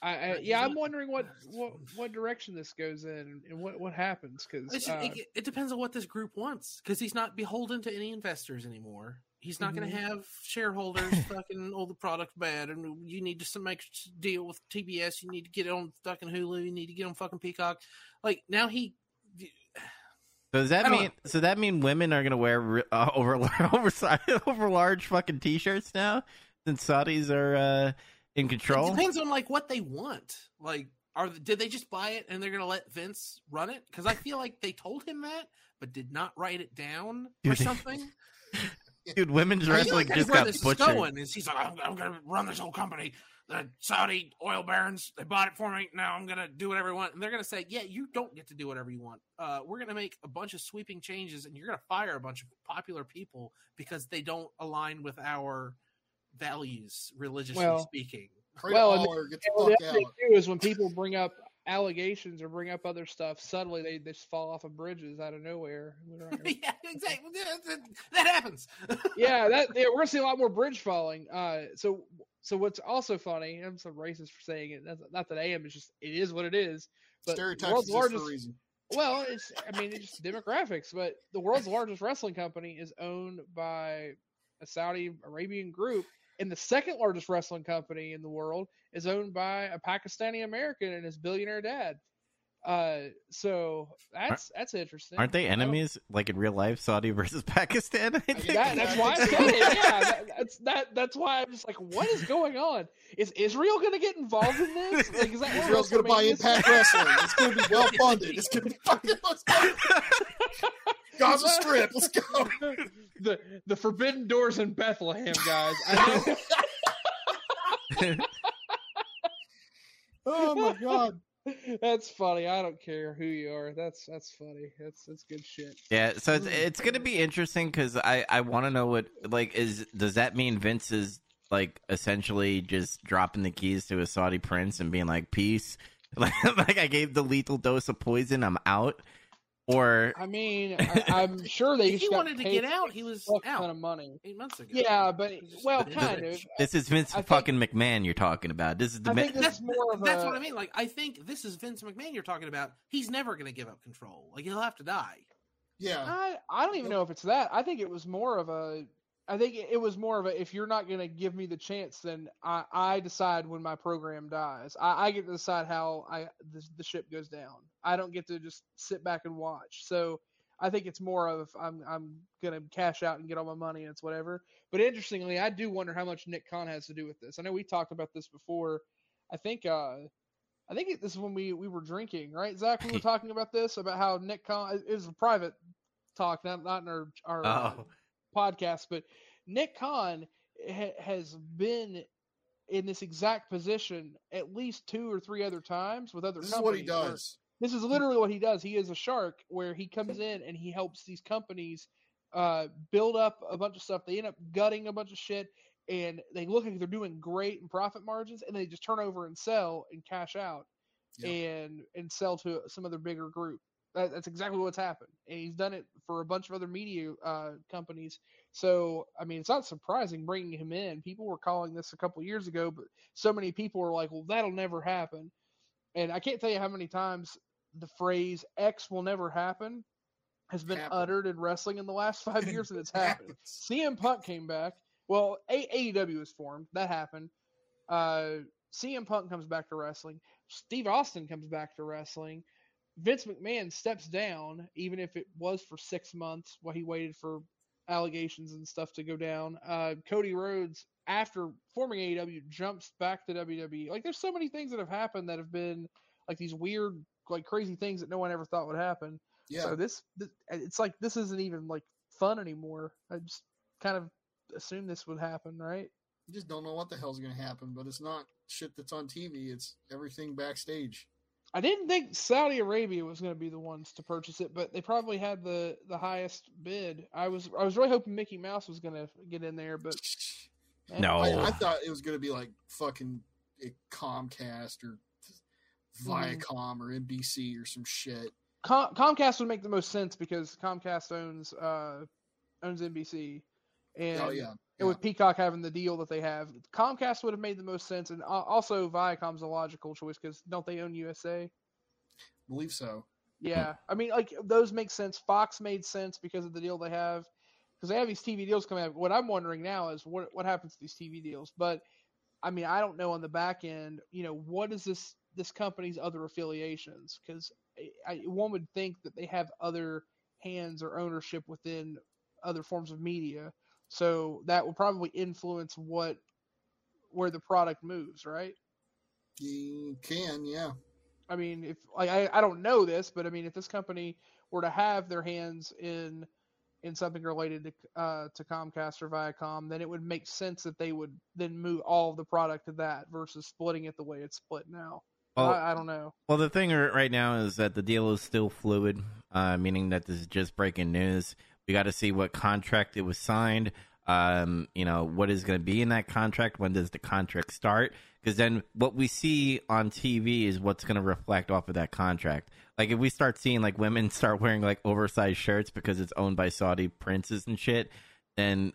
S6: I, I yeah, I'm
S2: not-
S6: wondering what what what direction this goes in and what what happens because
S2: It's just- it, it depends on what this group wants because he's not beholden to any investors anymore. He's not going
S6: Mhm.
S2: to have shareholders fucking all the product bad, and you need to make s- deal with TBS. You need to get on fucking Hulu. You need to get on fucking Peacock. Like now he,
S1: So does that
S2: I don't
S1: mean? So that mean women are gonna wear uh, over oversized, over large fucking t-shirts now, since Saudis are uh, in control.
S2: it depends on like what they want. Like, are did they just buy it and they're to let Vince run it? Because I feel like they told him that, but did not write it down or something.
S1: Dude, women's wrestling
S2: like
S1: just got
S2: this is
S1: butchered.
S2: going. Is he's like, I'm, I'm to run this whole company. The Saudi oil barons, they bought it for me. Now I'm to do whatever I want. And they're to say, yeah, you don't get to do whatever you want. Uh, we're to make a bunch of sweeping changes, and you're to fire a bunch of popular people because they don't align with our values, religiously
S6: Well,
S2: speaking.
S3: Pray
S6: Well,
S3: to
S6: and
S3: Allah or get
S6: And
S3: the
S6: the
S3: fuck
S6: other thing
S3: out.
S6: too is when people bring up allegations or bring up other stuff, suddenly they, they just fall off of bridges out of nowhere.
S2: yeah, exactly. That, that- that happens.
S6: yeah, that yeah, we're gonna see a lot more bridge falling. Uh, so so what's also funny? I'm so racist for saying it. That's, not that I am. It's just it is what it is. But
S3: Stereotypes
S6: world's
S3: exist for a reason.
S6: Well, it's I mean it's just demographics. But the world's largest wrestling company is owned by a Saudi Arabian group, and the second largest wrestling company in the world is owned by a Pakistani American and his billionaire dad. Uh, so that's that's interesting.
S1: Aren't they
S6: I don't-
S1: enemies, like in real life, Saudi versus Pakistan? I think.
S6: That, that's why I said it. Yeah, that, that's that. That's why I'm just like, what is going on? Is Israel going to get involved in this? Like, is that
S3: Israel's going to buy
S6: WrestleMania-
S3: Impact Wrestling. It's going to be well funded. It's going to be fucking. Let's go. Gaza Strip. Let's go.
S6: the the forbidden doors in Bethlehem, guys. I know
S3: Oh my god.
S6: that's funny. I don't care who you are. That's that's funny. That's that's good shit.
S1: Yeah, so it's, mm. it's gonna be interesting because I I want to know what like is does that mean Vince is like essentially just dropping the keys to a Saudi prince and being like peace, like like I gave the lethal dose of poison, I'm out, or
S6: I mean, I, I'm sure they
S2: If he
S6: got
S2: wanted to get out, he was
S6: a ton
S2: out
S6: of money.
S2: eight months ago.
S6: Yeah, but well, kind
S2: it's-
S6: of.
S1: this is Vince
S6: I think-
S1: fucking McMahon you're talking about. This is the
S6: I
S1: ma-
S6: think this is more of
S2: That's
S6: a,
S2: what I mean. Like, I think this is Vince McMahon you're talking about. He's never going to give up control. Like, he'll have to die.
S3: Yeah.
S6: I I don't even know if it's that. I think it was more of a. I think it was more of a. If you're not going to give me the chance, then I I decide when my program dies. I, I get to decide how I the, the ship goes down. I don't get to just sit back and watch. So I think it's more of I'm I'm gonna cash out and get all my money and it's whatever. But interestingly, I do wonder how much Nick Khan has to do with this. I know we talked about this before. I think uh I think it, this is when we we were drinking, right, Zach? We were talking about this about how Nick Khan. It was a private talk, not not in our our uh,
S1: Oh.
S6: Podcast, but Nick Khan ha- has been in this exact position at least two or three other times with other
S3: This is what he does.
S6: this is literally what he does. He is a shark where he comes in and he helps these companies uh, build up a bunch of stuff. They end up gutting a bunch of shit and they look like they're doing great in profit margins and they just turn over and sell and cash out
S3: Yeah.
S6: and and sell to some other bigger group. That, that's exactly what's happened. And he's done it for a bunch of other media uh, companies. So, I mean, it's not surprising bringing him in. People were calling this a couple years ago, but so many people were like, well, that'll never happen. And I can't tell you how many times the phrase X will never happen has been
S3: Happened.
S6: uttered in wrestling in the last five years, and it's happened. CM Punk came back. Well, A- AEW was formed. That happened. Uh, CM Punk comes back to wrestling. Steve Austin comes back to wrestling. Vince McMahon steps down, even if it was for six months while he waited for allegations and stuff to go down. Uh, Cody Rhodes, after forming AEW, jumps back to WWE. Like, there's so many things that have happened that have been like these weird, like crazy things that no one ever thought would happen.
S3: Yeah.
S6: So this, this, it's like this isn't even like fun anymore. I just kind of assume this would happen, right?
S3: You just don't know what the hell's going to happen, but it's not shit that's on TV. It's everything backstage.
S6: I didn't think Saudi Arabia was going to be the ones to purchase it, but they probably had the the highest bid. I was I was really hoping Mickey Mouse was going to get in there, but eh,
S1: No.
S3: I. I thought it was going to be like fucking Comcast or Viacom or NBC or some shit.
S6: Com- Comcast would make the most sense because Comcast owns uh owns NBC, Oh, and
S3: oh yeah,
S6: and with Peacock having the deal that they have, Comcast would have made the most sense, and also Viacom's a logical choice because don't they own USA?
S3: believe so.
S6: Yeah, I mean, like those make sense. Fox made sense because of the deal they have, because they have these TV deals coming out. What I'm wondering now is what what happens to these TV deals. But I mean, I don't know on the back end. You know, what is this this company's other affiliations? Because I, one would think that they have other hands or ownership within other forms of media, so that will probably influence what where the product moves, right?
S3: You can, yeah.
S6: I mean, if like I, I don't know this, but I mean, if this company were to have their hands in in something related to uh, to Comcast or Viacom, then it would make sense that they would then move all of the product to that versus splitting it the way it's split now.
S1: Well,
S6: I, I don't know.
S1: Well, the thing right now is that the deal is still fluid, uh, meaning that this is just breaking news. We got to see what contract it was signed. Um, you know, what is going to be in that contract? When does the contract start? Because then what we see on TV is what's going to reflect off of that contract. Like if we start seeing like women start wearing like oversized shirts because it's owned by Saudi princes and shit, then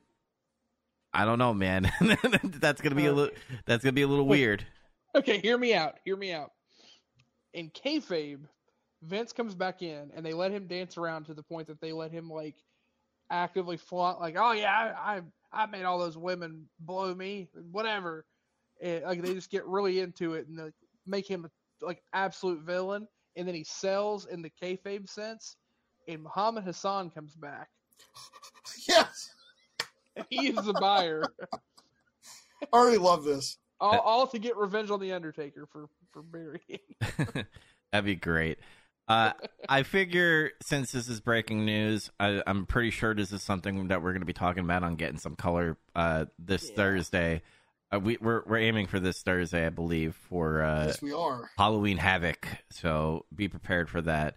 S1: I don't know, man. that's gonna be a little. That's gonna be a little weird.
S6: Okay, hear me out. Hear me out. In kayfabe, Vince comes back in and they let him dance around to the point that they let him like actively flaunt, like, "Oh yeah, I I, I made all those women blow me, whatever." And, like they just get really into it and like, make him like absolute villain, and then he sells in the kayfabe sense. And Muhammad Hassan comes back.
S3: Yes.
S6: And he is the buyer.
S3: I already love this.
S6: all, uh, all to get revenge on the Undertaker for for burying.
S1: That'd be great. Uh, I figure since this is breaking news, I, I'm pretty sure this is something that we're going to be talking about on getting some color uh, this
S6: Yeah.
S1: Thursday. Uh, we, we're we're aiming for this Thursday, I believe, for uh,
S3: yes, we are.
S1: Halloween Havoc. So be prepared for that.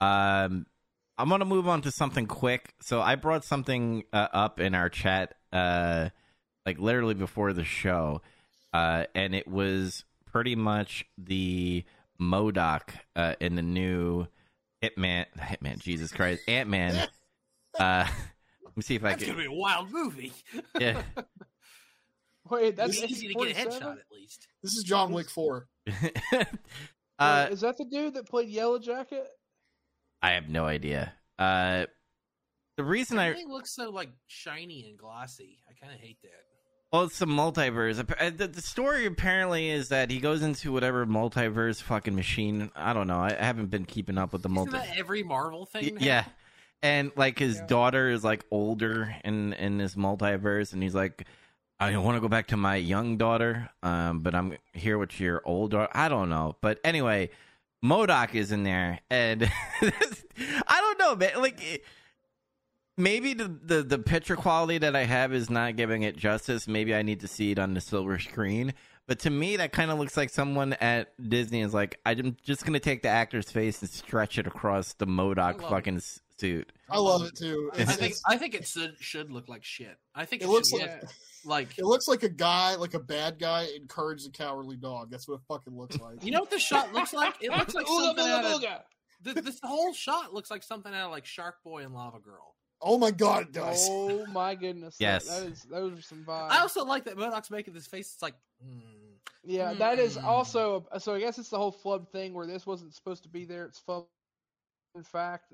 S1: Um, I'm gonna move on to something quick. So I brought something uh, up in our chat, uh, like literally before the show, uh, and it was pretty much the MODOK uh, in the new Hitman. Hitman, Jesus Christ, Ant Man. Uh, let me see if I
S2: That's
S1: can.
S2: gonna be a wild movie.
S1: Yeah.
S6: Wait, that's
S2: it's easy to get a headshot at least.
S3: This is John Wick 4.
S1: uh,
S6: Wait, is that the dude that played Yellow Jacket?
S1: I have no idea. Uh, the reason I
S2: Everything looks so like shiny and glossy. I kind of hate that.
S1: Well, it's the multiverse. Uh, The, the story apparently is that he goes into whatever multiverse fucking machine. I don't know. I, I haven't been keeping up with the
S2: multiverse.
S1: Isn't
S2: that every Marvel thing? now?
S1: yeah, and like his
S6: Yeah.
S1: daughter is like older in in this multiverse, and he's like, I want to go back to my young daughter, um, but I'm here with your old daughter. I don't know, but anyway, MODOK is in there, and I don't know, man. Like. It, maybe the, the the picture quality that I have is not giving it justice. Maybe I need to see it on the silver screen. But to me, that kind of looks like someone at Disney is like, I'm just gonna take the actor's face and stretch it across the
S2: MODOK
S1: fucking s- suit.
S3: I love it too.
S2: I think I think it should should look like shit. I think
S3: it
S2: it,
S3: looks like
S2: look like
S3: it looks like a guy, like a bad guy, encouraged a cowardly dog. That's what it fucking looks like.
S2: you know what the shot looks like? It looks like
S6: Ooga
S2: something
S6: booga
S2: out of
S6: booga.
S2: th- this whole shot looks like something out of like Shark Boy and Lava Girl.
S3: Oh my god, it does.
S6: Oh my goodness! that-
S1: Yes.
S6: that is those are some vibes.
S2: I also like that MODOK's making this face. It's like, mm,
S6: yeah, that is
S2: Mm.
S6: also so. I guess it's the whole flub thing where this wasn't supposed to be there. It's fun. In fact,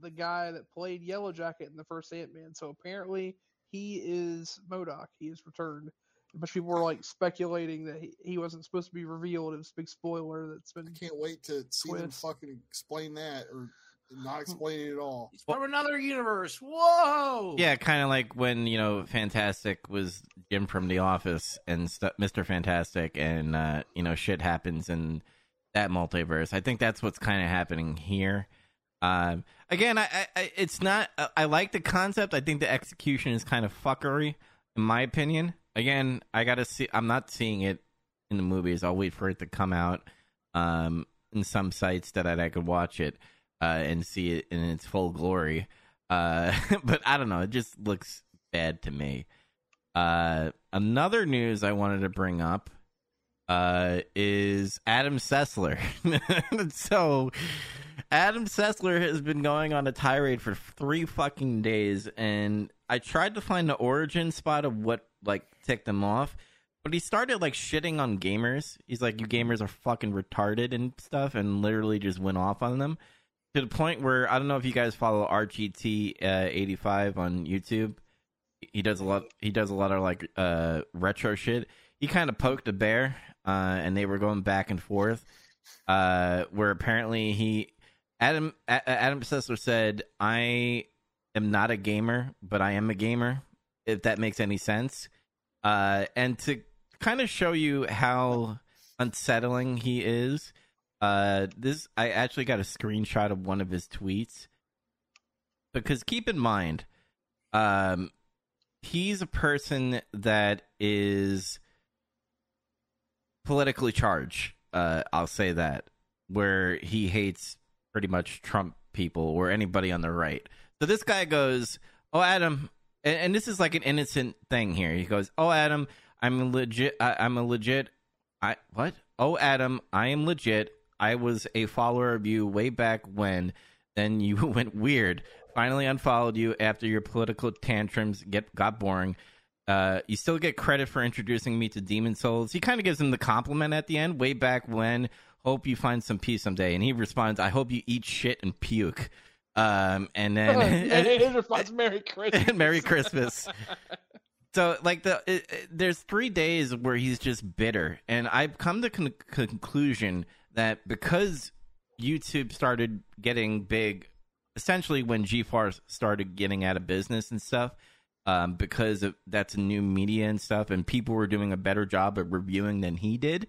S6: the guy that played Yellow Jacket in the first Ant Man. So apparently he is Modoc. He is returned. A bunch of people were like speculating that he, he wasn't supposed to be revealed. It was a big spoiler that's been
S3: I can't wait to see them fucking explain that or not explaining it at all.
S2: he's from another universe. Whoa!
S1: Yeah, kind of like when you know Fantastic was Jim from The Office and stu Mister Fantastic, and uh, you know shit happens in that multiverse. I think that's what's kind of happening here. Um, again, I, I, I it's not. I, I like the concept. I think the execution is kind of fuckery, in my opinion. Again, I gotta see. I'm not seeing it in the movies. I'll wait for it to come out um, in some sites that I, I could watch it uh, and see it in its full glory. Uh, but I don't know. It just looks bad to me. Uh, another news I wanted to bring up uh, is Adam Sessler. so, Adam Sessler has been going on a tirade for three fucking days, and I tried to find the origin spot of what like ticked him off. But he started like shitting on gamers. He's like, "You gamers are fucking retarded and stuff," and literally just went off on them. To the point where I don't know if you guys follow RGT uh, eighty five on YouTube. He does a lot. He does a lot of like uh, retro shit. He kind of poked a bear, uh, and they were going back and forth. Uh, where apparently he Adam A- Adam Sessler said, "I am not a gamer, but I am a gamer." If that makes any sense, uh, and to kind of show you how unsettling he is, uh, this I actually got a screenshot of one of his tweets because keep in mind, um, he's a person that is politically charged. Uh, I'll say that where he hates pretty much Trump people or anybody on the right. So this guy goes, "Oh, Adam," and, and this is like an innocent thing here. He goes, "Oh, Adam, I'm legit. I, I'm a legit. I what? Oh, Adam, I am legit. I was a follower of you way back when. Then you went weird. Finally unfollowed you after your political tantrums get got boring. Uh, you still get credit for introducing me to Demon's Souls. He kind of gives him the compliment at the end, way back when. Hope you find some peace someday. And he responds, "I hope you eat shit and puke." Um, and then
S6: and his response, Merry Christmas.
S1: Merry Christmas. So, like the it, it- there's three days where he's just bitter, and I've come to con- conclusion that because YouTube started getting big, essentially when G4 started getting out of business and stuff, um, because of, that's a new media and stuff, and people were doing a better job at reviewing than he did,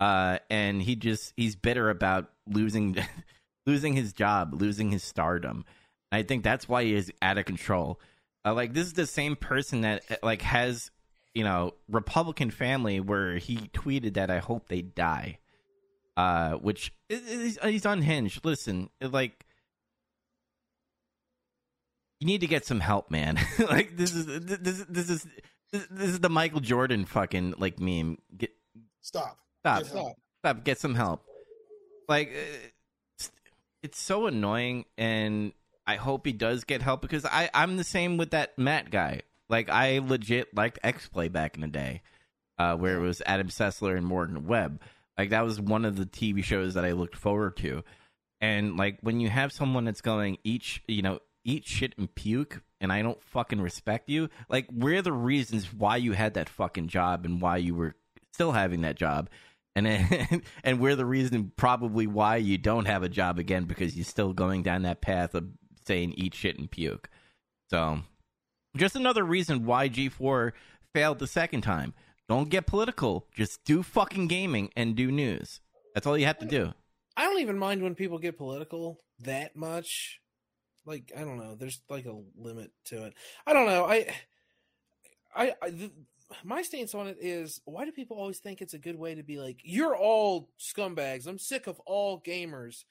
S1: uh, and he just he's bitter about losing losing his job, losing his stardom. I think that's why he is out of control. Uh, like this is the same person that uh, like has you know Republican family where he tweeted that I hope they die, uh, which is, is- he's unhinged. Listen, like you need to get some help, man. like this is this is this is this, is the Michael Jordan fucking like meme. Get
S3: Stop.
S1: stop,
S3: Get help.
S1: stop, get some help. Like uh, it's, it's so annoying, and I hope he does get help because I I'm the same with that Matt guy. Like I legit liked X Play back in the day, uh, where it was Adam Sessler and Morgan Webb. Like that was one of the TV shows that I looked forward to. And like when you have someone that's going each, you know, eat shit and puke, and I don't fucking respect you. Like we're the reasons why you had that fucking job and why you were still having that job. And then, and we're the reason probably why you don't have a job again because you're still going down that path of saying eat shit and puke. So, just another reason why G4 failed the second time. Don't get political. Just do fucking gaming and do news. That's all you have to do.
S2: I don't even mind when people get political that much. Like I don't know, there's like a limit to it. I don't know. I, I, I th- my stance on it is why do people always think it's a good way to be like you're all scumbags. I'm sick of all gamers.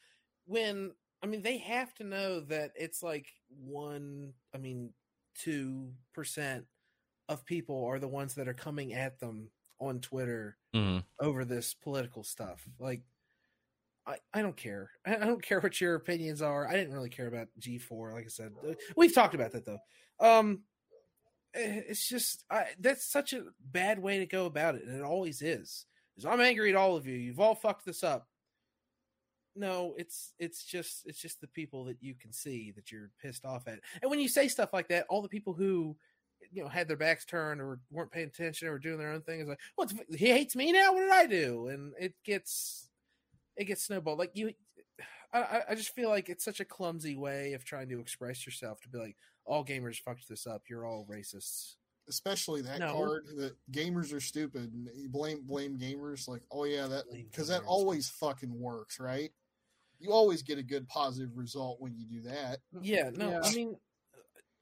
S2: When I mean they have to know that it's like one. I mean two percent of people are the ones that are coming at them on Twitter
S1: Mm.
S2: over this political stuff. Like, I, I don't care. I, I don't care what your opinions are. I didn't really care about G4. Like I said, Uh, we've talked about that though. Um, eh, it's just I, that's such a bad way to go about it, and it always is. Is I'm angry at all of you. You've all fucked this up. No, it's it's just it's just the people that you can see that you're pissed off at. And when you say stuff like that, all the people who you know had their backs turned or weren't paying attention or were doing their own thing is like, what? he hates me now. What did I do? And it gets it gets snowballed. Like you, I- I, I just feel like it's such a clumsy way of trying to express yourself to be like, all gamers fucked this up. You're all racists.
S3: Especially that
S2: No.
S3: card that gamers are stupid and you blame blame gamers like oh yeah that because that always fucking works right. You always get a good positive result when you do that.
S2: Yeah, no,
S6: Yeah.
S2: I mean, ni-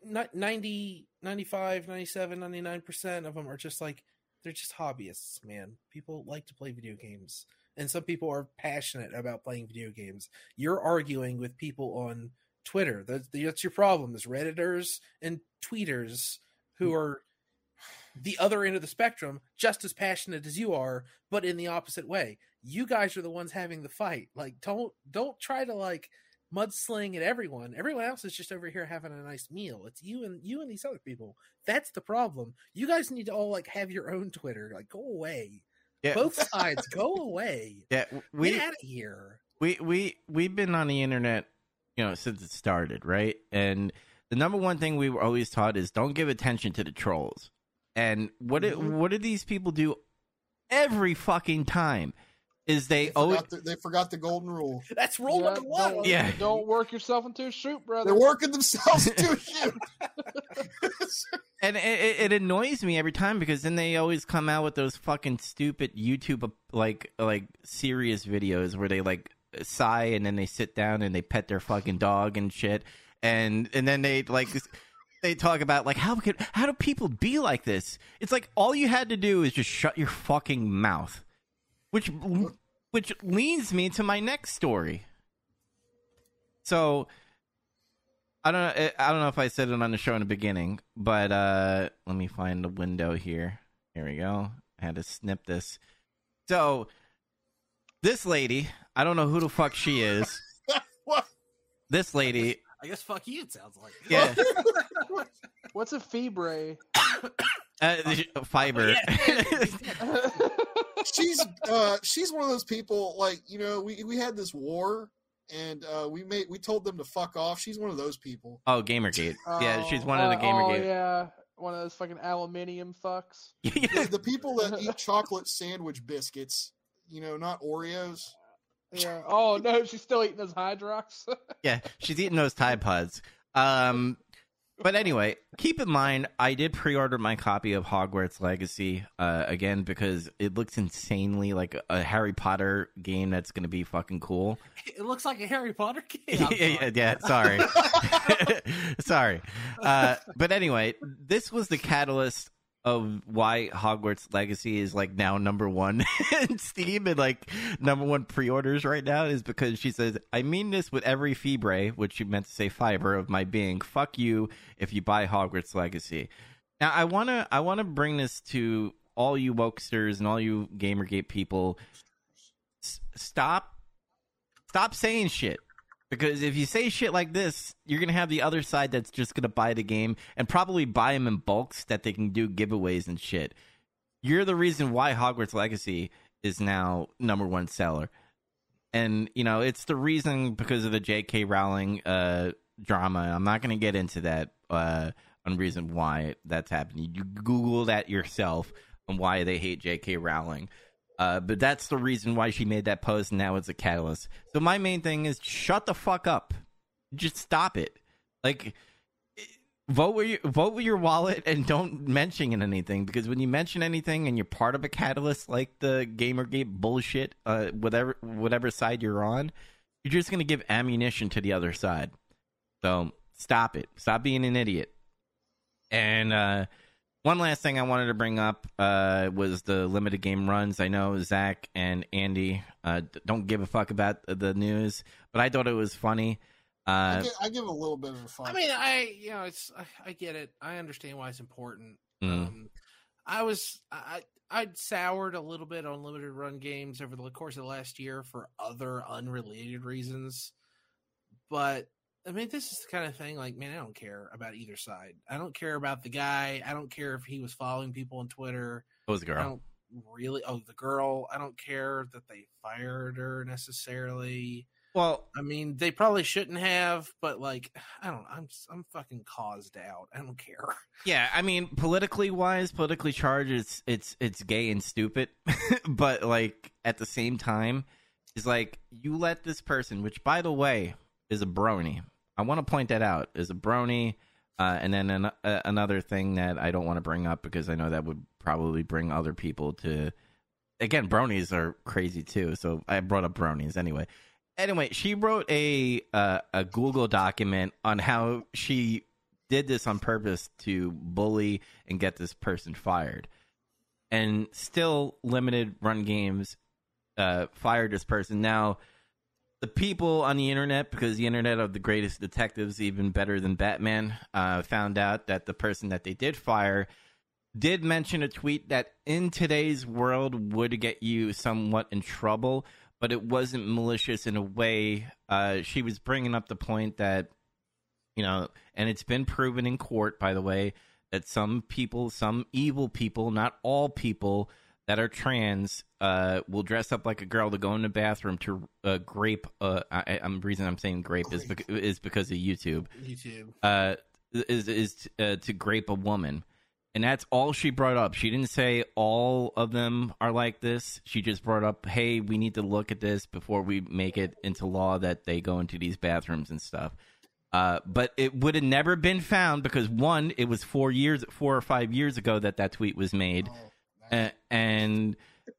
S2: 90, 95, 97, 99% of them are just like, they're just hobbyists, man. People like to play video games. And some people are passionate about playing video games. You're arguing with people on Twitter. That's, that's your problem. There's Redditors and tweeters who hmm. are the other end of the spectrum, just as passionate as you are, but in the opposite way. You guys are the ones having the fight. Like, don't don't try to like mudsling at everyone. Everyone else is just over here having a nice meal. It's you and you and these other people. That's the problem. You guys need to all like have your own Twitter. Like, go away.
S1: Yeah,
S2: Both sides, go away.
S1: yeah. We
S2: Get out of here.
S1: we we we've been on the internet you know, since it started, right? And the number one thing we were always taught is don't give attention to the trolls. And what do-
S3: Mhm.
S1: what do these people do every fucking time? Is they,
S3: They
S1: always
S3: forgot, the, they forgot the golden rule.
S2: That's rule
S6: Yeah,
S2: number one.
S6: Don't,
S1: Yeah.
S6: don't work yourself into a shoot, brother.
S3: They're working themselves into a shoot.
S1: and it, it, it annoys me every time because then they always come out with those fucking stupid YouTube like like serious videos where they like sigh and then they sit down and they pet their fucking dog and shit and and then they like they talk about like how could how do people be like this? It's like all you had to do is just shut your fucking mouth, which which leads me to my next story. So I don't know. I don't know if I said it on the show in the beginning, but uh, let me find the window here. Here we go. I had to snip this. So this lady, I don't know who the fuck she is.
S3: what?
S1: This lady,
S2: I guess fuck you. It sounds like.
S1: yeah,
S6: What's a fibre?
S1: uh, fiber.
S3: she's uh she's one of those people like you know we we had this war and uh we made we told them to fuck off she's one of those people
S1: oh, GamerGate. Yeah, she's
S6: Oh,
S1: one of the
S6: uh,
S1: GamerGate.
S6: Oh yeah, one of those fucking aluminium fucks.
S3: the, the people that eat chocolate sandwich biscuits you know not oreos
S6: Yeah. Oh no, she's still eating those Hydrox.
S1: yeah, she's eating those Tide Pods. Um, but anyway, keep in mind, I did pre-order my copy of Hogwarts Legacy uh, again because it looks insanely like a Harry Potter game that's going to be fucking cool.
S2: It looks like a Harry Potter game.
S1: yeah, yeah,
S2: sorry.
S1: yeah, sorry, sorry. Uh, but anyway, this was the catalyst of why Hogwarts Legacy is like now number one in Steam and like number one pre-orders right now is because she says, "I mean this with every fibre, which she meant to say fiber of my being. Fuck you if you buy Hogwarts Legacy. Now I wanna I wanna bring this to all you wokesters and all you GamerGate people. S- stop stop saying shit. Because if you say shit like this, you're gonna have the other side that's just gonna buy the game and probably buy them in bulks that they can do giveaways and shit. You're the reason why Hogwarts Legacy is now number one seller, and you know it's the reason because of the J.K. Rowling uh, drama. I'm not gonna get into that uh, on reason why that's happening. You Google that yourself on why they hate J.K. Rowling. Uh, but that's the reason why she made that post, and now it's a catalyst. So my main thing is shut the fuck up. Just stop it. Like, vote with your vote with your wallet, and don't mention anything because when you mention anything and you're part of a catalyst like the GamerGate bullshit, uh, whatever whatever side you're on, you're just gonna give ammunition to the other side. So stop it. Stop being an idiot. And uh, one last thing I wanted to bring up uh, was the limited game runs. I know Zach and Andy uh, don't give a fuck about the news, but I thought it was funny.
S3: I,
S1: Uh,
S3: give, I give a little bit of a fun
S2: I mean, I you know, it's I, I get it. I understand why it's important.
S1: Mm.
S2: Um, I was I I'd soured a little bit on limited run games over the course of the last year for other unrelated reasons, but I mean, this is the kind of thing. Like, man, I don't care about either side. I don't care about the guy. I don't care if he was following people on Twitter.
S1: it was
S2: I
S1: girl.
S2: I don't really. Oh, the girl. I don't care that they fired her necessarily.
S1: Well,
S2: I mean, they probably shouldn't have, but like, I don't. I'm I'm fucking caused out. I don't care.
S1: yeah, I mean, politically wise, politically charged, it's it's it's gay and stupid, but like at the same time, it's like you let this person, which by the way is a brony. I want to point that out is a brony. Uh, and then an, uh, another thing that I don't want to bring up because I know that would probably bring other people to. Again, bronies are crazy too, so I brought up bronies anyway. Anyway, she wrote a uh, a Google document on how she did this on purpose to bully and get this person fired, and still limited run games uh, fired this person. Now, the people on the internet, because the internet are the greatest detectives, even better than Batman, uh, found out that the person that they did fire did mention a tweet that in today's world would get you somewhat in trouble, but it wasn't malicious in a way. Uh, she was bringing up the point that, you know, and it's been proven in court, by the way, that some people, some evil people, not all people, that are trans uh, will dress up like a girl to go in the bathroom to uh, grape. Uh, I, I'm the reason I'm saying grape is bec- is because of YouTube.
S2: YouTube.
S1: Uh, is is uh, to grape a woman, and that's all she brought up. She didn't say all of them are like this. She just brought up, hey, we need to look at this before we make it into law that they go into these bathrooms and stuff. Uh, but it would have never been found because one, it was four years, four or five years ago that that tweet was made,
S3: Oh,
S1: A- and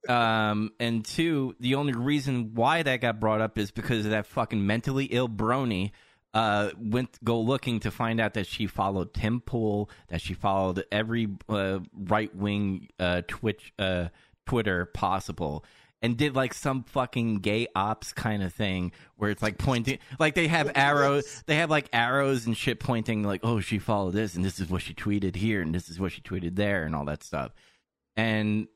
S1: um, and two, the only reason why that got brought up is because of that fucking mentally ill brony. Uh, went go looking to find out that she followed Tim Pool, that she followed every uh, right wing uh, Twitch uh, Twitter possible, and did like some fucking gay ops kind of thing where it's like pointing, like they have arrows, they have like arrows and shit pointing, like oh she followed this and this is what she tweeted here and this is what she tweeted there and all that stuff, and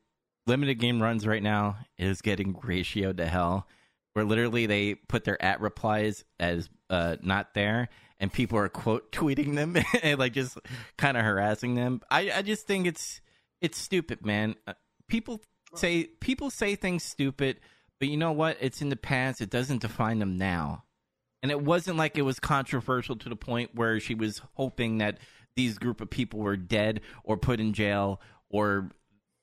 S1: limited game runs right now is getting ratioed to hell where literally they put their at replies as uh, not there and people are quote tweeting them and like just kind of harassing them. I, I just think it's it's stupid man. Uh, people say people say things stupid but you know what? It's in the past. It doesn't define them now. And it wasn't like it was controversial to the point where she was hoping that these group of people were dead or put in jail or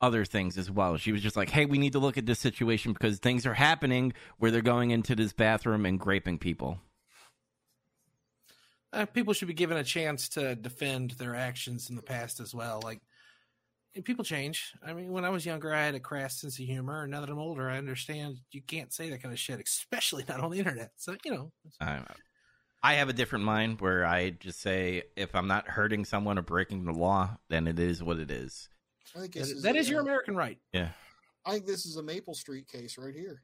S1: other things as well. She was just like, "Hey, we need to look at this situation because things are happening where they're going into this bathroom and graping people."
S2: Uh, people should be given a chance to defend their actions in the past as well. Like, people change. I mean, when I was younger, I had a crass sense of humor, and now that I'm older, I understand you can't say that kind of shit, especially not on the internet. So, you know,
S1: I, I have a different mind where I just say, if I'm not hurting someone or breaking the law, then it is what it is.
S3: I think
S2: that
S3: this
S2: is,
S3: is,
S2: that is
S3: uh,
S2: your American right.
S1: Yeah.
S3: I think this is a Maple Street case right here.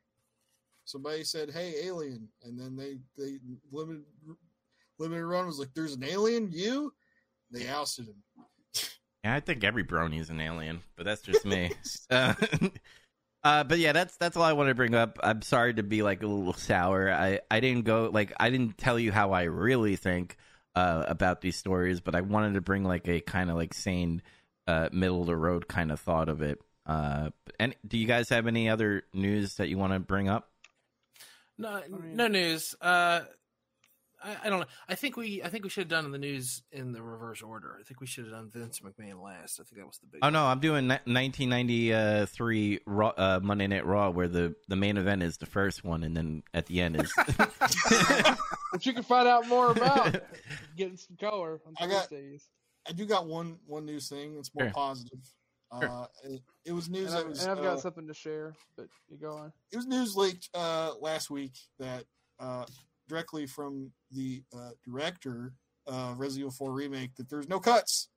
S3: Somebody said, "Hey, alien," and then they they limited limited run was like, "There's an alien, you." They ousted him.
S1: Yeah, I think every brony is an alien, but that's just me. uh, uh, but yeah, that's that's all I want to bring up. I'm sorry to be like a little sour. I I didn't go like I didn't tell you how I really think uh, about these stories, but I wanted to bring like a kind of like sane, uh, middle of the road kind of thought of it. Uh, and do you guys have any other news that you want to bring up?
S2: No,
S6: mean-
S2: no news. Uh, I, I don't know. I think we, I think we should have done the news in the reverse order. I think we should have done Vince McMahon last. I think that was the big.
S1: Oh no, I'm doing 1993 Raw, uh, Monday Night Raw, where the the main event is the first one, and then at the end is.
S6: Which you can find out more about getting some color on
S3: I got-
S6: Thursdays.
S3: I do got one one news thing. It's more
S1: Sure.
S3: positive.
S1: Sure.
S3: Uh, it, it was news
S6: And,
S3: that
S6: I,
S3: was
S6: and I've
S3: uh,
S6: got something to share, but you go on.
S3: it was news leaked uh, last week that uh, directly from the uh, director of Resident Evil 4 remake that there's no cuts.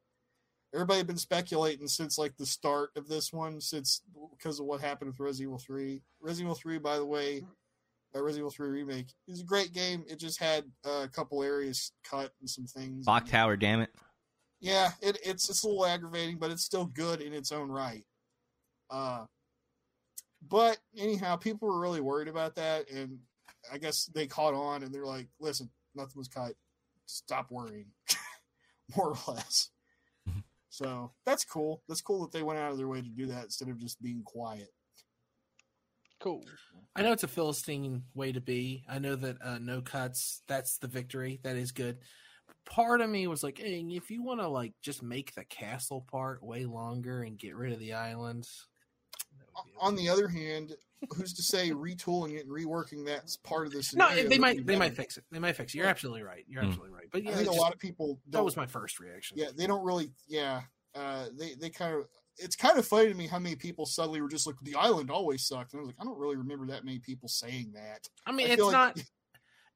S3: Everybody had been speculating since like the start of this one, since because of what happened with Resident Evil 3. Resident Evil 3, by the way, uh, Resident Evil 3 remake is a great game. It just had uh, a couple areas cut and some things.
S1: Clock Tower, damn it!
S3: Yeah, it, it's it's a little aggravating, but it's still good in its own right. Uh, but anyhow, people were really worried about that, and I guess they caught on, and they're like, "Listen, nothing was cut. Stop worrying." More or less. So that's cool. That's cool that they went out of their way to do that instead of just being quiet.
S6: Cool.
S2: I know it's a Philistine way to be. I know that uh, no cuts. That's the victory. That is good. Part of me was like, hey, if you want to like just make the castle part way longer and get rid of the island. that would be
S3: On the other hand, who's to say retooling it and reworking that's part of the
S2: no, they might
S3: be
S2: they might fix it. They might fix it. You're absolutely right. You're
S1: Hmm.
S2: absolutely right. But yeah,
S3: I think a
S2: just-
S3: lot of people
S2: that
S3: don't
S2: was my first reaction.
S3: yeah they don't really yeah uh they they kind of it's kind of funny to me how many people suddenly were just like the island always sucked and i was like i don't really remember that many people saying that
S2: I mean,
S3: I
S2: it's
S3: like-
S2: not.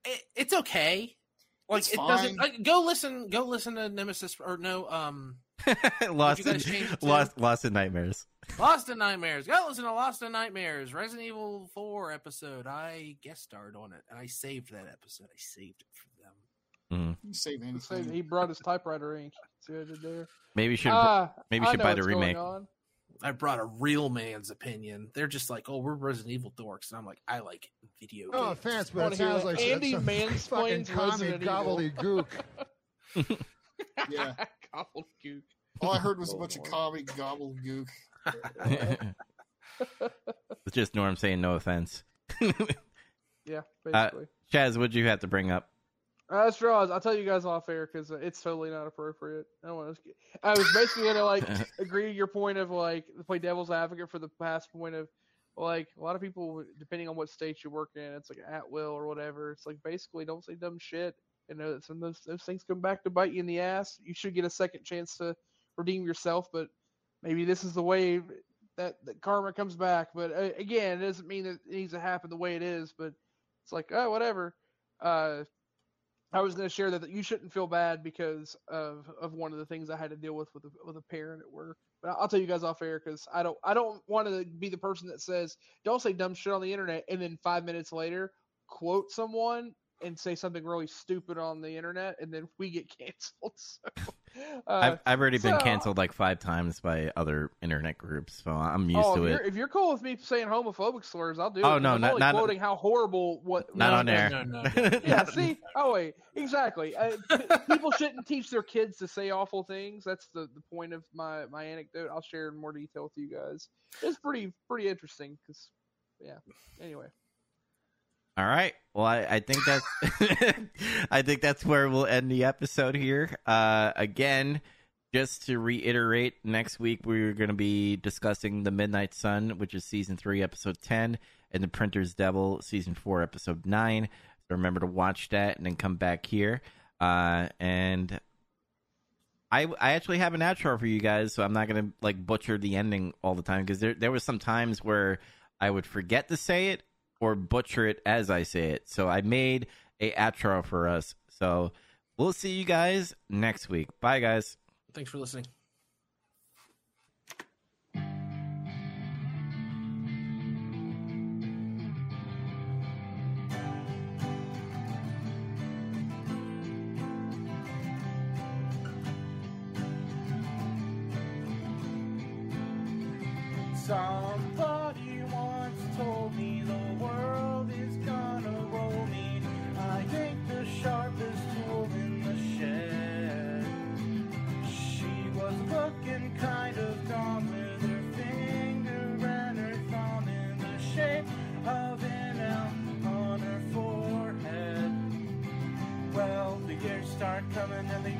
S2: It, it's okay. Like
S3: It's
S2: it doesn't.
S3: fine.
S2: Like, go listen. Go listen to Nemesis or no. Um,
S1: lost, in,
S2: change
S1: lost, lost in nightmares.
S2: Lost in Nightmares. Go listen to Lost in Nightmares, Resident Evil Four episode. I guest starred on it, and I saved that episode. I saved it for them.
S3: you save
S6: Let's
S3: anything
S6: he brought his typewriter ink. See what I did there?
S1: Maybe you should.
S6: Ah,
S1: maybe you should buy the
S6: what's going
S1: remake.
S6: on.
S2: I brought a real man's opinion. They're just like, oh, we're Resident Evil dorks, and I'm like, I like video
S8: No
S2: games.
S8: offense,
S6: Wanna
S8: but it sounds like
S6: Andy
S8: some fucking
S6: mansplains
S8: comic
S6: Resident Evil.
S8: gobbledygook.
S3: Yeah.
S6: Gobbledygook.
S3: all i heard was a
S6: Oh,
S3: bunch of
S6: Lord.
S3: comic gobbledygook
S1: It's just Norm saying no offense.
S6: Yeah,
S1: Uh,
S6: basically.
S1: Chaz, what'd you have to bring up?
S6: Uh, that's draws. I'll tell you guys off air because it's totally not appropriate. I to. I was basically gonna like agree to your point of like play devil's advocate for the past point of like a lot of people depending on what state you work in, it's like at will or whatever. It's like basically don't say dumb shit and know that some of those, those things come back to bite you in the ass. You should get a second chance to redeem yourself, but maybe this is the way that, that karma comes back. But uh, again, it doesn't mean that it needs to happen the way it is. But it's like oh whatever. Uh, I was going to share that you shouldn't feel bad because of, of one of the things I had to deal with with a, with a parent at work. But I'll tell you guys off air because I don't I don't want to be the person that says don't say dumb shit on the internet and then five minutes later quote someone and say something really stupid on the internet and then we get canceled. So, uh,
S1: I've, I've already been canceled like five times by other internet groups, so I'm used
S6: oh,
S1: to
S6: if
S1: it.
S6: you're, if you're cool with me saying homophobic slurs, I'll do it.
S1: Oh,
S6: 'cause
S1: no,
S6: I'm
S1: not-
S6: only
S1: not-
S6: quoting how horrible what
S1: Not on air.
S2: no, no, no.
S6: yeah, see? Oh, wait. Exactly. Uh, people shouldn't teach their kids to say awful things. That's the, the point of my, my anecdote. I'll share in more detail with you guys. It's pretty pretty interesting because, yeah. Anyway.
S1: All right. Well, I, I think that's I think that's where we'll end the episode here. Uh, again, just to reiterate, next week we're going to be discussing the Midnight Sun, which is season three, episode ten, and the Printer's Devil, season four, episode nine. So remember to watch that and then come back here. Uh, and I I actually have an outro for you guys, so I'm not gonna like butcher the ending all the time because there there was some times where I would forget to say it or butcher it as I say it. So I made a outro for us. So we'll see you guys next week. Bye, guys.
S2: Thanks for listening.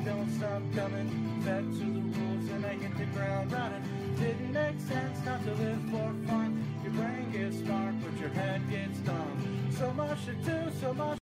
S8: Don't stop coming. back to the rules and I hit the ground running. Didn't make sense not to live for fun. Your brain gets smart, but your head gets dumb. So much to do, so much.